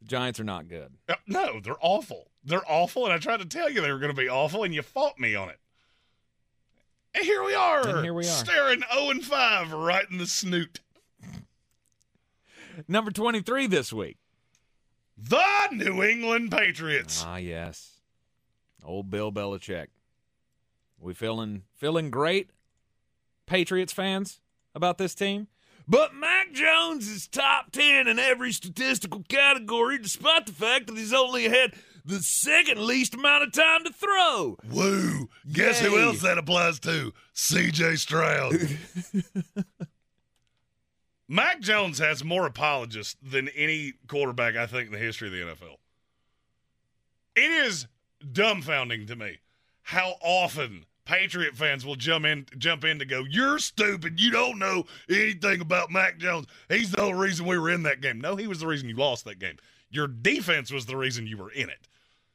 The Giants are not good. Uh, No, they're awful. They're awful, and I tried to tell you they were going to be awful, and you fought me on it. And here we are. And here we are. Staring 0 and 5 right in the snoot. Number twenty three this week. The New England Patriots. Ah, yes. Old Bill Belichick. We feeling feeling great, Patriots fans, about this team? But Mac Jones is top 10 in every statistical category, despite the fact that he's only had the second least amount of time to throw. Woo. Guess who else that applies to? CJ Stroud. *laughs* Mac Jones has more apologists than any quarterback, I think, in the history of the NFL. It is dumbfounding to me how often Patriot fans will jump in jump in to go, You're stupid. You don't know anything about Mac Jones. He's the whole reason we were in that game. No, he was the reason you lost that game. Your defense was the reason you were in it.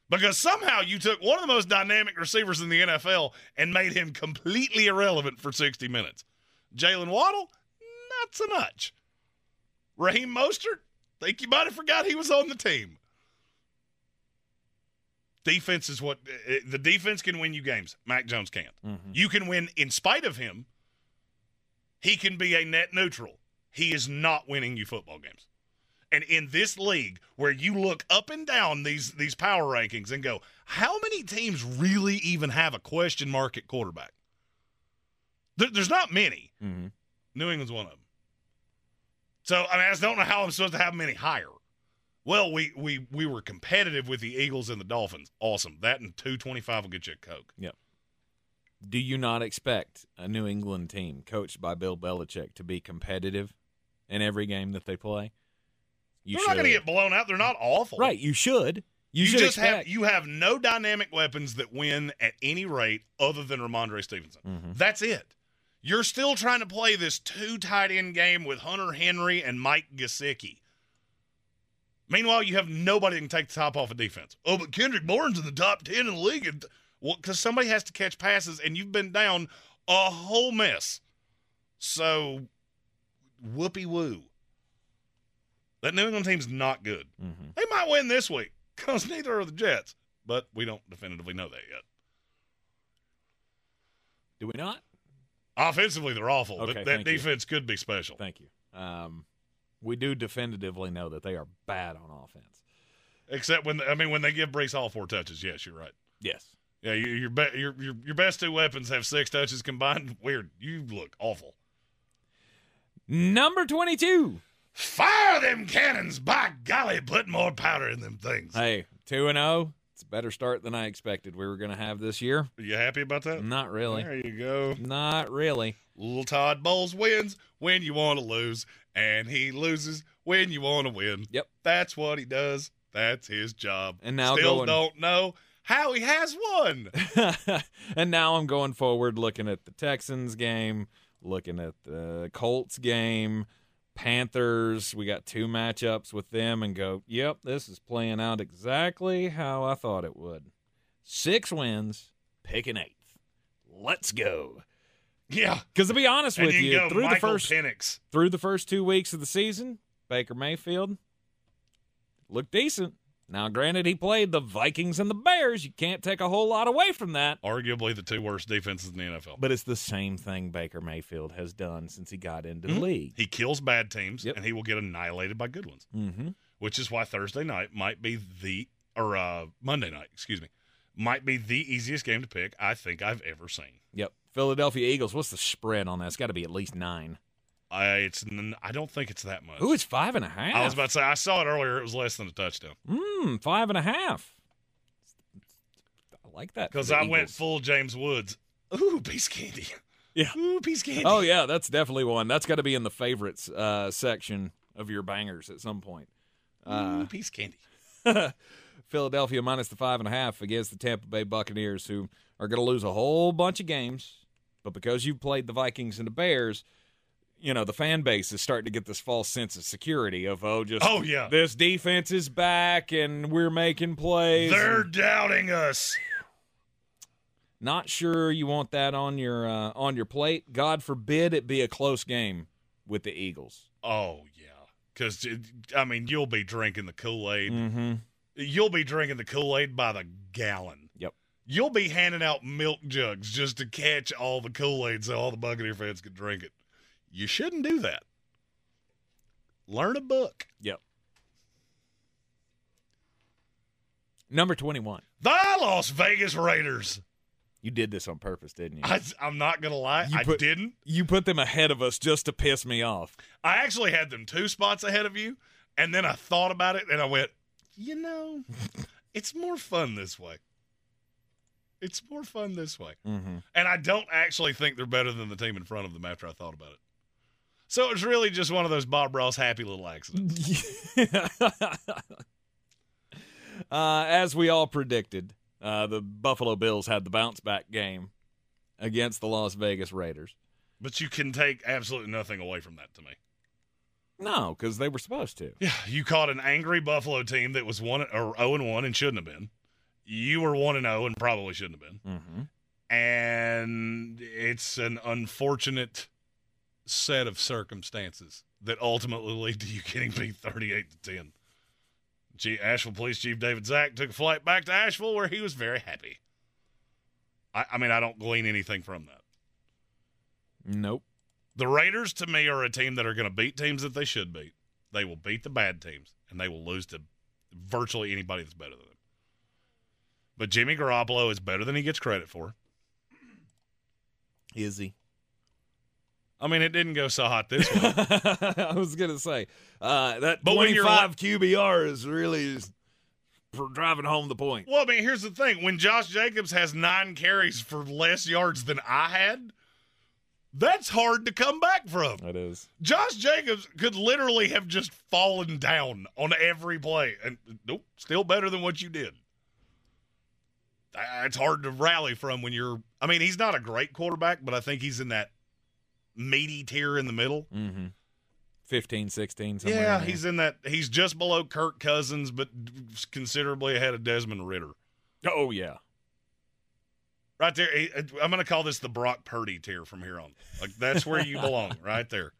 Because somehow you took one of the most dynamic receivers in the NFL and made him completely irrelevant for 60 minutes. Jalen Waddle, not so much. Raheem Mostert, think you might have forgot he was on the team. Defense is what uh, the defense can win you games. Mac Jones can't. You can win in spite of him. He can be a net neutral. He is not winning you football games. And in this league where you look up and down these these power rankings and go, how many teams really even have a question mark at quarterback? There, there's not many. Mm-hmm. New England's one of them. So I mean, I just don't know how I'm supposed to have them any higher. Well, we we we were competitive with the Eagles and the Dolphins. Awesome. That and two twenty five will get you a Coke. Yep. Do you not expect a New England team coached by Bill Belichick to be competitive in every game that they play? You They're not going to get blown out. They're not awful. Right, you should. You, You, should just expect. have you have no dynamic weapons that win at any rate other than Rhamondre Stevenson. Mm-hmm. That's it. You're still trying to play this two tight end game with Hunter Henry and Mike Gesicki. Meanwhile, you have nobody that can take the top off of defense. Oh, but Kendrick Bourne's in the top ten in the league. And, well, because somebody has to catch passes, and you've been down a whole mess. So, whoopee woo. That New England team's not good. Mm-hmm. They might win this week because *laughs* neither are the Jets, but we don't definitively know that yet. Do we not? Offensively, they're awful, Okay, but that thank you. defense could be special. Thank you. Um, we do definitively know that they are bad on offense. Except when I mean when they give Breece all four touches. Yes, you're right. Yes. Yeah, you, your, be, your your your best two weapons have six touches combined. Weird. You look awful. Number 22. Fire them cannons! By golly, put more powder in them things. Hey, 2 and 0. It's a better start than I expected we were going to have this year. Are you happy about that? Not really. There you go. Not really. Little Todd Bowles wins when you want to lose, and he loses when you want to win. Yep. That's what he does. That's his job. And now Still going- don't know how he has won. *laughs* and now I'm going forward looking at the Texans game, looking at the Colts game, Panthers. We got two matchups with them and go, yep, this is playing out exactly how I thought it would. Six wins, pick an eighth. Let's go. Yeah. Because to be honest And with you you, through the first Penix. through the first two weeks of the season, Baker Mayfield looked decent. Now, granted, he played the Vikings and the Bears. You can't take a whole lot away from that. Arguably the two worst defenses in the NFL. But it's the same thing Baker Mayfield has done since he got into Mhm. the league. He kills bad teams, and he will get annihilated by good ones. Mm-hmm. Which is why Thursday night might be the or uh, Monday night, excuse me, might be the easiest game to pick I think I've ever seen. Yep. Philadelphia Eagles. What's the spread on that? It's got to be at least nine. I it's I don't think it's that much. Ooh, it's five and a half. I was about to say I saw it earlier. It was less than a touchdown Mm, five and a half. I like that. because I went full James Woods. Ooh, piece candy. Yeah. *laughs* Ooh, piece candy. Oh yeah, that's definitely one. That's got to be in the favorites uh, section of your bangers at some point. Uh, Ooh, piece candy. *laughs* Philadelphia minus the five and a half against the Tampa Bay Buccaneers, who are going to lose a whole bunch of games. But because you've played the Vikings and the Bears, you know the fan base is starting to get this false sense of security of oh, just Oh, yeah. this defense is back and we're making plays. They're and doubting us. not sure you want that on your uh, on your plate. God forbid it be a close game with the Eagles. Oh yeah, because I mean you'll be drinking the Kool Aid. Mm-hmm. You'll be drinking the Kool Aid by the gallon. Yep. You'll be handing out milk jugs just to catch all the Kool Aid so all the Buccaneer fans can drink it. You shouldn't do that. Learn a book. Yep. Number twenty-one. The Las Vegas Raiders. You did this on purpose, didn't you? I, I'm not gonna lie, You I put- didn't. You put them ahead of us just to piss me off. I actually had them two spots ahead of you, and then I thought about it and I went, you know, *laughs* it's more fun this way. It's more fun this way. Mm-hmm. And I don't actually think they're better than the team in front of them after I thought about it. So it's really just one of those Bob Ross happy little accidents. *laughs* uh, as we all predicted, uh, the Buffalo Bills had the bounce back game against the Las Vegas Raiders. but you can take absolutely nothing away from that to me. No, because they were supposed to. Yeah, you caught an angry Buffalo team that was one or zero and one and shouldn't have been. You were one and zero and probably shouldn't have been. Mm-hmm. And it's an unfortunate set of circumstances that ultimately lead to you getting beat thirty-eight to ten. Gee, Asheville Police Chief David Zack took a flight back to Asheville where he was very happy. I, I mean, I don't glean anything from that. Nope. The Raiders, to me, are a team that are going to beat teams that they should beat. They will beat the bad teams, and they will lose to virtually anybody that's better than them. But Jimmy Garoppolo is better than he gets credit for. Is he? I mean, it didn't go so hot this way. *laughs* I was gonna say uh, that But when you're twenty-five QBR is really for driving home the point. well, I mean, here's the thing: when Josh Jacobs has nine carries for less yards than I had, that's hard to come back from. It is. Josh Jacobs could literally have just fallen down on every play, and nope, still better than what you did. It's hard to rally from when you're. I mean, he's not a great quarterback, but I think he's in that meaty tier in the middle. Mm-hmm. 15, 16, somewhere. yeah, he's in that. He's just below Kirk Cousins, but considerably ahead of Desmond Ridder. Oh yeah. Right there, I'm going to call this the Brock Purdy tier from here on. Like that's where you belong, *laughs* right there.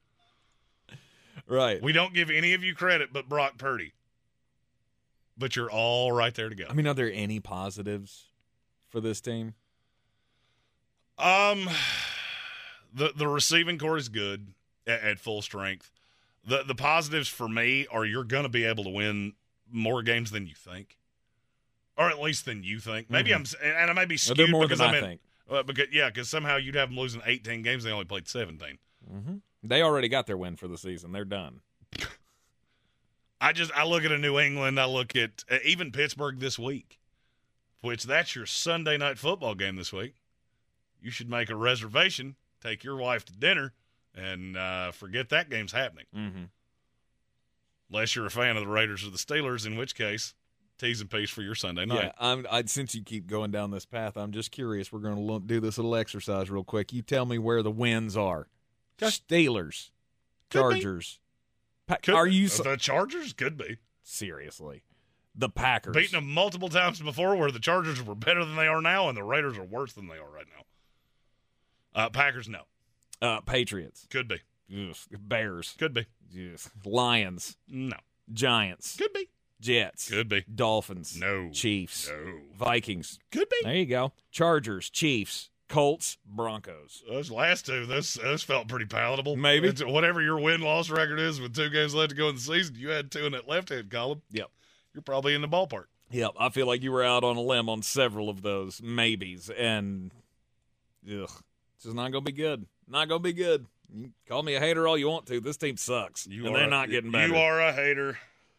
Right. We don't give any of you credit, but Brock Purdy. But you're all right there together. I mean, are there any positives for this team? Um, the the receiving core is good at, at full strength. The the positives for me are you're going to be able to win more games than you think, or at least than you think. Maybe Mhm. I'm and I may be skewed more because than I'm I in, think. Uh, because yeah, because somehow you'd have them losing 18 games. They only played 17. Mm-hmm. They already got their win for the season. They're done. I just I look at a New England. I look at uh, even Pittsburgh this week, which that's your Sunday night football game this week. You should make a reservation, take your wife to dinner, and uh, forget that game's happening. Mm-hmm. Unless you're a fan of the Raiders or the Steelers, in which case, tease and P's for your Sunday night. Yeah, I'm, I, since you keep going down this path, I'm just curious. We're going to do this little exercise real quick. You tell me where the wins are. Steelers, Could. Chargers. Pa- Could are you the Chargers? Could be seriously? The Packers. beating them multiple times before, where the Chargers were better than they are now, and the Raiders are worse than they are right now. Uh, Packers, no, uh, Patriots. could be. Bears. could be, Yes. Lions. no, Giants. could be, Jets. could be, Dolphins. no, Chiefs. no, Vikings. could be. There you go. Chargers. Chiefs. Colts. Broncos. Those last two, those those felt pretty palatable. Maybe. It's- whatever your win loss record is with two games left to go in the season, you had two in that left hand column. Yep. You're probably in the ballpark. Yep, I feel like you were out on a limb on several of those maybes, and ugh, it's just not gonna be good. Not gonna be good. You call me a hater all you want to. This team sucks, You and are they're not getting better. You are a hater.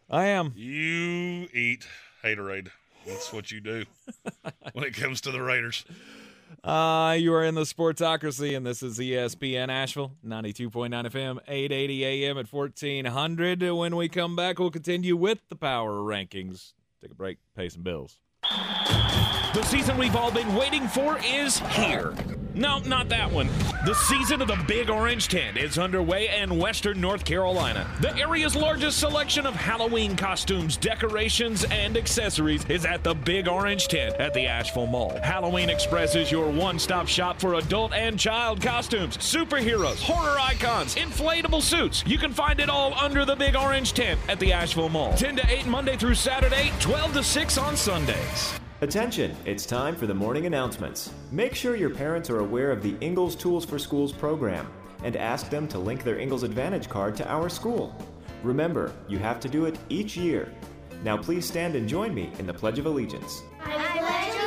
I am. You eat haterade. That's what you do *laughs* when it comes to the Raiders. Uh, you are in the Sportsocracy, and this is ESPN Asheville, 92.9 FM, 880 AM at 1400. When we come back, we'll continue with the power rankings. Take a break, pay some bills. The season we've all been waiting for is here. No, not that one. The season of the Big Orange Tent is underway in Western North Carolina. The area's largest selection of Halloween costumes, decorations, and accessories is at the Big Orange Tent at the Asheville Mall. Halloween Express is your one stop shop for adult and child costumes, superheroes, horror icons, inflatable suits. You can find it all under the Big Orange Tent at the Asheville Mall. 10 to 8 Monday through Saturday, 12 to 6 on Sundays. Attention, it's time for the morning announcements. Make sure your parents are aware of the Ingles Tools for Schools program and ask them to link their Ingles Advantage card to our school. Remember, you have to do it each year. Now please stand and join me in the Pledge of Allegiance. I pledge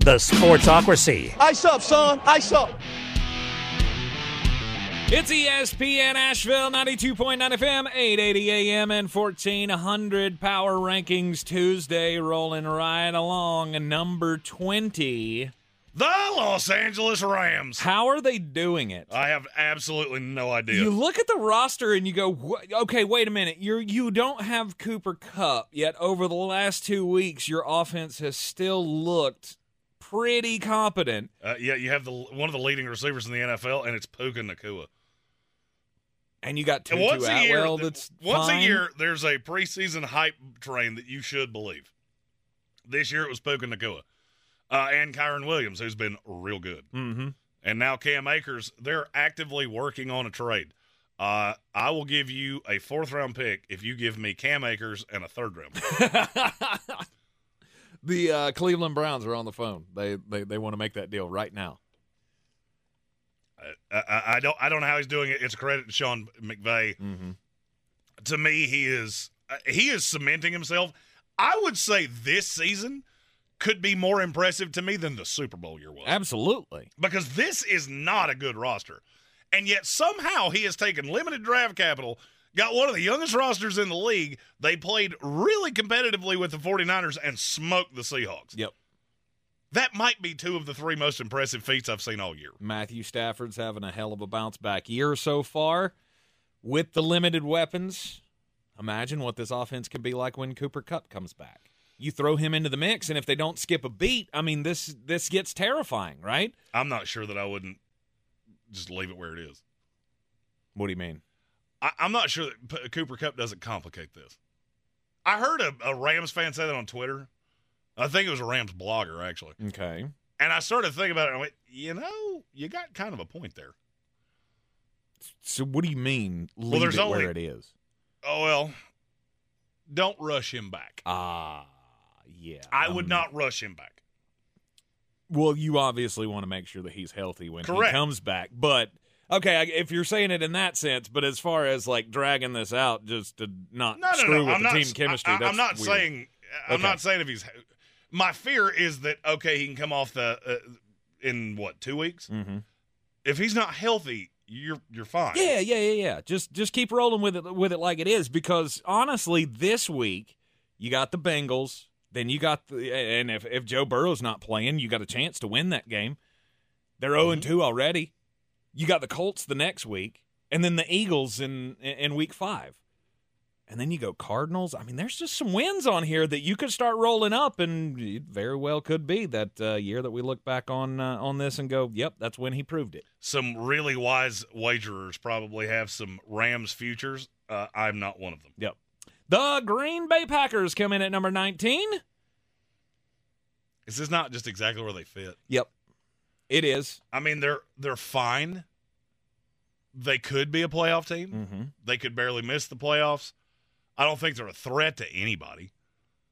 The Sportsocracy. Ice up, son. Ice up. It's ESPN Asheville, 92.9 FM, 880 AM, and 1400 Power Rankings Tuesday, rolling right along. Number 20. The Los Angeles Rams. How are they doing it? I have absolutely no idea. You look at the roster and you go, "Wha- okay, wait a minute. You're you don't have Cooper Kupp yet. Over the last two weeks, your offense has still looked pretty competent. Uh, yeah, you have the one of the leading receivers in the NFL, and it's Puka Nacua. And you got Tutu once a year, Atwell that's once fine. a year, there's a preseason hype train that you should believe. This year it was Puka Nacua. Uh, and Kyren Williams, who's been real good. Mm-hmm. And now Cam Akers, they're actively working on a trade. Uh, I will give you a fourth round pick if you give me Cam Akers and a third round pick. *laughs* The uh, Cleveland Browns are on the phone. They they, they want to make that deal right now. I, I, I don't I don't know how he's doing it. It's a credit to Sean McVay. Mm-hmm. To me, he is uh, he is cementing himself. I would say this season could be more impressive to me than the Super Bowl year was. Absolutely. Because this is not a good roster. And yet somehow he has taken limited draft capital, got one of the youngest rosters in the league. They played really competitively with the 49ers and smoked the Seahawks. Yep. That might be two of the three most impressive feats I've seen all year. Matthew Stafford's having a hell of a bounce back year so far with the limited weapons. Imagine what this offense could be like when Cooper Kupp comes back. You throw him into the mix, and if they don't skip a beat, I mean this this gets terrifying, right? I'm not sure that I wouldn't just leave it where it is. What do you mean? I, I'm not sure that Cooper Kupp doesn't complicate this. I heard a, a Rams fan say that on Twitter. I think it was a Rams blogger actually. Okay. And I started thinking about it. And I went, you know, you got kind of a point there. So what do you mean? Leave Well, there's it only- where it is. Oh well, don't rush him back. Ah, yeah. I would um, not rush him back. Well, you obviously want to make sure that he's healthy when Correct. he comes back. But okay, if you're saying it in that sense, but as far as like dragging this out just to not No, no, screw no. with I'm the not. team chemistry, I, am not weird. saying. I'm Okay. not saying if he's. My fear is that okay, he can come off the uh, in what two weeks. Mhm. If he's not healthy, you're you're fine. Yeah, yeah, yeah, yeah. Just just keep rolling with it with it like it is because honestly, this week you got the Bengals, then you got the and if if Joe Burrow's not playing, you got a chance to win that game. They're 0 and 2 already. You got the Colts the next week, and then the Eagles in in week 5. And then you go Cardinals. I mean, there's just some wins on here that you could start rolling up, and it very well could be that uh, year that we look back on uh, on this and go, "Yep, that's when he proved it." Some really wise wagerers probably have some Rams futures. Uh, I'm not one of them. Yep. The Green Bay Packers come in at number 19. Is this not just exactly where they fit? Yep. It is. I mean, they're they're fine. They could be a playoff team. Mm-hmm. They could barely miss the playoffs. I don't think they're a threat to anybody.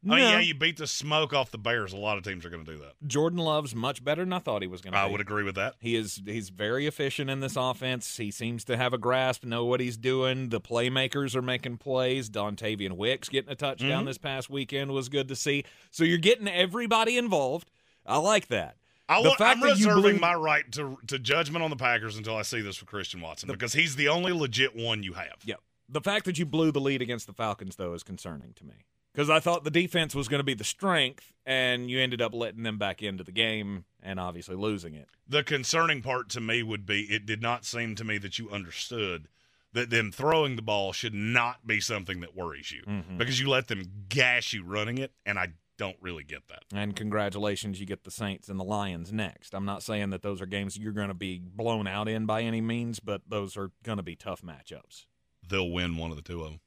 I mean, yeah, you beat the smoke off the Bears. A lot of teams are going to do that. Jordan Love's much better than I thought he was going to I be. would agree with that. He is he's very efficient in this offense. He seems to have a grasp, know what he's doing. The playmakers are making plays. Dontayvion Wicks getting a touchdown Mhm. this past weekend was good to see. So you're getting everybody involved. I like that. I The want, I'm reserving blew- my right to to judgment on the Packers until I see this with Christian Watson because he's the only legit one you have. Yep. The fact that you blew the lead against the Falcons, though, is concerning to me. Because I thought the defense was going to be the strength, and you ended up letting them back into the game and obviously losing it. The concerning part to me would be it did not seem to me that you understood that them throwing the ball should not be something that worries you Mhm. because you let them gash you running it, and I don't really get that. And congratulations, you get the Saints and the Lions next. I'm not saying that those are games you're going to be blown out in by any means, but those are going to be tough matchups. They'll win one of the two of them.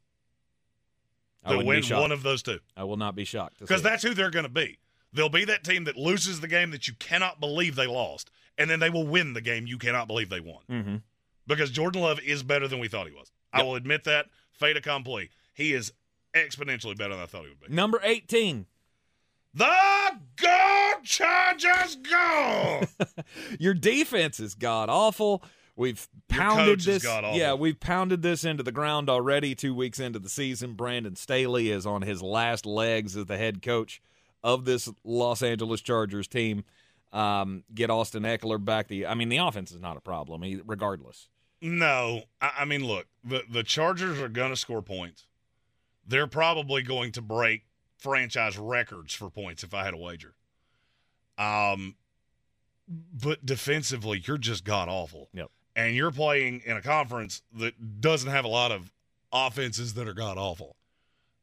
They'll win one of those two I will not be shocked because it. that's who they're going to be. They'll be that team that loses the game that you cannot believe they lost, and then they will win the game you cannot believe they won. Mm-hmm. because Jordan Love is better than we thought he was. I will admit that. Fait accompli. He is exponentially better than I thought he would be. Number 18. The Go Chargers go! *laughs* Your defense is god awful. We've pounded this. Yeah, we've pounded this into the ground already. Two weeks into the season, Brandon Staley is on his last legs as the head coach of this Los Angeles Chargers team. Um, get Austin Ekeler back. The I mean, the offense is not a problem, regardless. no, I, I mean, look, the, the Chargers are going to score points. They're probably going to break franchise records for points if I had a wager. Um, but defensively, you're just god awful. Yep. And you're playing in a conference that doesn't have a lot of offenses that are god awful.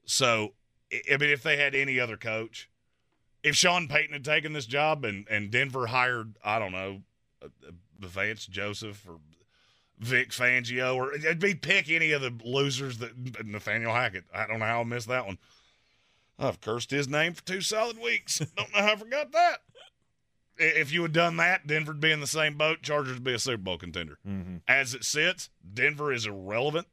So, I mean, if they had any other coach, if Sean Payton had taken this job and, and Denver hired, I don't know, uh, uh, Vance Joseph or Vic Fangio, or it'd be pick any of the losers that Nathaniel Hackett. I don't know how I missed that one. I've cursed his name for two solid weeks. don't know how I forgot that. If you had done that, Denver'd be in the same boat. Chargers would be a Super Bowl contender. Mm-hmm. As it sits, Denver is irrelevant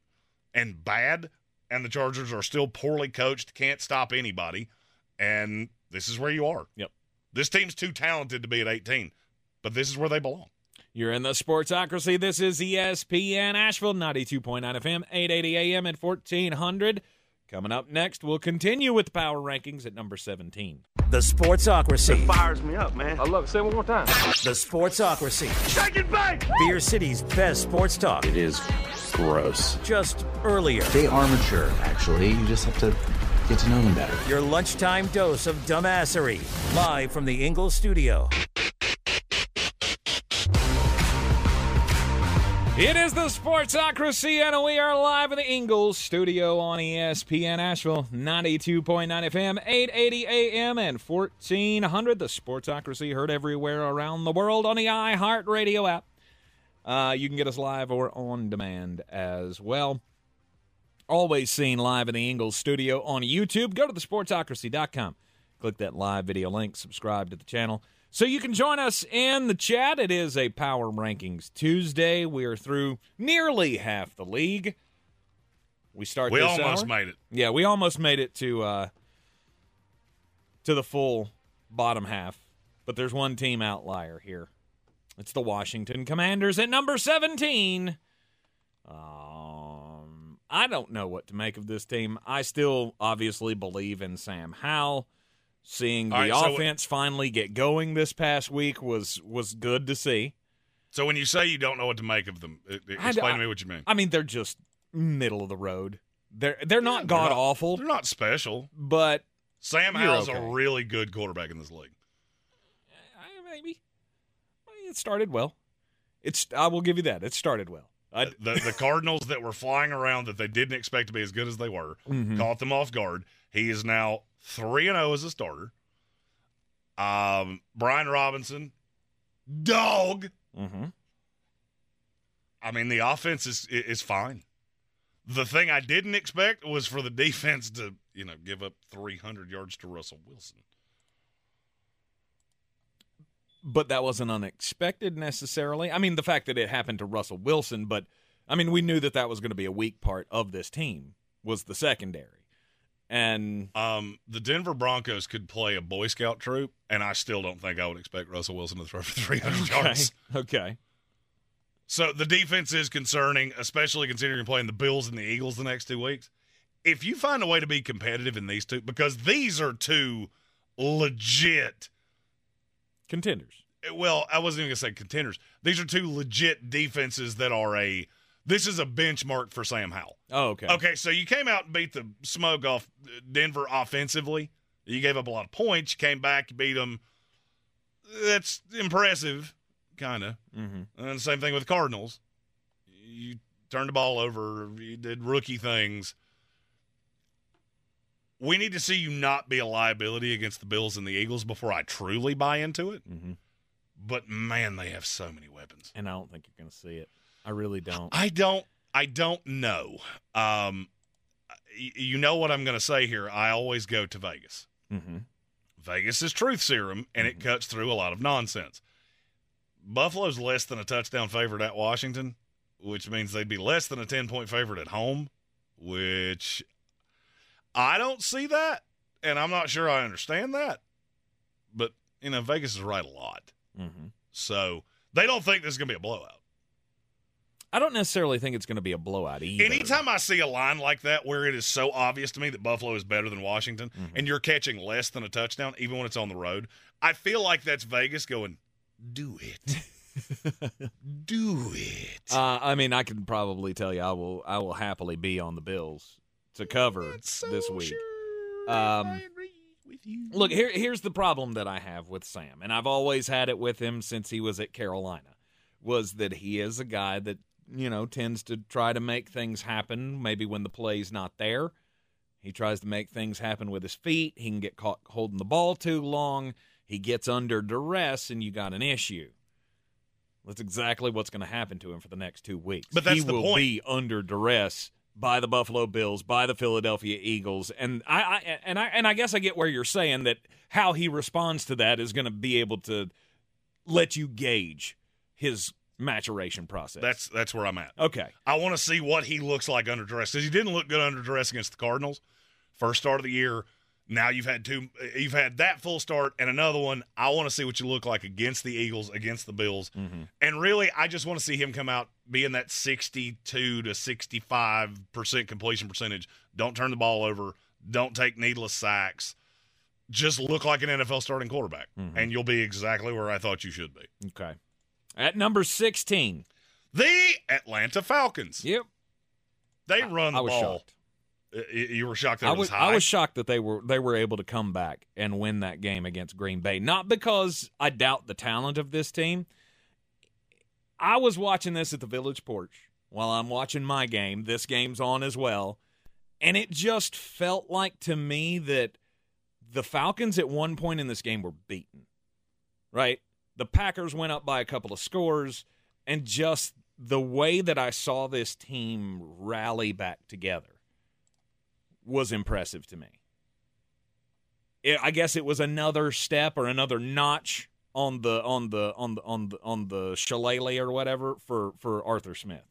and bad, and the Chargers are still poorly coached, can't stop anybody, and this is where you are. Yep. This team's too talented to be at 18, but this is where they belong. You're in the Sportsocracy. This is ESPN Asheville, 92.9 FM, 880 AM at 1400. Coming up next, we'll continue with the power rankings at number 17. The Sportsocracy. fires me up, man. I love it. Say it one more time. The Sportsocracy. Shake it back! Beer City's best sports talk. It is gross. Just earlier. They are mature, actually. You just have to get to know them better. Your lunchtime dose of dumbassery. Live from the Ingles studio. It is the Sportsocracy, and we are live in the Ingles studio on ESPN Asheville, 92.9 FM, 880 AM, and 1400. The Sportsocracy heard everywhere around the world on the iHeartRadio app. Uh, you can get us live or on demand as well. Always seen live in the Ingles studio on YouTube. Go to thesportsocracy.com. Click that live video link, subscribe to the channel. So you can join us in the chat. It is a Power Rankings Tuesday. We are through nearly half the league. We start. We almost hour. made it. Yeah, we almost made it to uh, to the full bottom half, but there's one team outlier here. It's the Washington Commanders at number 17. Um, I don't know what to make of this team. I still obviously believe in Sam Howell. Seeing the right, so- offense finally get going this past week was was good to see. So when you say you don't know what to make of them, explain I- to me what you mean. I mean, they're just middle of the road. They're they're not They're god not- awful, They're not special. but Sam Howell's okay. a really good quarterback in this league. I, maybe it started well. It's I will give you that. It started well. I, the the Cardinals that were flying around that they didn't expect to be as good as they were Mhm. caught them off guard. He is now three and zero as a starter. Um, Brian Robinson, dog. mm-hmm. I mean, the offense is is fine. The thing I didn't expect was for the defense to you know give up three hundred yards to Russell Wilson. but that wasn't unexpected necessarily. I mean, the fact that it happened to Russell Wilson, but I mean, we knew that that was going to be a weak part of this team was the secondary, and Um, the Denver Broncos could play a Boy Scout troop, and I still don't think I would expect Russell Wilson to throw for *laughs* three hundred okay, yards. okay, So the defense is concerning, especially considering you're playing the Bills and the Eagles the next two weeks. If you find a way to be competitive in these two, because these are two legit, contenders. well, I wasn't even going to say contenders. These are two legit defenses that are a. This is a benchmark for Sam Howell. Oh, okay, Okay, so you came out and beat the smoke off Denver offensively. You gave up a lot of points. You came back, you beat them. That's impressive, kind of. Mm-hmm. And the same thing with Cardinals. You turned the ball over. You did rookie things. We need to see you not be a liability against the Bills and the Eagles before I truly buy into it. Mm-hmm. But man, they have so many weapons. and I don't think you're going to see it. I really don't. I don't. I don't know. Um, y- you know what I'm going to say here. I always go to Vegas. Mm-hmm. Vegas is truth serum, and it cuts through a lot of nonsense. Buffalo's less than a touchdown favorite at Washington, which means they'd be less than a 10 point favorite at home, which I don't see that. And I'm not sure I understand that. But, you know, Vegas is right a lot. Mm-hmm. So they don't think this is going to be a blowout. I don't necessarily think it's going to be a blowout either. Anytime I see a line like that where it is so obvious to me that Buffalo is better than Washington Mm-hmm. and you're catching less than a touchdown, even when it's on the road, I feel like that's Vegas going, do it. *laughs* do it. Uh, I mean, I can probably tell you, I will. I will happily be on the Bills to cover this week. Um, look, here, here's the problem that I have with Sam, and I've always had it with him since he was at Carolina, was that he is a guy that you know tends to try to make things happen. Maybe when the play's not there, he tries to make things happen with his feet. He can get caught holding the ball too long. He gets under duress, and you got an issue. That's exactly what's going to happen to him for the next two weeks. But that's he the will point. be under duress by the Buffalo Bills, by the Philadelphia Eagles, and I, I and I and I guess I get where you're saying that how he responds to that is going to be able to let you gauge his maturation process. That's that's where I'm at. okay. I want to see what he looks like under duress because he didn't look good under duress against the Cardinals. First start of the year. Now you've had two. You've had that full start and another one. I want to see what you look like against the Eagles, against the Bills, mm-hmm. and really, I just want to see him come out being that sixty-two to sixty-five percent completion percentage. Don't turn the ball over. Don't take needless sacks. Just look like an NFL starting quarterback, mm-hmm. and you'll be exactly where I thought you should be. Okay. At number 16. The Atlanta Falcons. Yep. They run the I was ball. shocked. You were shocked that I it was was high. I was shocked that they were they were able to come back and win that game against Green Bay. Not because I doubt the talent of this team. I was watching this at the Village Porch while I'm watching my game. This game's on as well, and it just felt like to me that the Falcons at one point in this game were beaten. Right? The Packers went up by a couple of scores and just the way that I saw this team rally back together was impressive to me. It, I guess it was another step or another notch on the on the on the on the on the shillelagh or whatever for for Arthur Smith.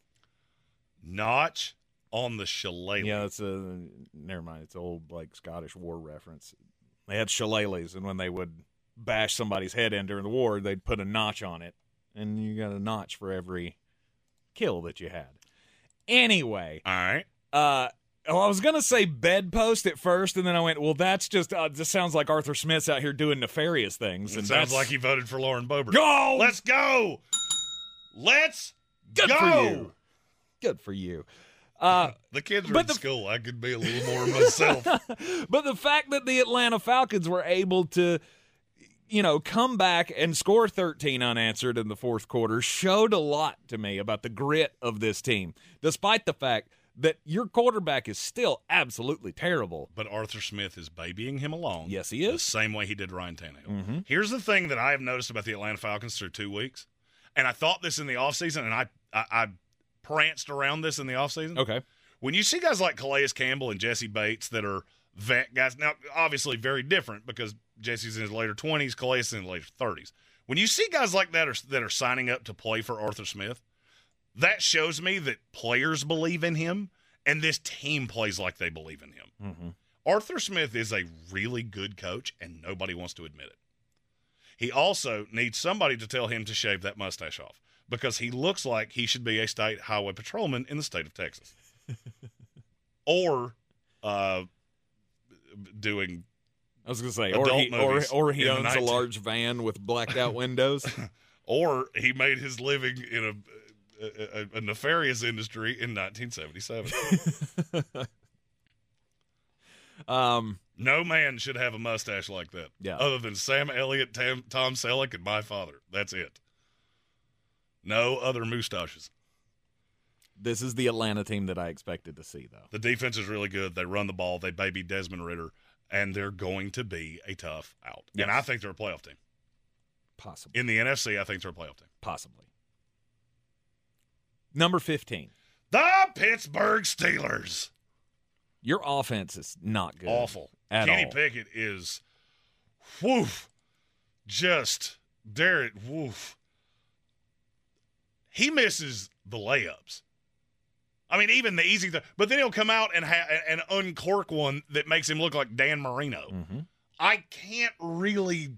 Notch on the shillelagh. Yeah, it's a never mind. It's an old like Scottish war reference. They had shillelaghs, and when they would bash somebody's head in during the war, they'd put a notch on it, and you got a notch for every kill that you had. Anyway, all right. Uh, well, I was gonna say bedpost at first, and then I went, "Well, that's just uh, just sounds like Arthur Smith's out here doing nefarious things." It and sounds that's- like he voted for Lauren Boebert. Go! Let's go. Let's Good go. for you. Good for you. Uh, The kids are in the- school. I could be a little more *laughs* myself. but the fact that the Atlanta Falcons were able to, you know, come back and score 13 unanswered in the fourth quarter showed a lot to me about the grit of this team, despite the fact that your quarterback is still absolutely terrible. But Arthur Smith is babying him along. Yes, he is. The same way he did Ryan Tannehill. Mm-hmm. Here's the thing that I have noticed about the Atlanta Falcons through two weeks, and I thought this in the offseason, and I, I I pranced around this in the offseason. Okay. When you see guys like Calais Campbell and Jessie Bates that are vet guys, now obviously very different because Jessie's in his later 20s, Calais is in his later 30s. When you see guys like that are, that are signing up to play for Arthur Smith, that shows me that players believe in him and this team plays like they believe in him. Mm-hmm. Arthur Smith is a really good coach, and nobody wants to admit it. He also needs somebody to tell him to shave that mustache off because he looks like he should be a state highway patrolman in the state of Texas. *laughs* or uh, doing. I was going to say, or he, or, or he owns a large van with blacked out windows. *laughs* Or he made his living in a, a, a, a nefarious industry in 1977. *laughs* um, no man should have a mustache like that. Yeah. Other than Sam Elliott, Tam, Tom Selleck, and my father. That's it. No other mustaches. this is the Atlanta team that I expected to see, though. The defense is really good. They run the ball. They baby Desmond Ridder, and they're going to be a tough out. Yes. And I think they're a playoff team. Possibly. In the NFC, I think they're a playoff team. Possibly. Number 15. The Pittsburgh Steelers. Your offense is not good. Awful. At Kenny all. Pickett is, woof, just Derek, woof. He misses the layups. I mean, even the easy, th- but then he'll come out and ha- and uncork one that makes him look like Dan Marino. Mm-hmm. I can't really.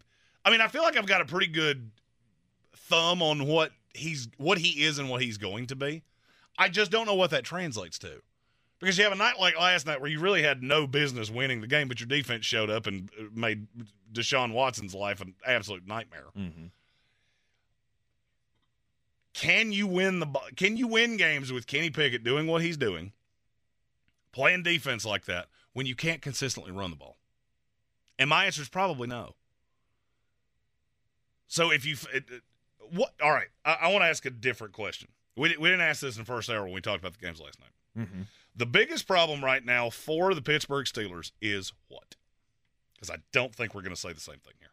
I mean, I feel like I've got a pretty good thumb on what he's what he is and what he's going to be. I just don't know what that translates to. Because you have a night like last night where you really had no business winning the game, but your defense showed up and uh, made Deshaun Watson's life an absolute nightmare. Mm-hmm. Can you win the Can you win games with Kenny Pickett doing what he's doing, playing defense like that when you can't consistently run the ball? And my answer is probably no. So if you, what? All right, I, I want to ask a different question. We we didn't ask this in the first hour when we talked about the games last night. Mm-hmm. The biggest problem right now for the Pittsburgh Steelers is what? Because I don't think we're going to say the same thing here.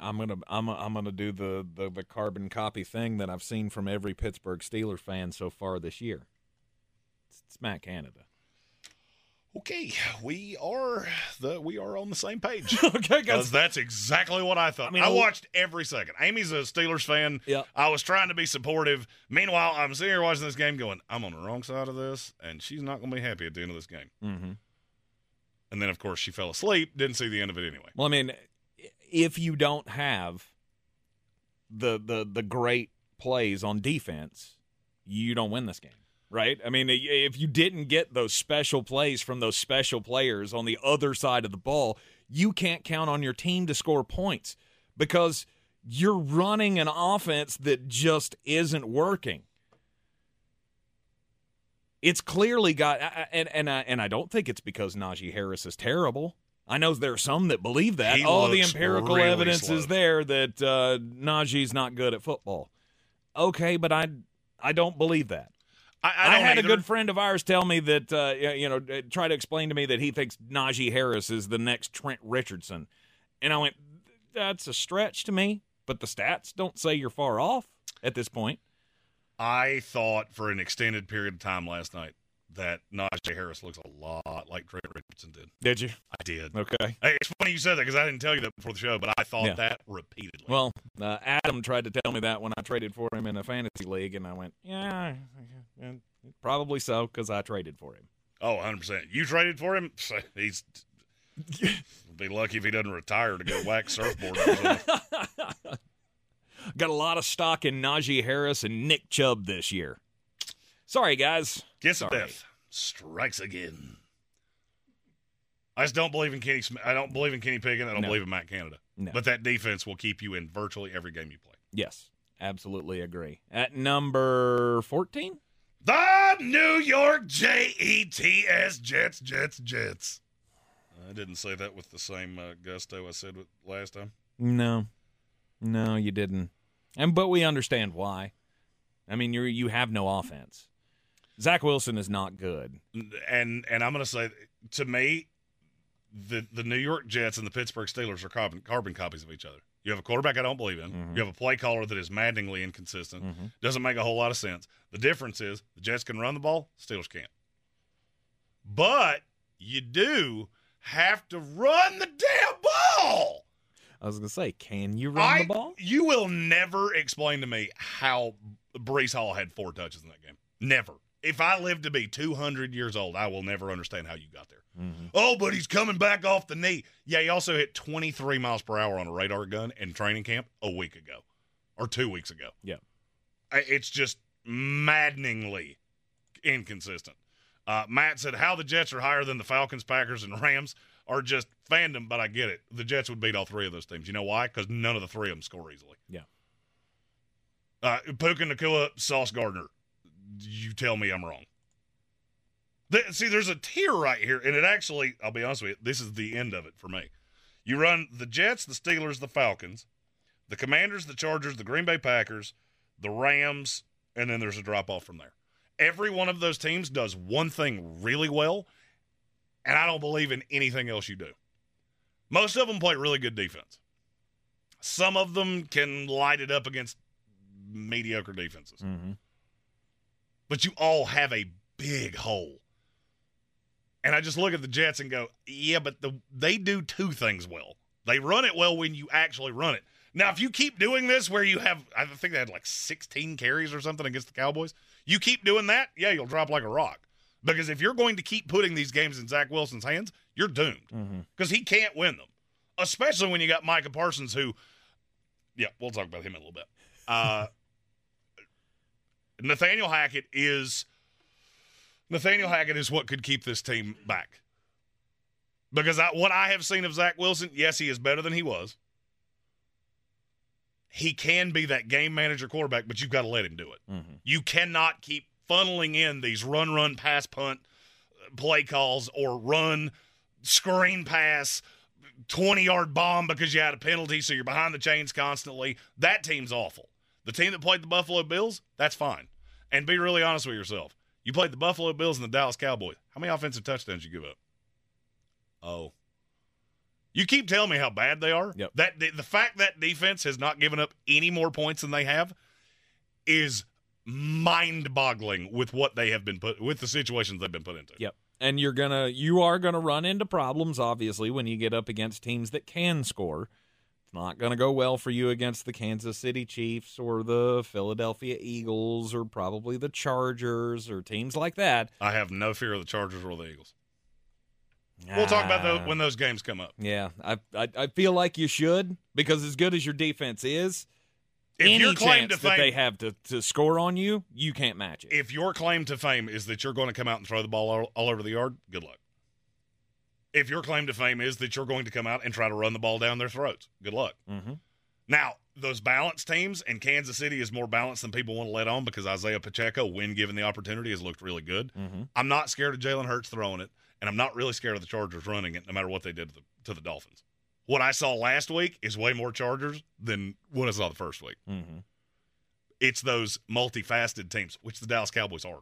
I'm gonna I'm I'm gonna do the, the the carbon copy thing that I've seen from every Pittsburgh Steelers fan so far this year. It's, it's Matt Canada. Okay, we are the we are on the same page. *laughs* okay, because that's exactly what I thought. I, I mean, I- watched every second. Amy's a Steelers fan. Yeah. I was trying to be supportive. Meanwhile, I'm sitting here watching this game, going, "I'm on the wrong side of this, and she's not going to be happy at the end of this game." Mm-hmm. And then, of course, she fell asleep. Didn't see the end of it anyway. Well, I mean, if you don't have the the the great plays on defense, you don't win this game, right? I mean, if you didn't get those special plays from those special players on the other side of the ball, you can't count on your team to score points because you're running an offense that just isn't working. It's clearly got, and and I, and I don't think it's because Najee Harris is terrible. I know there are some that believe that. He All the empirical really evidence slow. is there that uh, Najee's not good at football. Okay, but I I don't believe that. I, I, don't had either. a good friend of ours tell me that uh, you know uh, try to explain to me that he thinks Najee Harris is the next Trent Richardson, and I went, that's a stretch to me. But the stats don't say you're far off at this point. I thought for an extended period of time last night that Najee Harris looks a lot like Trent Richardson did. Did you? I did. Okay. Hey, it's funny you said that because I didn't tell you that before the show, but I thought Yeah. that repeatedly. Well, uh, Adam tried to tell me that when I traded for him in a fantasy league, and I went, yeah, probably so because I traded for him. Oh, 100%. You traded for him? *laughs* He's *laughs* be lucky if he doesn't retire to go whack surfboard. *laughs* Got a lot of stock in Najee Harris and Nick Chubb this year. Sorry, guys. Kiss of death strikes again. I just don't believe in Kenny. Sm- I don't believe in Kenny Pickett. I don't No. believe in Matt Canada. No. But that defense will keep you in virtually every game you play. Yes, absolutely agree. At number 14? The New York J E T S Jets, Jets, Jets. I didn't say that with the same uh, gusto I said with last time. No, no, you didn't. And but we understand why. I mean, you you have no offense. Zach Wilson is not good. And and I'm going to say to me, the the New York Jets and the Pittsburgh Steelers are carbon carbon copies of each other. You have a quarterback I don't believe in. Mm-hmm. You have a play caller that is maddeningly inconsistent. Doesn't make a whole lot of sense. The difference is the Jets can run the ball, Steelers can't. But you do have to run the damn ball. I was gonna say, can you run I- the ball? You will never explain to me how Breece Hall had four touches in that game. Never. If I live to be 200 years old, I will never understand how you got there. Oh, but he's coming back off the knee. Yeah, he also hit 23 miles per hour on a radar gun in training camp a week ago or two weeks ago. Yeah. It's just maddeningly inconsistent. Uh, Matt said how the Jets are higher than the Falcons, Packers, and Rams are just fandom, but I get it. The Jets would beat all three of those teams. You know why? Because none of the three of them score easily. Yeah. Uh, Puka Nacua, Sauce Gardner. You tell me I'm wrong. The- see, there's a tier right here, and it actually, I'll be honest with you, this is the end of it for me. You run the Jets, the Steelers, the Falcons, the Commanders, the Chargers, the Green Bay Packers, the Rams, and then there's a drop off from there. Every one of those teams does one thing really well, and I don't believe in anything else you do. Most of them play really good defense. Some of them can light it up against mediocre defenses. Mm-hmm. But you all have a big hole. And I just look at the Jets and go, yeah, but the, they do two things well. They run it well when you actually run it. Now, if you keep doing this where you have, I think they had like 16 carries or something against the Cowboys, you keep doing that, yeah, you'll drop like a rock. Because if you're going to keep putting these games in Zach Wilson's hands, you're doomed because he can't win them, especially when you got Micah Parsons, who, yeah, we'll talk about him in a little bit. Uh, Nathaniel Hackett is Nathaniel Hackett is what could keep this team back. Because I, what I have seen of Zach Wilson, yes, he is better than he was. He can be that game manager quarterback, but you've got to let him do it. You cannot keep funneling in these run, run, pass, punt uh, play calls or run, screen pass, 20 yard bomb because you had a penalty, so you're behind the chains constantly. That team's awful. The team that played the Buffalo Bills, that's fine. And be really honest with yourself. You played the Buffalo Bills and the Dallas Cowboys. How many offensive touchdowns you give up? Oh. You keep telling me how bad they are. Yep. That the, the fact that defense has not given up any more points than they have is mind-boggling with what they have been put with the situations they've been put into. Yep. And you're gonna you are gonna run into problems, obviously, when you get up against teams that can score. Not gonna go well for you against the Kansas City Chiefs or the Philadelphia Eagles or probably the Chargers or teams like that. I have no fear of the Chargers or the Eagles. We'll talk about those Ah. when those games come up. Yeah, I, I I feel like you should because as good as your defense is, If any your claim chance to that they have to, to score on you, you can't match it. If your claim to fame is that you're going to come out and throw the ball all, all over the yard, good luck. If your claim to fame is that you're going to come out and try to run the ball down their throats, good luck. Mm-hmm. Now, those balanced teams, and Kansas City is more balanced than people want to let on because Isaiah Pacheco, when given the opportunity, has looked really good. Mm-hmm. I'm not scared of Jalen Hurts throwing it, and I'm not really scared of the Chargers running it, no matter what they did to the, to the Dolphins. What I saw last week is way more Chargers than what I saw the first week. Mm-hmm. It's those multifaceted teams, which the Dallas Cowboys are.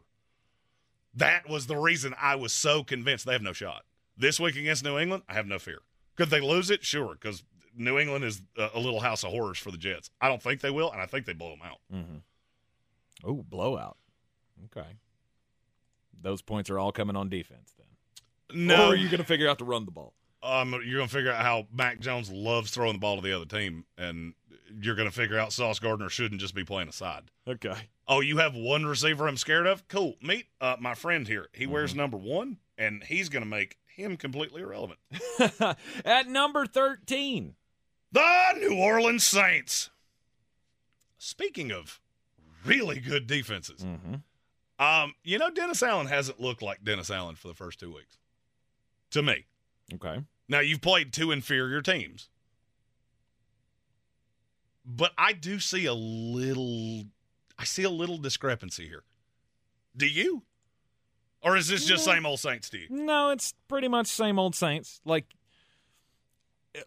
That was the reason I was so convinced they have no shot. This week against New England, I have no fear. Could they lose it? Sure, because New England is a, a little house of horrors for the Jets. I don't think they will, and I think they blow them out. Mm-hmm. Oh, blowout. Okay. Those points are all coming on defense then. No. Or are you going to figure out to run the ball? Um, you're going to figure out how Mac Jones loves throwing the ball to the other team, and you're going to figure out Sauce Gardner shouldn't just be playing aside. Okay. Oh, you have one receiver I'm scared of? Cool. Meet uh, my friend here. He Mm-hmm. wears number one, and he's going to make him completely irrelevant. *laughs* At number 13. The New Orleans Saints. Speaking of really good defenses, Mm-hmm. um, you know, Dennis Allen hasn't looked like Dennis Allen for the first two weeks. To me. Okay. Now, you've played two inferior teams. But I do see a little I see a little discrepancy here. Do you? Or is this just No. same old Saints to you? No, it's pretty much same old Saints. Like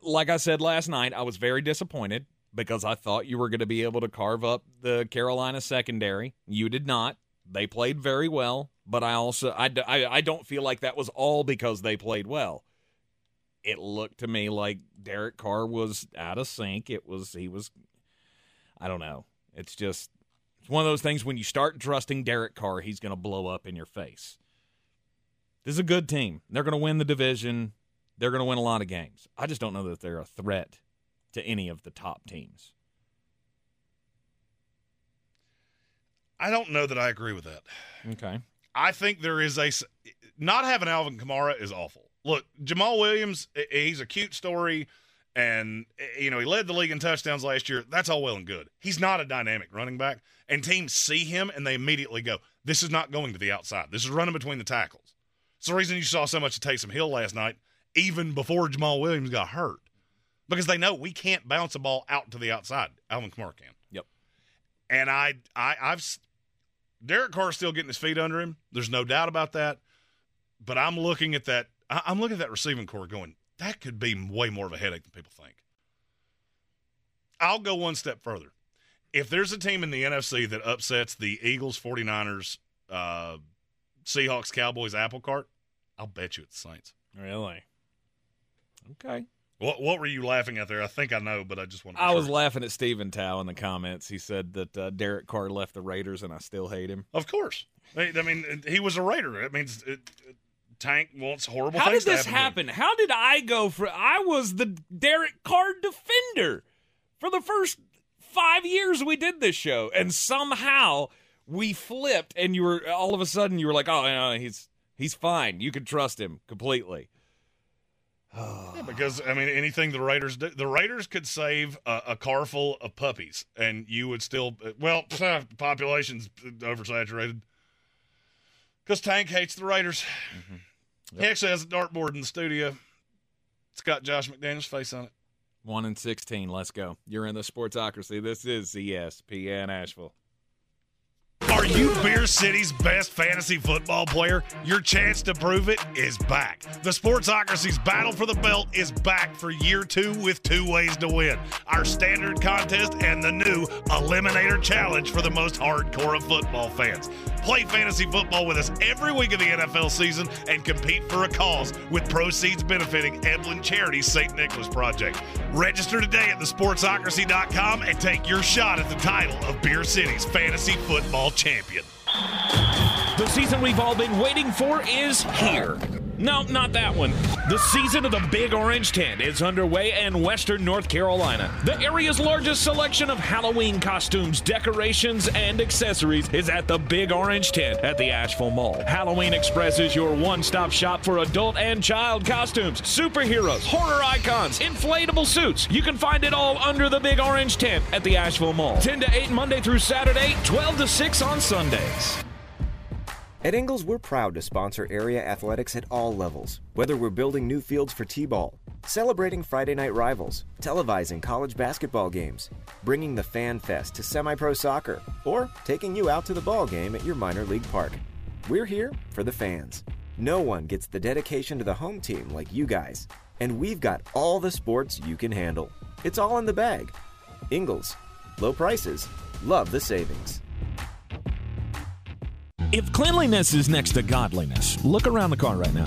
like I said last night, I was very disappointed because I thought you were going to be able to carve up the Carolina secondary. You did not. They played very well, but I also I, I don't feel like that was all because they played well. It looked to me like Derek Carr was out of sync. It was he was I don't know. It's just it's one of those things when you start trusting Derek Carr, he's going to blow up in your face. This is a good team. They're going to win the division. They're going to win a lot of games. I just don't know that they're a threat to any of the top teams. I don't know that I agree with that. Okay. I think there is a not having Alvin Kamara is awful. Look, Jamaal Williams, he's a cute story, and you know he led the league in touchdowns last year. That's all well and good. He's not a dynamic running back, and teams see him and they immediately go, "This is not going to the outside. This is running between the tackles." It's the reason you saw so much of Taysom Hill last night, even before Jamaal Williams got hurt, because they know we can't bounce a ball out to the outside. Alvin Kamara can. Yep. And I, I, I've Derek Carr's still getting his feet under him. There's no doubt about that. But I'm looking at that. I- I'm looking at that receiving core, going, that could be way more of a headache than people think. I'll go one step further. If there's a team in the NFC that upsets the Eagles, 49ers, uh, Seahawks, Cowboys, apple cart, I'll bet you it's the Saints. Really? Okay. What What were you laughing at there? I think I know, but I just want to. I was laughing at Steven Tao in the comments. He said that uh, Derek Carr left the Raiders, and I still hate him. Of course. I mean, he was a Raider. It means it, it- Tank wants horrible How did this happen. happen? How did I go for? I was the Derek Carr defender for the first five years we did this show, and somehow we flipped, and you were all of a sudden you were like, "Oh, no, he's he's fine. You can trust him completely." Yeah, because I mean, anything the Raiders do, the Raiders could save a, a car full of puppies, and you would still. Well, *laughs* population's oversaturated. Because Tank hates the Raiders. Mm-hmm. He actually has a dartboard in the studio. It's got Josh McDaniels' face on it. One and sixteen. Let's go. You're in the Sportsocracy. This is ESPN Asheville. Are you Beer City's best fantasy football player? Your chance to prove it is back. The Sportsocracy's battle for the belt is back for year two with two ways to win our standard contest and the new Eliminator Challenge for the most hardcore of football fans. Play fantasy football with us every week of the NFL season and compete for a cause with proceeds benefiting Eblen Charities St. Nicholas Project. Register today at thesportsocracy.com and take your shot at the title of Beer City's fantasy football champion. The season we've all been waiting for is here. No, not that one. The season of the Big Orange Tent is underway in Western North Carolina. The area's largest selection of Halloween costumes, decorations, and accessories is at the Big Orange Tent at the Asheville Mall. Halloween Express is your one stop shop for adult and child costumes, superheroes, horror icons, inflatable suits. You can find it all under the Big Orange Tent at the Asheville Mall. 10 to 8 Monday through Saturday, 12 to 6 on Sundays. At Ingles, we're proud to sponsor area athletics at all levels. Whether we're building new fields for T ball, celebrating Friday night rivals, televising college basketball games, bringing the Fan Fest to semi pro soccer, or taking you out to the ball game at your minor league park. We're here for the fans. No one gets the dedication to the home team like you guys. And we've got all the sports you can handle. It's all in the bag. Ingles, low prices, love the savings. If cleanliness is next to godliness, look around the car right now.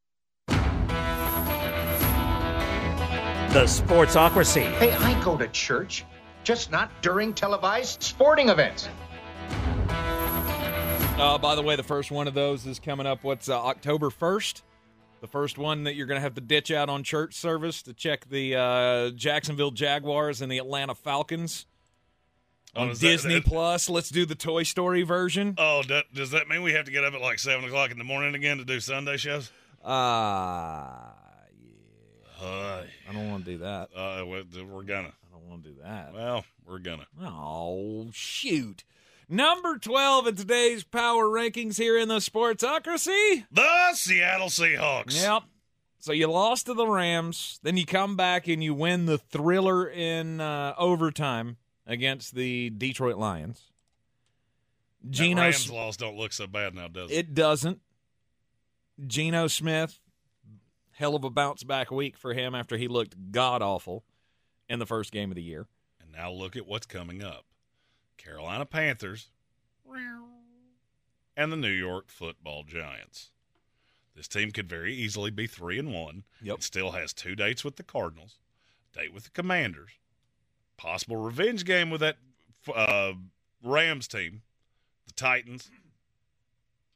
The Sportsocracy. Hey, I go to church, just not during televised sporting events. Uh, by the way, the first one of those is coming up. What's uh, October first? The first one that you're going to have to ditch out on church service to check the uh, Jacksonville Jaguars and the Atlanta Falcons Oh, on is Disney that- Plus. Let's do the Toy Story version. Oh, do- does that mean we have to get up at like seven o'clock in the morning again to do Sunday shows? Uh, Uh, I don't want to do that. uh, we're we're gonna. I don't want to do that. Well, we're gonna. Oh, shoot. Number 12 in today's power rankings here in the Sportsocracy. The Seattle Seahawks. Yep. So you lost to the Rams, then you come back and you win the thriller in uh, overtime against the Detroit Lions. Geno, Rams loss don't look so bad now, does it? it doesn't. Geno Smith, hell of a bounce back week for him after he looked god awful in the first game of the year. And now look at what's coming up: Carolina Panthers and the New York Football Giants. This team could very easily be three and one. Yep. It still has two dates with the Cardinals, date with the Commanders, possible revenge game with that uh, Rams team, the Titans.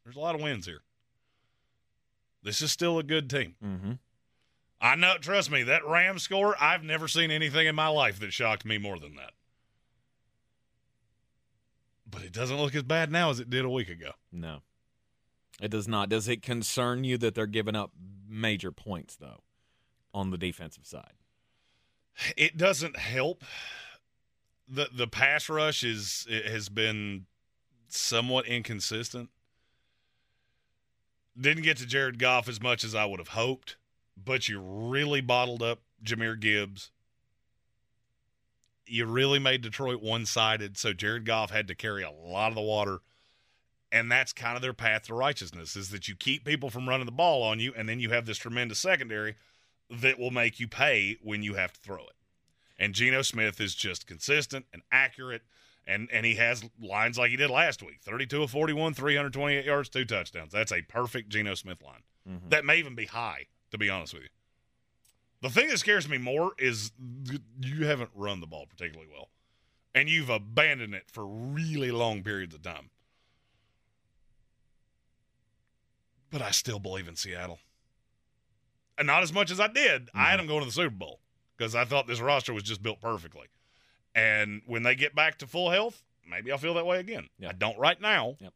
There's a lot of wins here. This is still a good team. Mm-hmm. I know. Trust me, that Rams score. I've never seen anything in my life that shocked me more than that. But it doesn't look as bad now as it did a week ago. No, it does not. Does it concern you that they're giving up major points, though, on the defensive side? It doesn't help. the The pass rush is it has been somewhat inconsistent. Didn't get to Jared Goff as much as I would have hoped, but you really bottled up Jahmyr Gibbs. You really made Detroit one sided, so Jared Goff had to carry a lot of the water. And that's kind of their path to righteousness is that you keep people from running the ball on you, and then you have this tremendous secondary that will make you pay when you have to throw it. And Geno Smith is just consistent and accurate, and, and he has lines like he did last week 32 of 41, 328 yards, two touchdowns. That's a perfect Geno Smith line. Mm-hmm. That may even be high, to be honest with you. The thing that scares me more is you haven't run the ball particularly well, and you've abandoned it for really long periods of time. But I still believe in Seattle. And not as much as I did. I had them going to the Super Bowl because I thought this roster was just built perfectly. And when they get back to full health, maybe I'll feel that way again. I don't right now. Yep.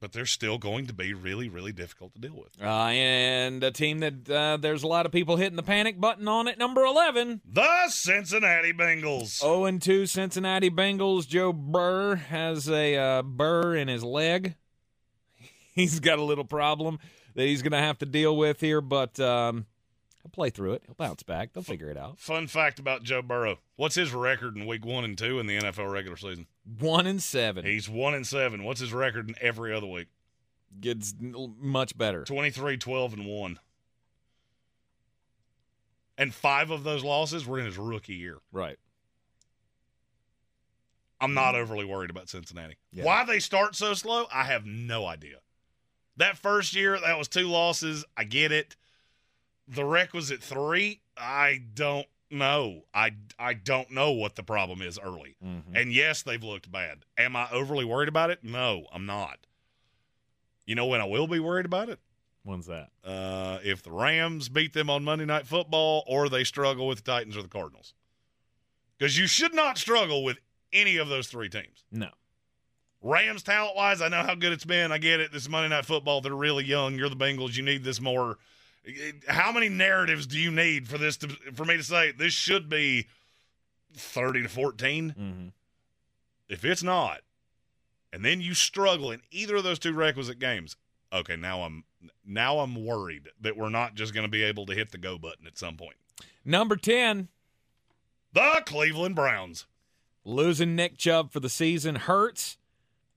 But they're still going to be really, really difficult to deal with. Uh, and a team that uh, there's a lot of people hitting the panic button on at number 11. The Cincinnati Bengals. 0 and 2 Cincinnati Bengals. Joe Burr has a uh, burr in his leg. *laughs* He's got a little problem that he's going to have to deal with here, but um, he'll play through it. He'll bounce back. They'll figure it out. Fun fact about Joe Burrow. What's his record in week one and two in the NFL regular season? One and seven. He's one and seven. What's his record in every other week? Gets much better. 23, 12, and one. And five of those losses were in his rookie year. Right. I'm not overly worried about Cincinnati. Yeah. Why they start so slow, I have no idea. That first year, that was two losses. I get it. The requisite three, I don't know. I, I don't know what the problem is early. Mm-hmm. And yes, they've looked bad. Am I overly worried about it? No, I'm not. You know when I will be worried about it? When's that? Uh, if the Rams beat them on Monday Night Football or they struggle with the Titans or the Cardinals. Because you should not struggle with any of those three teams. No. Rams talent wise, I know how good it's been. I get it. This is Monday Night Football. They're really young. You're the Bengals. You need this more. How many narratives do you need for this to for me to say this should be thirty to 14 Mm-hmm. If it's not, and then you struggle in either of those two requisite games, okay, now I'm now I'm worried that we're not just going to be able to hit the go button at some point. Number 10, The Cleveland Browns. losing Nick Chubb for the season hurts,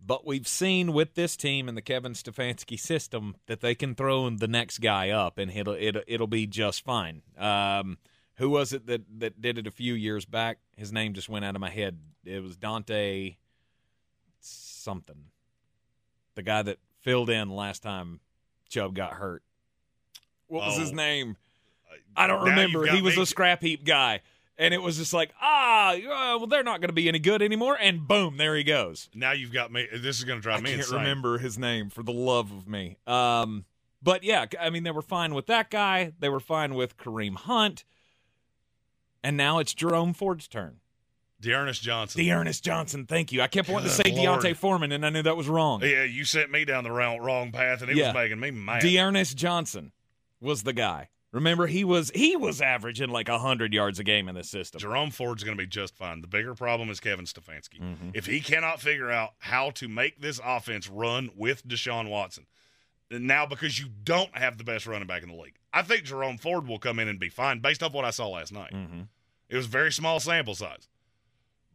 but we've seen with this team and the Kevin Stefanski system that they can throw the next guy up and it'll it'll, it'll be just fine. Um, who was it that that did it a few years back? His name just went out of my head. It was Dante something. The guy that filled in last time Chubb got hurt. What was his Oh. name? I don't Now remember. He was me- a scrap heap guy. And it was just like, ah, uh, well, they're not going to be any good anymore. And boom, there he goes. Now you've got me. This is going to drive I me can't insane. remember his name for the love of me. Um, but yeah, I mean, they were fine with that guy. They were fine with Kareem Hunt. And now it's Jerome Ford's turn. D'Ernest Johnson. D'Ernest Johnson, thank you. I kept wanting to say Lord. D'Onta Foreman, and I knew that was wrong. Yeah, you sent me down the wrong, wrong path, and it Yeah. was making me mad. D'Ernest Johnson was the guy. Remember, he was he was averaging like hundred yards a game in this system. Jerome Ford's going to be just fine. The bigger problem is Kevin Stefanski. Mm-hmm. If he cannot figure out how to make this offense run with Deshaun Watson, now because you don't have the best running back in the league, I think Jerome Ford will come in and be fine based off what I saw last night. Mm-hmm. It was very small sample size.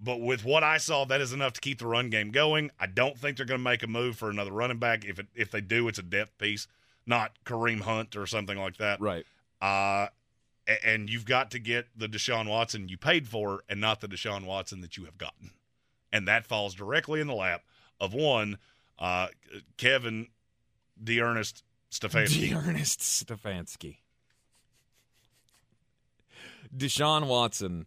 But with what I saw, that is enough to keep the run game going. I don't think they're going to make a move for another running back. If it, if they do, it's a depth piece, not Kareem Hunt or something like that. Right. Uh, and you've got to get the Deshaun Watson you paid for and not the Deshaun Watson that you have gotten. And that falls directly in the lap of one, uh, Kevin DeErnest Stefanski. Dearnest Stefanski. Deshaun Watson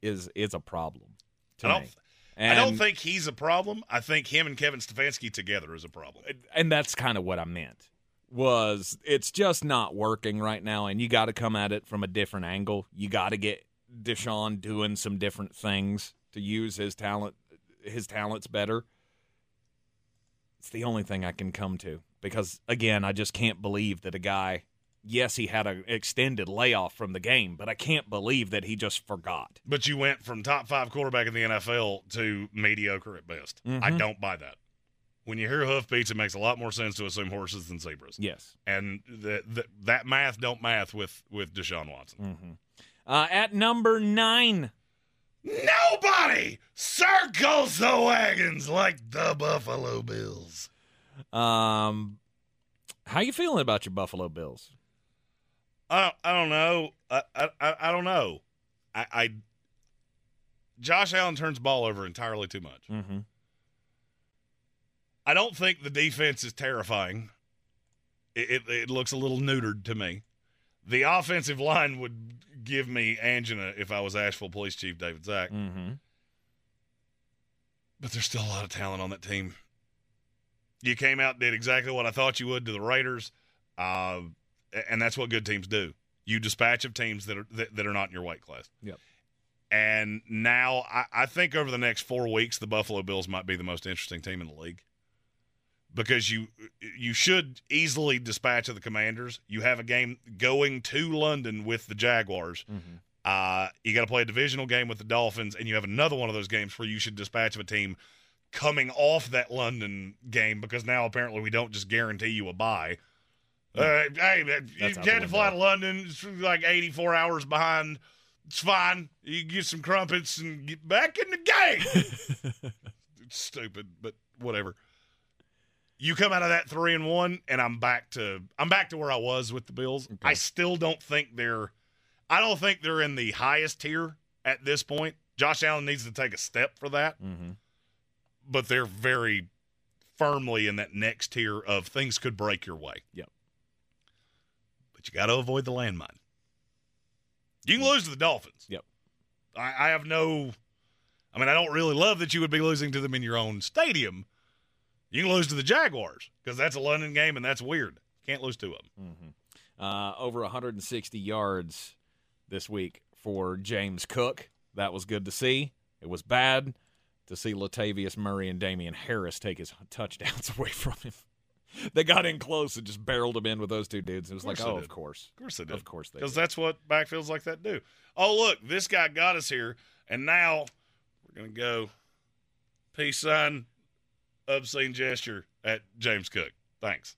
is is a problem to I don't, me. I don't think he's a problem. I think him and Kevin Stefanski together is a problem. and that's kind of what I meant. Was it's just not working right now, and you got to come at it from a different angle. You got to get Deshaun doing some different things to use his talent, his talents better. It's the only thing I can come to because again, I just can't believe that a guy. Yes, he had an extended layoff from the game, but I can't believe that he just forgot. But you went from top five quarterback in the NFL to mediocre at best. I Mhm. don't buy that. When you hear hoofbeats, it makes a lot more sense to assume horses than zebras. Yes. And the, the, that math don't math with, with Deshaun Watson. Mm-hmm. Uh, at number nine, Nobody circles the wagons like the Buffalo Bills. Um, how you feeling about your Buffalo Bills? I don't, I don't know. I, I, I I don't know. I, I Josh Allen turns ball over entirely too much. Mm-hmm. I don't think the defense is terrifying. It, it, it looks a little neutered to me. The offensive line would give me angina if I was Asheville Police Chief David Zack. Mm-hmm. But there's still a lot of talent on that team. You came out did exactly what I thought you would to the Raiders, uh, and that's what good teams do. You dispatch of teams that are that, that are not in your weight class. Yep. And now I, I think over the next four weeks, the Buffalo Bills might be the most interesting team in the league because you you should easily dispatch of the Commanders. You have a game going to London with the Jaguars. Mm-hmm. Uh, you got to play a divisional game with the Dolphins, and you have another one of those games where you should dispatch of a team coming off that London game because now apparently we don't just guarantee you a bye. Uh, hey, you had to fly to. London. It's like 84 hours behind. It's fine. You get some crumpets and get back in the game. it's *laughs* stupid, but whatever. You come out of that three and one, and I'm back to I'm back to where I was with the Bills. I still don't think they're I don't think they're in the highest tier at this point. Josh Allen needs to take a step for that, Mm-hmm. but they're very firmly in that next tier of things could break your way. Yep. But you got to avoid the landmine. You can lose to the Dolphins. Yep. I, I have no. I mean, I don't really love that you would be losing to them in your own stadium. You can lose to the Jaguars because that's a London game and that's weird. Can't lose to them. Mm-hmm. Uh, over 160 yards this week for James Cook. That was good to see. It was bad to see Latavius Murray and Damien Harris take his *laughs* touchdowns away from him. *laughs* They got in close and just barreled him in with those two dudes. It was like, oh, did. of course. Of course they did. Of course they did. Because that's what backfields like that do. Oh, look, this guy got us here, and now we're going to go peace sign, obscene gesture at James Cook. Thanks.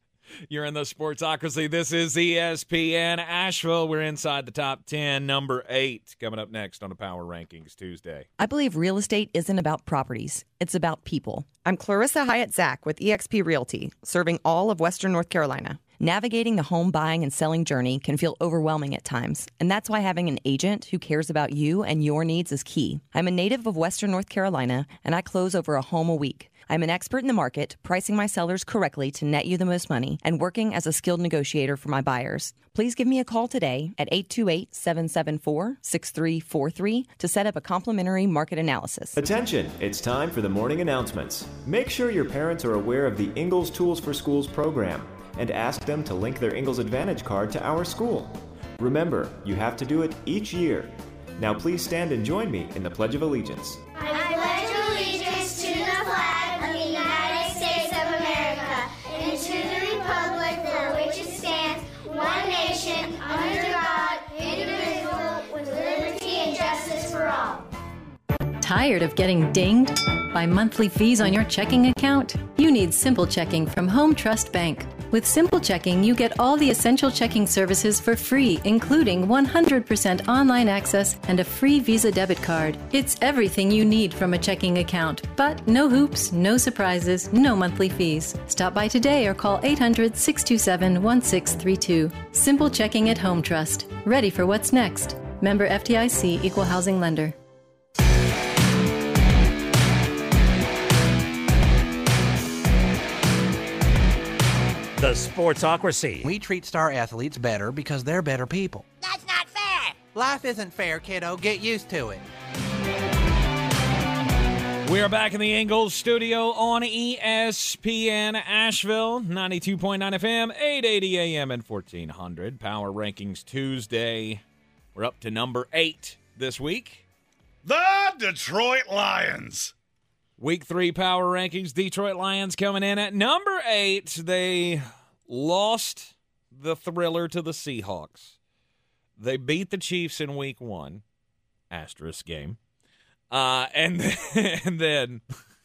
You're in the Sportsocracy. This is ESPN Asheville. We're inside the top 10, number eight, coming up next on the Power Rankings Tuesday. I believe real estate isn't about properties, it's about people. I'm Clarissa Hyatt Zach with eXp Realty, serving all of Western North Carolina. Navigating the home buying and selling journey can feel overwhelming at times, and that's why having an agent who cares about you and your needs is key. I'm a native of Western North Carolina, and I close over a home a week. I'm an expert in the market, pricing my sellers correctly to net you the most money, and working as a skilled negotiator for my buyers. Please give me a call today at 828 774 6343 to set up a complimentary market analysis. Attention, it's time for the morning announcements. Make sure your parents are aware of the Ingles Tools for Schools program and ask them to link their Ingles Advantage card to our school. Remember, you have to do it each year. Now please stand and join me in the Pledge of Allegiance. I pledge allegiance to the flag Tired of getting dinged by monthly fees on your checking account? You need Simple Checking from Home Trust Bank. With Simple Checking, you get all the essential checking services for free, including 100% online access and a free Visa debit card. It's everything you need from a checking account, but no hoops, no surprises, no monthly fees. Stop by today or call 800 627 1632. Simple Checking at Home Trust. Ready for what's next. Member FDIC Equal Housing Lender. The Sportsocracy. We treat star athletes better because they're better people. That's not fair. Life isn't fair, kiddo. Get used to it. We are back in the Ingles studio on ESPN Asheville, 92.9 FM, 880 AM, and 1400. Power Rankings Tuesday. We're up to number eight this week. The Detroit Lions. Week three Power Rankings. Detroit Lions coming in at number eight. They lost the thriller to the Seahawks. They beat the Chiefs in week one, asterisk game. Uh, and *laughs* then, and then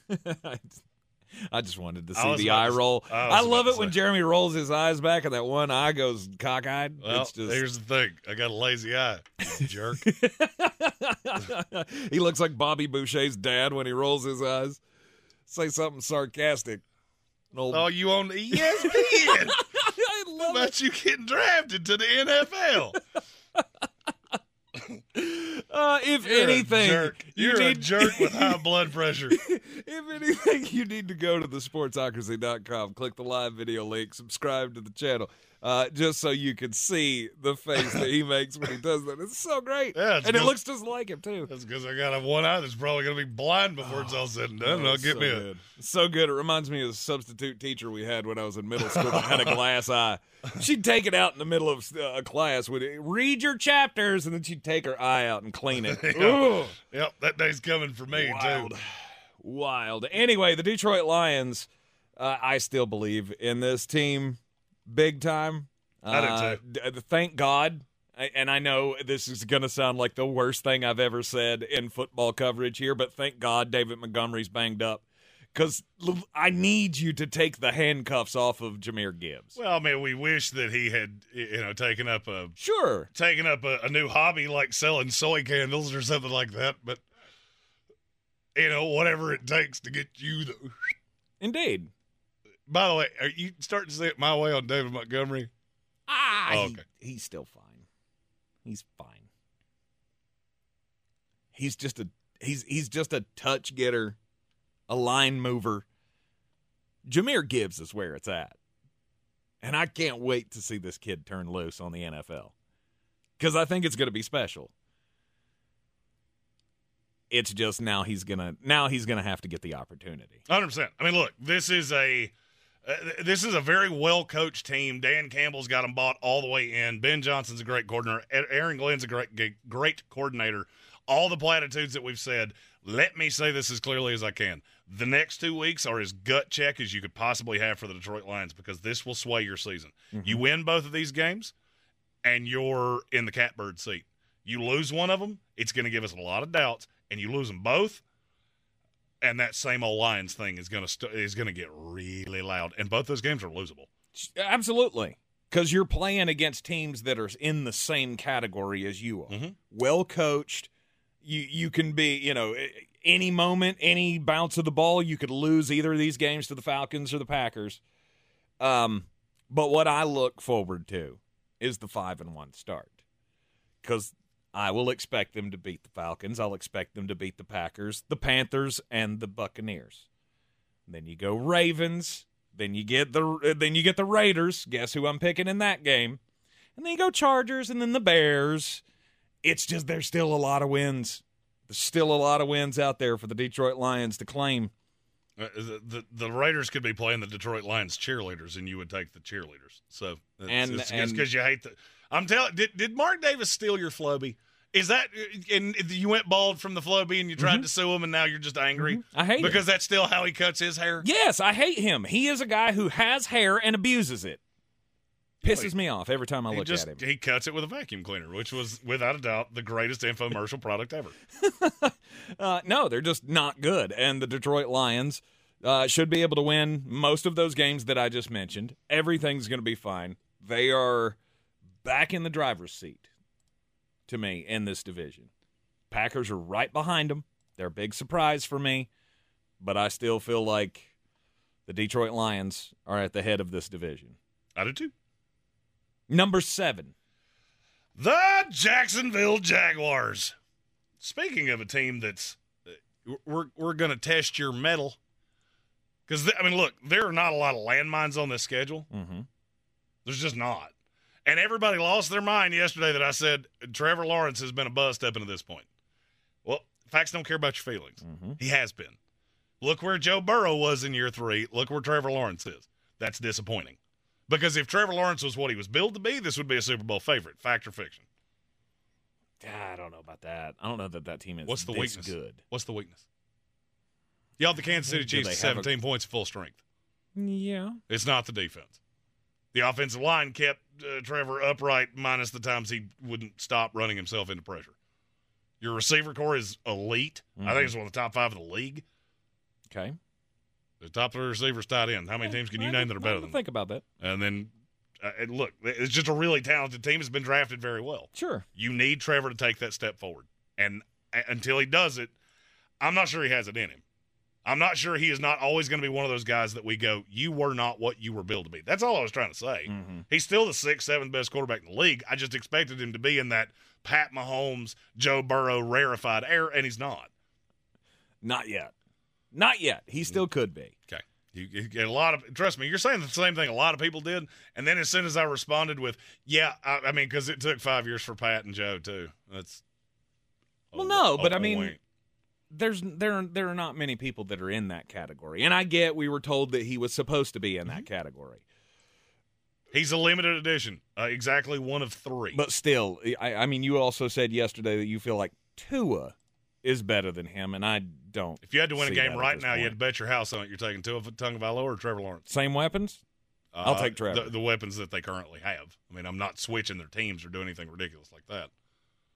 *laughs* *laughs* I just wanted to see the eye roll. I I, love it when. Jeremy rolls his eyes back and that one eye goes cockeyed. Well, it's just here's the thing. I got a lazy eye, jerk. *laughs* he looks like Bobby Boucher's dad when he rolls his eyes. Say something sarcastic. Old- oh, you on ESPN? *laughs* How about you getting drafted to the NFL? Uh, if You're anything, you You're a jerk with high *laughs* blood pressure. if anything, you need to go to the sportsocracy.com, click the live video link, subscribe to the channel, uh, just so you can see the face that he makes when he does that. It's so great. Yeah, and it looks just like him, too. That's because I got a one eye that's probably going to be blind before it's all said and done. Oh, I'll get so me a. good. So good. It reminds me of the substitute teacher we had when I was in middle school that had a glass eye. *laughs* She'd take it out in the middle of uh, a class, would read your chapters, and then she'd take her eye out and clean it. *laughs* Yep, that day's coming for me, Wild. too. Wild. Anyway, the Detroit Lions, uh, I still believe in this team big time. I do Uh, too. d- thank God. I- And I know this is going to sound like the worst thing I've ever said in football coverage here, but thank God David Montgomery's banged up because I need you to take the handcuffs off of Jahmyr Gibbs. Well, I mean, we wish that he had, you know, taken up a Sure. taken up a, a new hobby like selling soy candles or something like that. But you know, whatever it takes to get you the. *laughs* Indeed. By the way, are you starting to see it my way on David Montgomery? Ah, Oh, he- okay. he's still fine. He's fine. He's just a he's he's just a touch getter, a line mover. Jahmyr Gibbs is where it's at. And I can't wait to see this kid turn loose on the NFL. Cuz I think it's going to be special. It's just now he's to now he's to have to get the opportunity. Hundred percent. I mean, look, this is a uh, this is a very well coached team. Dan Campbell's got them bought all the way in. Ben Johnson's a great coordinator. Aaron Glenn's a great great coordinator. All the platitudes that we've said. Let me say this as clearly as I can. The next two weeks are as gut check as you could possibly have for the Detroit Lions because this will sway your season. You win both of these games, and you're in the catbird seat. You lose one of them, it's going to give us a lot of doubts, and you lose them both, and that same old Lions thing is going to st- is going to get really loud. And both those games are losable. Absolutely. Because you're playing against teams that are in the same category as you are. Mm-hmm. Well coached. You you can be, you know, any moment, any bounce of the ball, you could lose either of these games to the Falcons or the Packers. Um, but what I look forward to is the five and one start. Because I will expect them to beat the Falcons. I'll expect them to beat the Packers, the Panthers, and the Buccaneers. Then you go Ravens. Then you get the then you get the Raiders. Guess who I'm picking in that game? And then you go Chargers, and then the Bears. It's just there's still a lot of wins. There's still a lot of wins out there for the Detroit Lions to claim. Uh, the, the the Raiders could be playing the Detroit Lions cheerleaders, and you would take the cheerleaders. So it's, And- it's because you hate the. I'm telling. Did did Mark Davis steal your Flowbee? Is that and you went bald from the Flowbee and you tried Mhm. to sue him and now you're just angry? I hate because that's still how he cuts his hair. Yes, I hate him. He is a guy who has hair and abuses it. Pisses me off every time I look just at him. he cuts it with a vacuum cleaner, which was without a doubt the greatest infomercial product ever. *laughs* Uh, no, they're just not good. And the Detroit Lions uh, should be able to win most of those games that I just mentioned. Everything's going to be fine. They are back in the driver's seat to me in this division. Packers are right behind them. They're a big surprise for me, but I still feel like the Detroit Lions are at the head of this division. I do too. Number seven. The Jacksonville Jaguars. Speaking of a team that's uh, we're we're going to test your metal because I mean, look, there are not a lot of landmines on this schedule. Mm-hmm. There's just not, and everybody lost their mind yesterday that I said Trevor Lawrence has been a bust up into this point. Well, facts don't care about your feelings. He has been. Look where Joe Burrow was in year three. Look where Trevor Lawrence is. That's disappointing. Because if Trevor Lawrence was what he was billed to be, this would be a Super Bowl favorite. Fact or fiction? I don't know about that. I don't know that that team is What's the this weakness? good. What's the weakness? You held the Kansas City Chiefs they to have a- 17 points full strength. Yeah. It's not the defense. The offensive line kept uh, Trevor upright minus the times he wouldn't stop running himself into pressure. Your receiver core is elite. I think it's one of the top five of the league. Okay. The top three receivers tied in. How many teams can you name that are better than? Think about that. And then, uh, and look, it's just a really talented team. It's been drafted very well. Sure. You need Trevor to take that step forward, and uh, until he does it, I'm not sure he has it in him. I'm not sure he is not always going to be one of those guys that we go, you were not what you were billed to be. That's all I was trying to say. Mm-hmm. He's still the sixth, seventh best quarterback in the league. I just expected him to be in that Pat Mahomes, Joe Burrow rarefied air, and he's not. Not yet. Not yet. He still could be. Okay. You, you get a lot of trust me. You're saying the same thing a lot of people did, and then as soon as I responded with, "Yeah," I, I mean, because it took five years for Pat and Joe too. That's Well, no, but a I mean, there's there there are not many people that are in that category, and I get we were told that he was supposed to be in Mm-hmm. that category, he's a limited edition, uh, exactly one of three. but still, I, I mean, you also said yesterday that you feel like Tua is better than him, and I don't. if you had to win a game right now, you had to bet your house on it. You're taking Tua Tagovailoa or Trevor Lawrence. Same weapons. I'll Uh, take Trevor. The, the weapons that they currently have. I mean, I'm not switching their teams or doing anything ridiculous like that.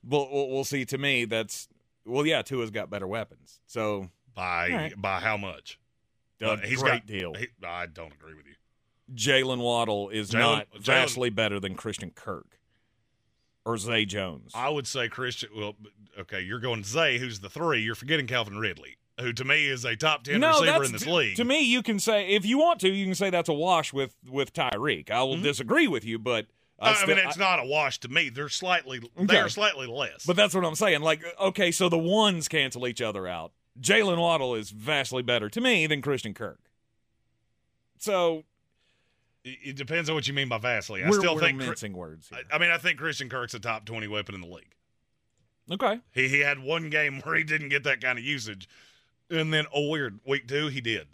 Well, we'll, we'll see. To me, that's well, yeah. Tua's got better weapons, so By right. by how much? a Uh, he's great got, deal. he- I don't agree with you. Jaylen Waddle is Jalen- not vastly better than Christian Kirk or Zay Jones. I would say Christian. Well, okay, you're going Zay, who's the three. You're forgetting Calvin Ridley, who to me is a top ten receiver in this to, league. To me, you can say if you want to, you can say that's a wash with with Tyreek. I Mm-hmm. will disagree with you, but I, I, mean, it's not a wash to me. They're slightly. Okay. They are slightly less. But that's what I'm saying. Like, okay, so the ones cancel each other out. Jaylen Waddle is vastly better to me than Christian Kirk. So it, depends on what you mean by vastly. I we're, still we're think. mincing words. Here. I, I mean, I think Christian Kirk's a top twenty weapon in the league. Okay. He he had one game where he didn't get that kind of usage, and then oh weird week two he did.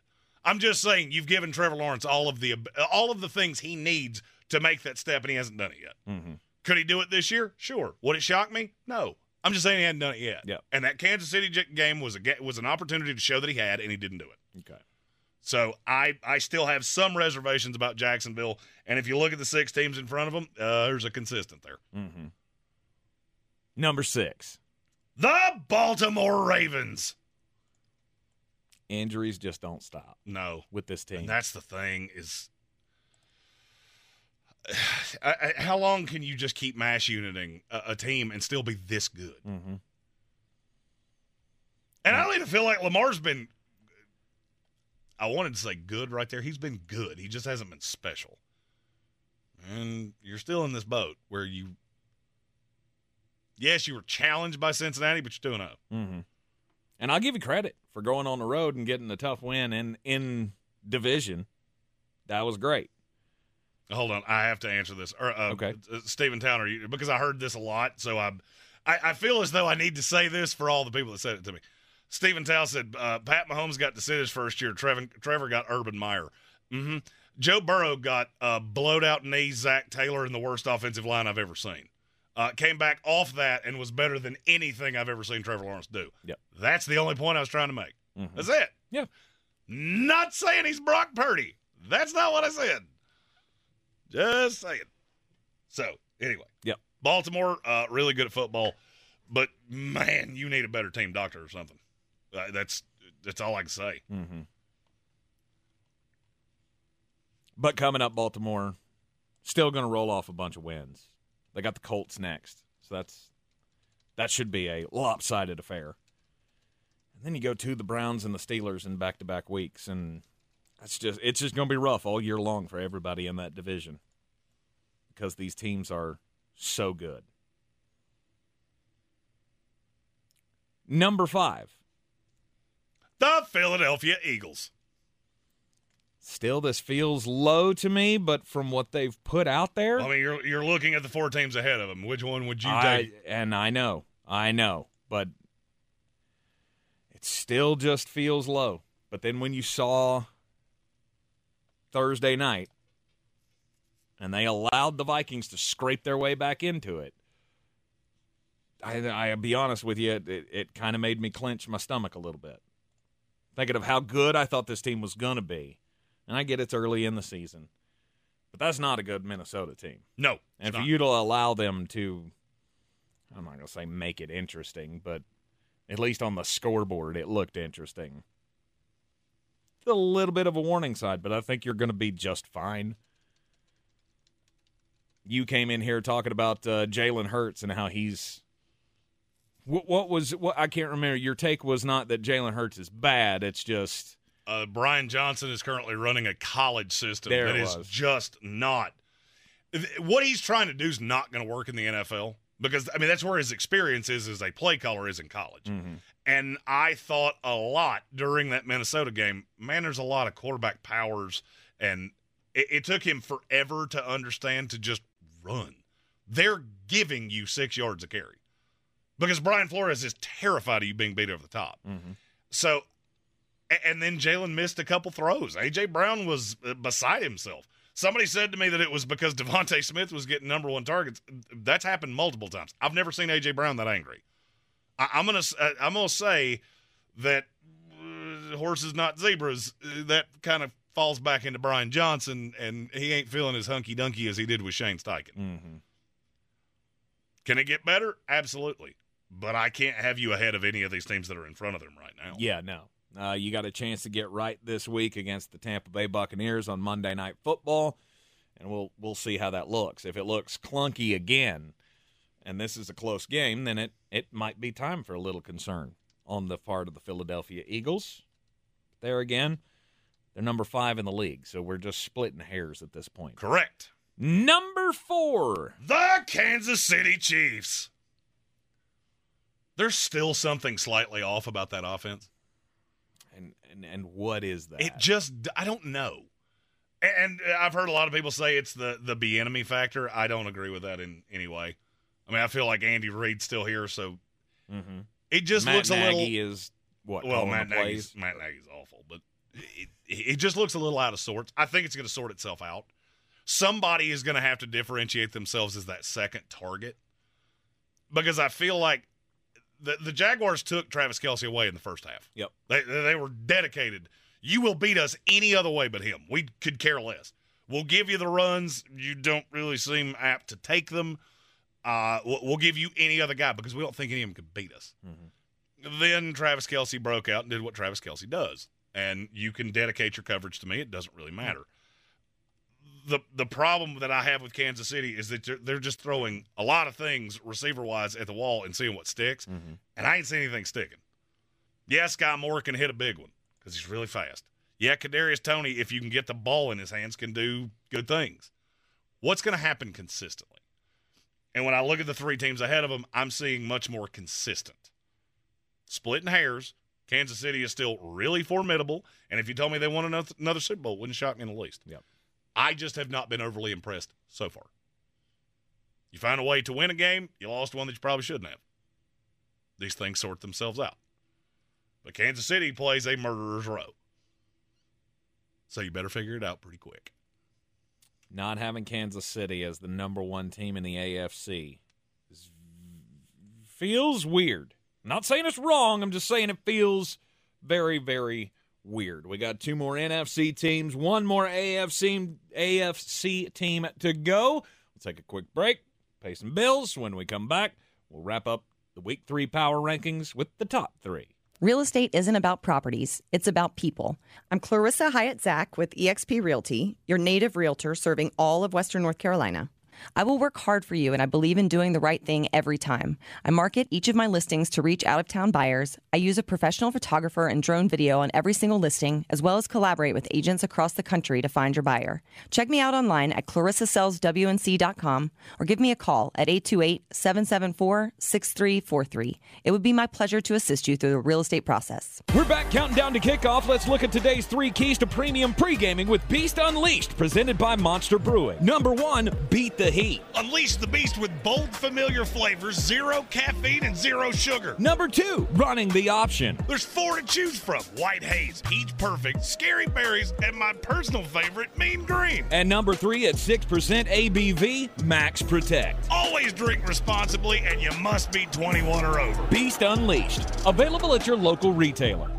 I'm just saying you've given Trevor Lawrence all of the all of the things he needs to make that step, and he hasn't done it yet. Mm-hmm. Could he do it this year? Sure. Would it shock me? No. I'm just saying he hadn't done it yet. Yeah. And that Kansas City game was a was an opportunity to show that he had, and he didn't do it. Okay. So I I still have some reservations about Jacksonville, and if you look at the six teams in front of them, uh, there's a consistent there. Mm-hmm. Number six. The Baltimore Ravens. Injuries just don't stop No, with this team. and that's the thing is *sighs* I, I, how long can you just keep mass uniting a, a team and still be this good? Mm-hmm. And I don't even feel like Lamar's been. I wanted to say good right there. He's been good. He just hasn't been special. And you're still in this boat where you. Yes, you were challenged by Cincinnati, but you're 2 0. Mm-hmm. And I'll give you credit for going on the road and getting a tough win in, in division. That was great. Hold on, I have to answer this. Or, uh, Okay. uh, Stephen Towner, because I heard this a lot, so I, I, I feel as though I need to say this for all the people that said it to me. Stephen Tow said uh, Pat Mahomes got to sit his first year. Trevor, Trevor got Urban Meyer. hmm Joe Burrow got uh, blowed out knees Zac Taylor in the worst offensive line I've ever seen. Uh, came back off that and was better than anything I've ever seen Trevor Lawrence do. Yep. That's the only point I was trying to make. Mhm. That's it. Yeah. Not saying he's Brock Purdy. That's not what I said. Just saying. So, anyway. Yep. Baltimore, uh, really good at football, but man, you need a better team doctor or something. Uh, that's that's all I can say. Mm-hmm. But coming up, Baltimore still going to roll off a bunch of wins. They got the Colts next, so that's that should be a lopsided affair. And then you go to the Browns and the Steelers in back-to-back weeks, and that's just it's just going to be rough all year long for everybody in that division because these teams are so good. Number five. The Philadelphia Eagles. Still, this feels low to me, but from what they've put out there, I mean, you're you're looking at the four teams ahead of them. Which one would you I, take? and I know, I know, but it still just feels low. But then when you saw Thursday night and they allowed the Vikings to scrape their way back into it, I, I'll be honest with you, it, it kind of made me clench my stomach a little bit. Thinking of how good I thought this team was going to be. And I get it's early in the season, but that's not a good Minnesota team. No, And for not. you to allow them to, I'm not going to say make it interesting, but at least on the scoreboard, it looked interesting. It's a little bit of a warning side, but I think you're going to be just fine. You came in here talking about uh, Jalen Hurts and how he's. What, what was what? I can't remember. Your take was not that Jalen Hurts is bad. It's just uh, Brian Johnson is currently running a college system that is just not. What he's trying to do is not going to work in the NFL because I mean that's where his experience is as a play caller is in college. Mm-hmm. And I thought a lot during that Minnesota game. Man, there's a lot of quarterback powers, and it, it took him forever to understand to just run. They're giving you six yards a carry because Brian Flores is terrified of you being beat over the top. Mm-hmm. So, and then Jalen missed a couple throws. AJ Brown was uh, beside himself. Somebody said to me that it was because *laughs* DeVonta Smith was getting number one targets. That's happened multiple times. I've never seen AJ Brown that angry. I, I'm gonna uh, I'm gonna say that uh, horses not zebras. Uh, that kind of falls back into Brian Johnson, and he ain't feeling as hunky dunky as he did with Shane Steichen. Mm-hmm. Can it get better? Absolutely. But I can't have you ahead of any of these teams that are in front of them right now. Yeah, no. Uh, you got a chance to get right this week against the Tampa Bay Buccaneers on Monday Night Football, and we'll we'll see how that looks. If it looks clunky again, and this is a close game, then it it might be time for a little concern on the part of the Philadelphia Eagles. There again, they're number five in the league, so we're just splitting hairs at this point. Correct. Number four. The Kansas City Chiefs. There's still something slightly off about that offense. And and, and what is that? It just I don't know. And I've heard a lot of people say it's the the Bieniemy factor. I don't agree with that in any way. I mean, I feel like Andy Reid's still here, so mm-hmm. it just Matt looks a little. Is what? well, Matt Nagy's. Matt Nagy's awful, but it, it just looks a little out of sorts. I think it's going to sort itself out. Somebody is going to have to differentiate themselves as that second target because I feel like the the Jaguars took Travis Kelce away in the first half. Yep. They they were dedicated. You will beat us any other way but him. We could care less. We'll give you the runs. You don't really seem apt to take them. Uh, we'll, we'll give you any other guy because we don't think any of them could beat us. Then Travis Kelce broke out and did what Travis Kelce does. And you can dedicate your coverage to me. It doesn't really matter. The the problem that I have with Kansas City is that they're, they're just throwing a lot of things receiver wise at the wall and seeing what sticks, mm-hmm. and I ain't seen anything sticking. Yeah, Skyy Moore can hit a big one because he's really fast. Yeah, Kadarius Toney, if you can get the ball in his hands, can do good things. What's going to happen consistently? And when I look at the three teams ahead of them, I'm seeing much more consistent. Splitting hairs, Kansas City is still really formidable. And if you told me they won another, another Super Bowl, it wouldn't shock me in the least. Yep. I just have not been overly impressed so far. You find a way to win a game, you lost one that you probably shouldn't have. These things sort themselves out. But Kansas City plays a murderer's row. So you better figure it out pretty quick. Not having Kansas City as the number one team in the AFC feels weird. I'm not saying it's wrong. I'm just saying it feels very, very weird. We got two more NFC teams, one more AFC AFC team to go. We'll take a quick break, pay some bills. When we come back, we'll wrap up the week three power rankings with the top three. Real estate isn't about properties, it's about people. I'm Clarissa Hyatt Zach with eXp Realty, your native realtor serving all of Western North Carolina. I will work hard for you, and I believe in doing the right thing every time. I market each of my listings to reach out of town buyers. I use a professional photographer and drone video on every single listing, as well as collaborate with agents across the country to find your buyer. Check me out online at clarissasellswnc.com or give me a call at 828 774 6343. It would be my pleasure to assist you through the real estate process. We're back counting down to kickoff. Let's look at today's three keys to premium pre-gaming with Beast Unleashed, presented by Monster Brewing. Number one, beat the heat. Unleash the beast with bold, familiar flavors, zero caffeine, and zero sugar. Number two, running the option. There's four to choose from White Haze, Peach Perfect, Scary Berries, and my personal favorite, Mean Green. And number three, at 6% ABV, Max Protect. Always drink responsibly, and you must be 21 or over. Beast Unleashed, available at your local retailer.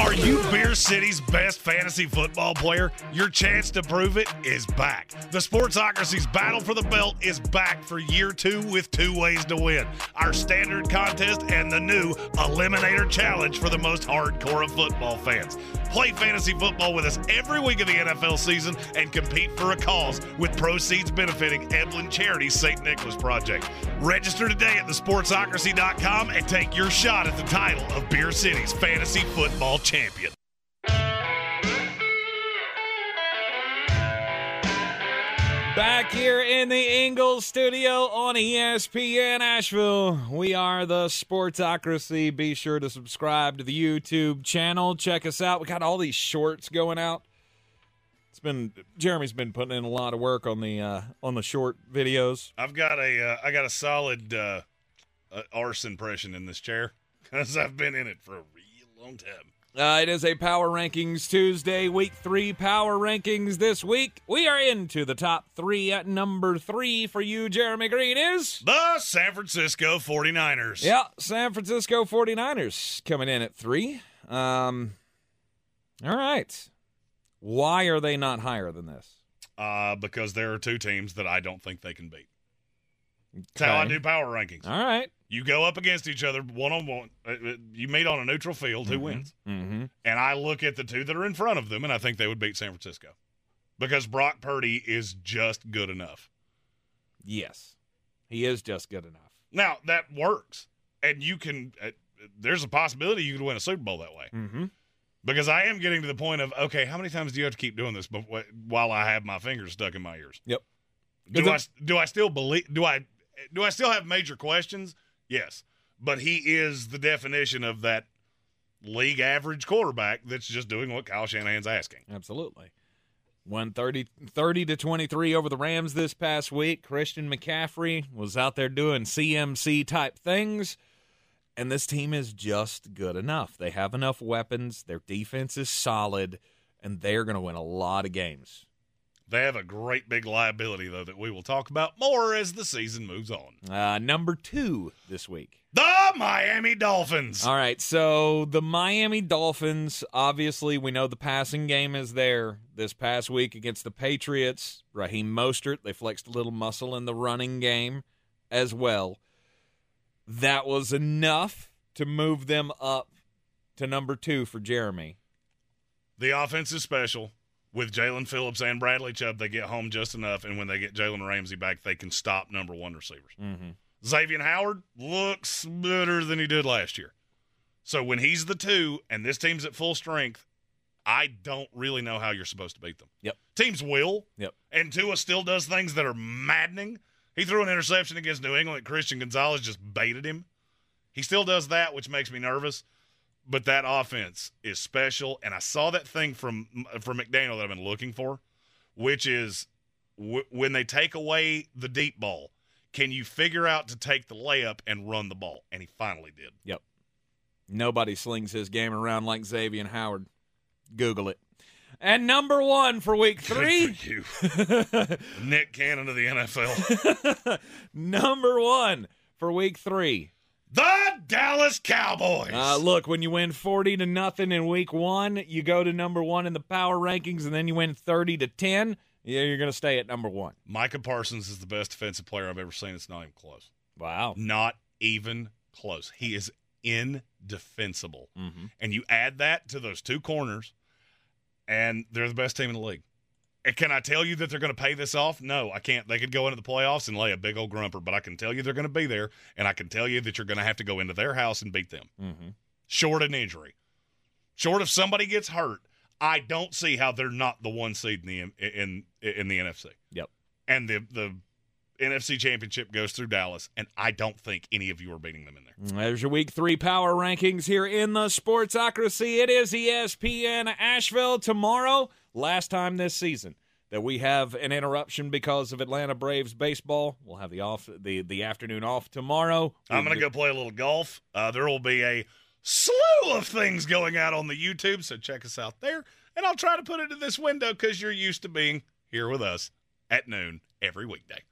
Are you Beer City's best fantasy football player? Your chance to prove it is back. The Sportsocracy's battle for the belt is back for year two with two ways to win our standard contest and the new Eliminator Challenge for the most hardcore of football fans. Play fantasy football with us every week of the NFL season and compete for a cause with proceeds benefiting Eblen Charities St. Nicholas Project. Register today at thesportsocracy.com and take your shot at the title of Beer City's fantasy football champion. Back here in the Ingles studio on ESPN Asheville, we are the Sportsocracy. Be sure to subscribe to the YouTube channel. Check us out. We got all these shorts going out. It's been Jeremy's been putting in a lot of work on the uh, on the short videos. I've got a uh, I got a solid uh, uh, arse impression in this chair *laughs* because I've been in it for a real long time. Uh, it is a Power Rankings Tuesday, Week 3 Power Rankings this week. We are into the top three. At number three for you, Jeremy Greene, is the San Francisco 49ers. Yeah, San Francisco 49ers coming in at three. Um, all right. Why are they not higher than this? Uh, because there are two teams that I don't think they can beat. That's how I do power rankings. All right. You go up against each other one on one. You meet on a neutral field. Who wins? Mm-hmm. And I look at the two that are in front of them, and I think they would beat San Francisco because Brock Purdy is just good enough. Yes, he is just good enough. Now that works, and you can. Uh, there's a possibility you could win a Super Bowl that way. Mm-hmm. Because I am getting to the point of okay, how many times do you have to keep doing this before, while I have my fingers stuck in my ears? Yep. Do I do I still believe? Do I do I still have major questions? Yes, but he is the definition of that league average quarterback that's just doing what Kyle Shanahan's asking. Absolutely. Won 30, 30 to 23 over the Rams this past week. Christian McCaffrey was out there doing CMC type things. And this team is just good enough. They have enough weapons. Their defense is solid, and they're going to win a lot of games. They have a great big liability, though, that we will talk about more as the season moves on. Uh, number two this week. The Miami Dolphins. All right, so the Miami Dolphins, obviously, we know the passing game is there. This past week against the Patriots, Raheem Mostert, they flexed a little muscle in the running game as well. That was enough to move them up to number two for Jeremy. The offense is special. With Jaelan Phillips and Bradley Chubb, they get home just enough, and when they get Jalen Ramsey back, they can stop number one receivers. Mm-hmm. Xavier Howard looks better than he did last year. So when he's the two and this team's at full strength, I don't really know how you're supposed to beat them. Yep. Teams will. Yep. And Tua still does things that are maddening. He threw an interception against New England. Christian Gonzalez just baited him. He still does that, which makes me nervous. But that offense is special, and I saw that thing from from McDaniel that I've been looking for, which is w- when they take away the deep ball, can you figure out to take the layup and run the ball? And he finally did. Yep. Nobody slings his game around like Xavier Howard. Google it. And number one for week three. For. *laughs* Nick Cannon of the NFL. *laughs* number one for week three. The Dallas Cowboys. Uh, look, when you win 40 to nothing in week one, you go to number one in the power rankings, and then you win 30 to 10. Yeah, you're going to stay at number one. Micah Parsons is the best defensive player I've ever seen. It's not even close. Wow. Not even close. He is indefensible. Mm-hmm. And you add that to those two corners, and they're the best team in the league. And can I tell you that they're going to pay this off? No, I can't. They could go into the playoffs and lay a big old grumper, but I can tell you they're going to be there, and I can tell you that you're going to have to go into their house and beat them. Mm-hmm. Short an injury, short if somebody gets hurt, I don't see how they're not the one seed in the in in the NFC. Yep. And the the NFC Championship goes through Dallas, and I don't think any of you are beating them in there. There's your week three power rankings here in the Sportsocracy. It is ESPN Asheville tomorrow. Last time this season that we have an interruption because of Atlanta Braves baseball. We'll have the off the the afternoon off tomorrow. I'm going to go play a little golf. Uh, there will be a slew of things going out on the YouTube, so check us out there. And I'll try to put it in this window because you're used to being here with us at noon every weekday.